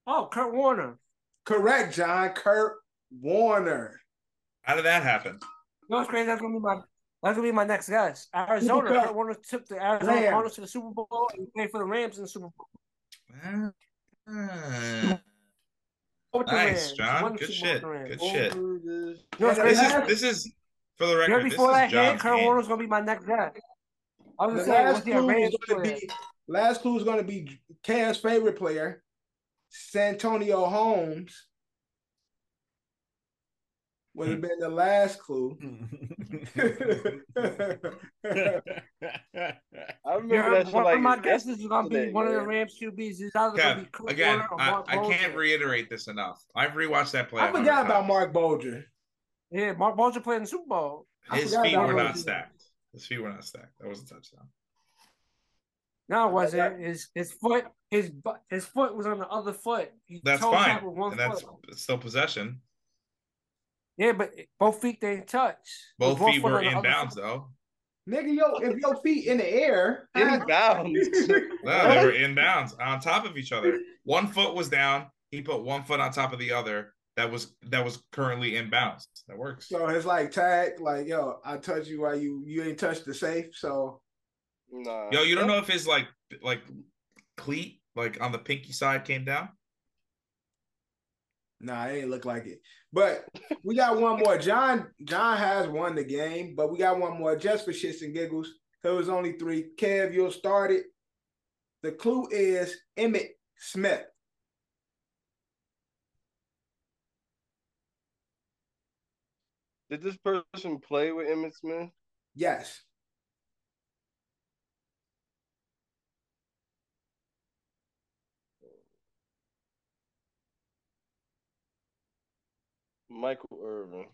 Oh, Kurt Warner. Correct, John. Kurt Warner. How did that happen? No, it's crazy. That's gonna be my that's gonna be my next guess. Arizona. Kurt Warner took the Arizona Rams. Cardinals to the Super Bowl and he played for the Rams in the Super Bowl. Ah. With nice, John. Good shit. with the Rams. Good shit. Over this. You know This is this is for the You know, record. This before that is hit, Kurt. Warner's gonna be my next guy. I was The saying, last was he a clue is going to be last clue is going to be Cam's favorite player, Santonio Holmes. Would have been the last clue. I remember Yeah, that shit one like of my guesses is gonna be yesterday, one of the man. Rams QBs. Is either gonna be Kev, Kurt again, or I, Mark I can't reiterate this enough. I've rewatched that play. I forgot about times. Marc Bulger. Yeah, Marc Bulger played in the Super Bowl. His feet were not stacked. His feet were not stacked. That was a touchdown. No, it wasn't. His his foot his bu- his foot was on the other foot. He That's toe fine. tapped with one And that's foot. still possession. Yeah, but both feet didn't touch. Both With one feet were on in bounds though. Nigga, yo, if your feet in the air, In bounds. No, they were in bounds on top of each other. One foot was down. He put one foot on top of the other. That was that was currently in bounds. That works. So it's like tag, like yo, I touch you while you you ain't touched the safe. So Nah. Yo, you don't know if his like like cleat like on the pinky side came down. Nah, it ain't look like it. But we got one more. John John has won the game, but we got one more just for shits and giggles. There was only three. Kev, you'll start it. The clue is Emmitt Smith. Did this person play with Emmitt Smith? Yes. Michael Irvin.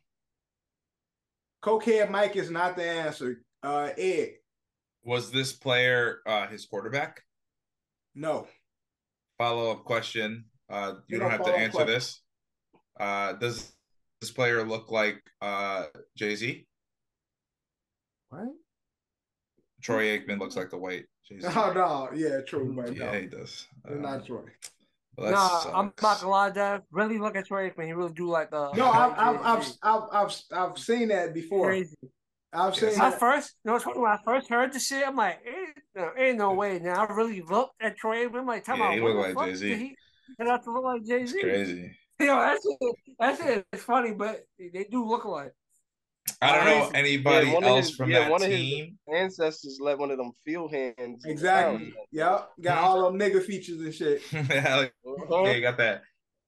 Cokehead Mike is not the answer. Uh Ed, Was this player uh, his quarterback? no. Follow up question. Uh, you You don't know, have to answer question. this. Uh, does this player look like uh, Jay Z? What? Troy Aikman looks like the white Jay Z. Oh no, yeah, true, but no. Yeah, he does. Uh, not Troy. well, that Nah, I'm not gonna lie, Dad. Really look at Troy Aikman. He really do like the. No, I've I've, I've Jay-Z. I've I've I've seen that before. Crazy. I've seen Yes. At that. first, you know, when I first heard the shit, I'm like, ain't, no, ain't no way. Now I really looked at Troy Aikman. I'm like, tell Yeah, me, he what look like Jay-Z. did he turn to look like Jay Z. crazy. You know, that shit, that shit is funny, but they do look alike. I don't know anybody Yeah, one of else his- from yeah, that one of his- team. Ancestors let one of them field hands. Exactly. Yep. Got all them nigga features and shit. yeah, Uh-huh. yeah, you got that.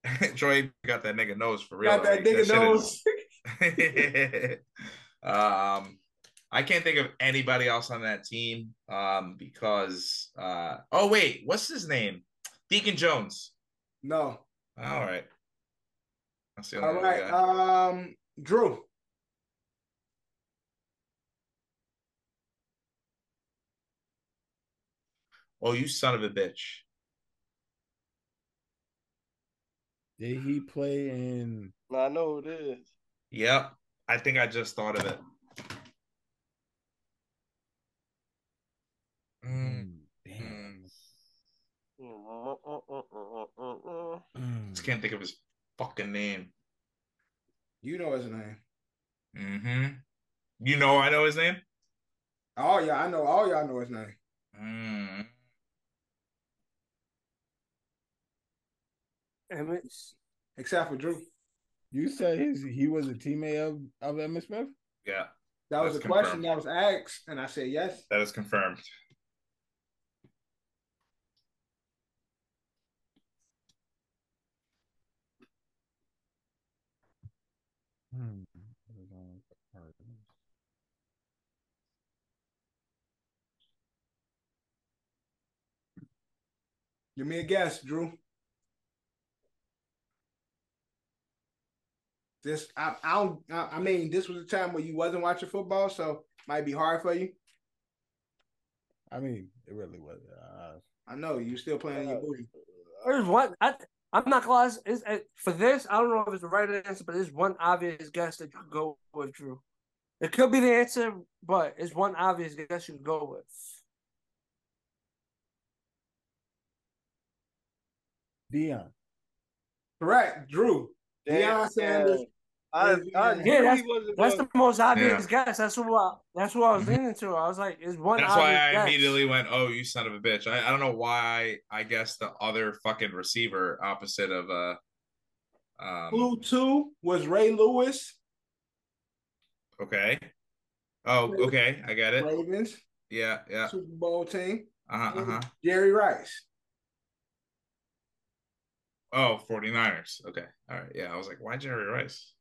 Troy got that nigga nose for real. Got that Like, nigga shit nose. is- um, I can't think of anybody else on that team. Um, because uh, oh wait, what's his name? Deacon Jones. No. All right. That's the All only right. other guy. Um, Drew. oh, you son of a bitch. Did he play in? I know who it is. Yep. I think I just thought of it. Mm, Damn. mm. mm, mm, mm just can't think of his fucking name. You know his name. Mm-hmm. You know I know his name? Oh yeah, I know. All y'all know his name. Mm. Emmitt. Except for Drew. You said his he was a teammate of of Emmitt Smith. Yeah, That was That's a question that was asked, and I said yes. that is confirmed. Hmm. Give me a guess, Drew. This I I don't I I mean this was a time where you wasn't watching football, so might be hard for you. I mean, it really was. Uh, I know you still playing your booty. There's one. I, I'm not gonna lie. It's, it's, for this, I don't know if it's the right answer, but there's one obvious guess that you could go with, Drew. It could be the answer, but it's one obvious guess you could go with. Deion. Correct, Drew. Deion Sanders. I, I Yeah, that's- That's the most obvious guess. That's what I, that's what I was leaning to. I was like, it's one. That's why I guess. immediately went, "Oh, you son of a bitch!" I, I don't know why. I guess the other fucking receiver opposite of uh, um, Clue two was Ray Lewis, okay. Oh, okay, I get it. Ravens, Yeah, yeah. Super Bowl team. Uh huh. Uh huh. Jerry Rice. Oh, 49ers. Okay. All right. Yeah, I was like, why Jerry Rice?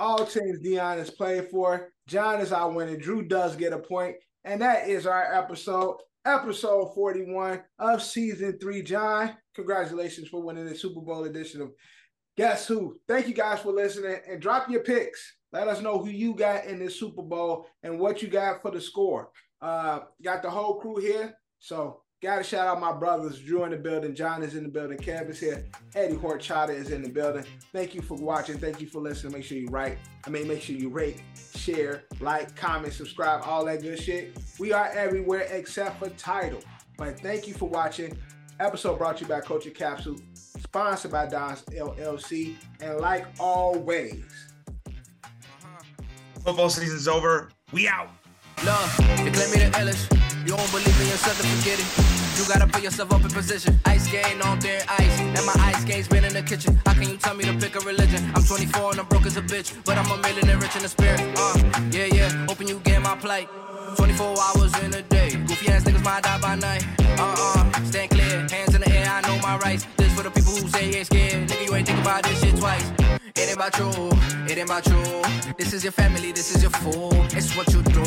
All teams Deion has played for. John is our winner. Drew does get a point. And that is our episode, episode 41 of season three. John, congratulations for winning the Super Bowl edition of Guess Who. Thank you guys for listening and drop your picks. Let us know who you got in this Super Bowl and what you got for the score. Uh, got the whole crew here. So gotta shout out my brothers. Drew in the building, John is in the building, Kev is here, Eddie Horchata is in the building. Thank you for watching. Thank you for listening. Make sure you write. I mean, make sure you rate, share, like, comment, subscribe, all that good shit. We are everywhere except for Tidal. But thank you for watching. Episode brought to you by Culture Capsule, sponsored by Don's LLC. And like always, Football season's over. We out. Look, they claim me the illest. You don't believe in yourself, then forget it. You gotta put yourself up in position. Ice skating on thin ice, and my ice skates been in the kitchen. How can you tell me to pick a religion? I'm 24 and I'm broke as a bitch, but I'm a millionaire rich in the spirit. Uh, yeah, yeah, hoping you get my plight. 24 hours in a day. Goofy ass niggas might die by night. Uh uh, stand clear, hands in the air, I know my rights. This for the people who say ain't scared. Nigga, you ain't think about this shit twice. It ain't about you, it ain't about you. This is your family, this is your fool. It's what you do.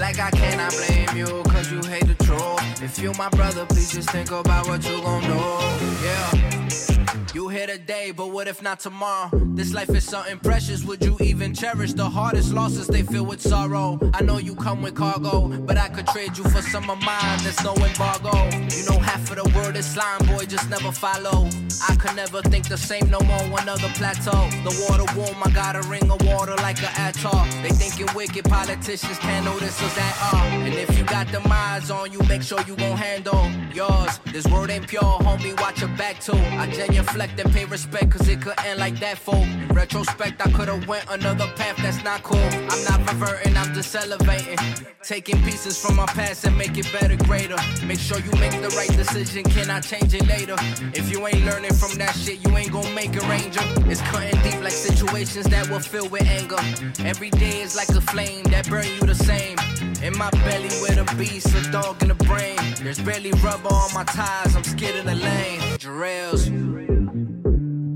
Like I cannot blame you, cause you hate the truth. If you my brother, please just think about what you gon' do. Yeah. You here today, but what if not tomorrow? This life is something precious. Would you even cherish the hardest losses they feel with sorrow? I know you come with cargo, but I could trade you for some of mine. There's no embargo. You know half of the world is slime, boy, just never follow. I could never think the same no more. another plateau. The water warm, I got a ring of water like an atoll. They thinking wicked politicians can't notice us at all. Uh. And if you got the eyes on you, make sure you gon' handle yours. This world ain't pure, homie. Watch your back too. I genuflect and pay respect, cause it could end like that, fool. In retrospect, I could've went another path that's not cool. I'm not reverting, I'm just elevating. Taking pieces from my past and make it better, greater. Make sure you make the right decision, can I change it later? If you ain't learning from that shit, you ain't gon' make a ranger. It's cutting deep like situations that will fill with anger. Every day is like a flame that burn you the same. In my belly with a beast, a dog in the brain. There's barely rubber on my tires, I'm scared in the lane. Jarrell's.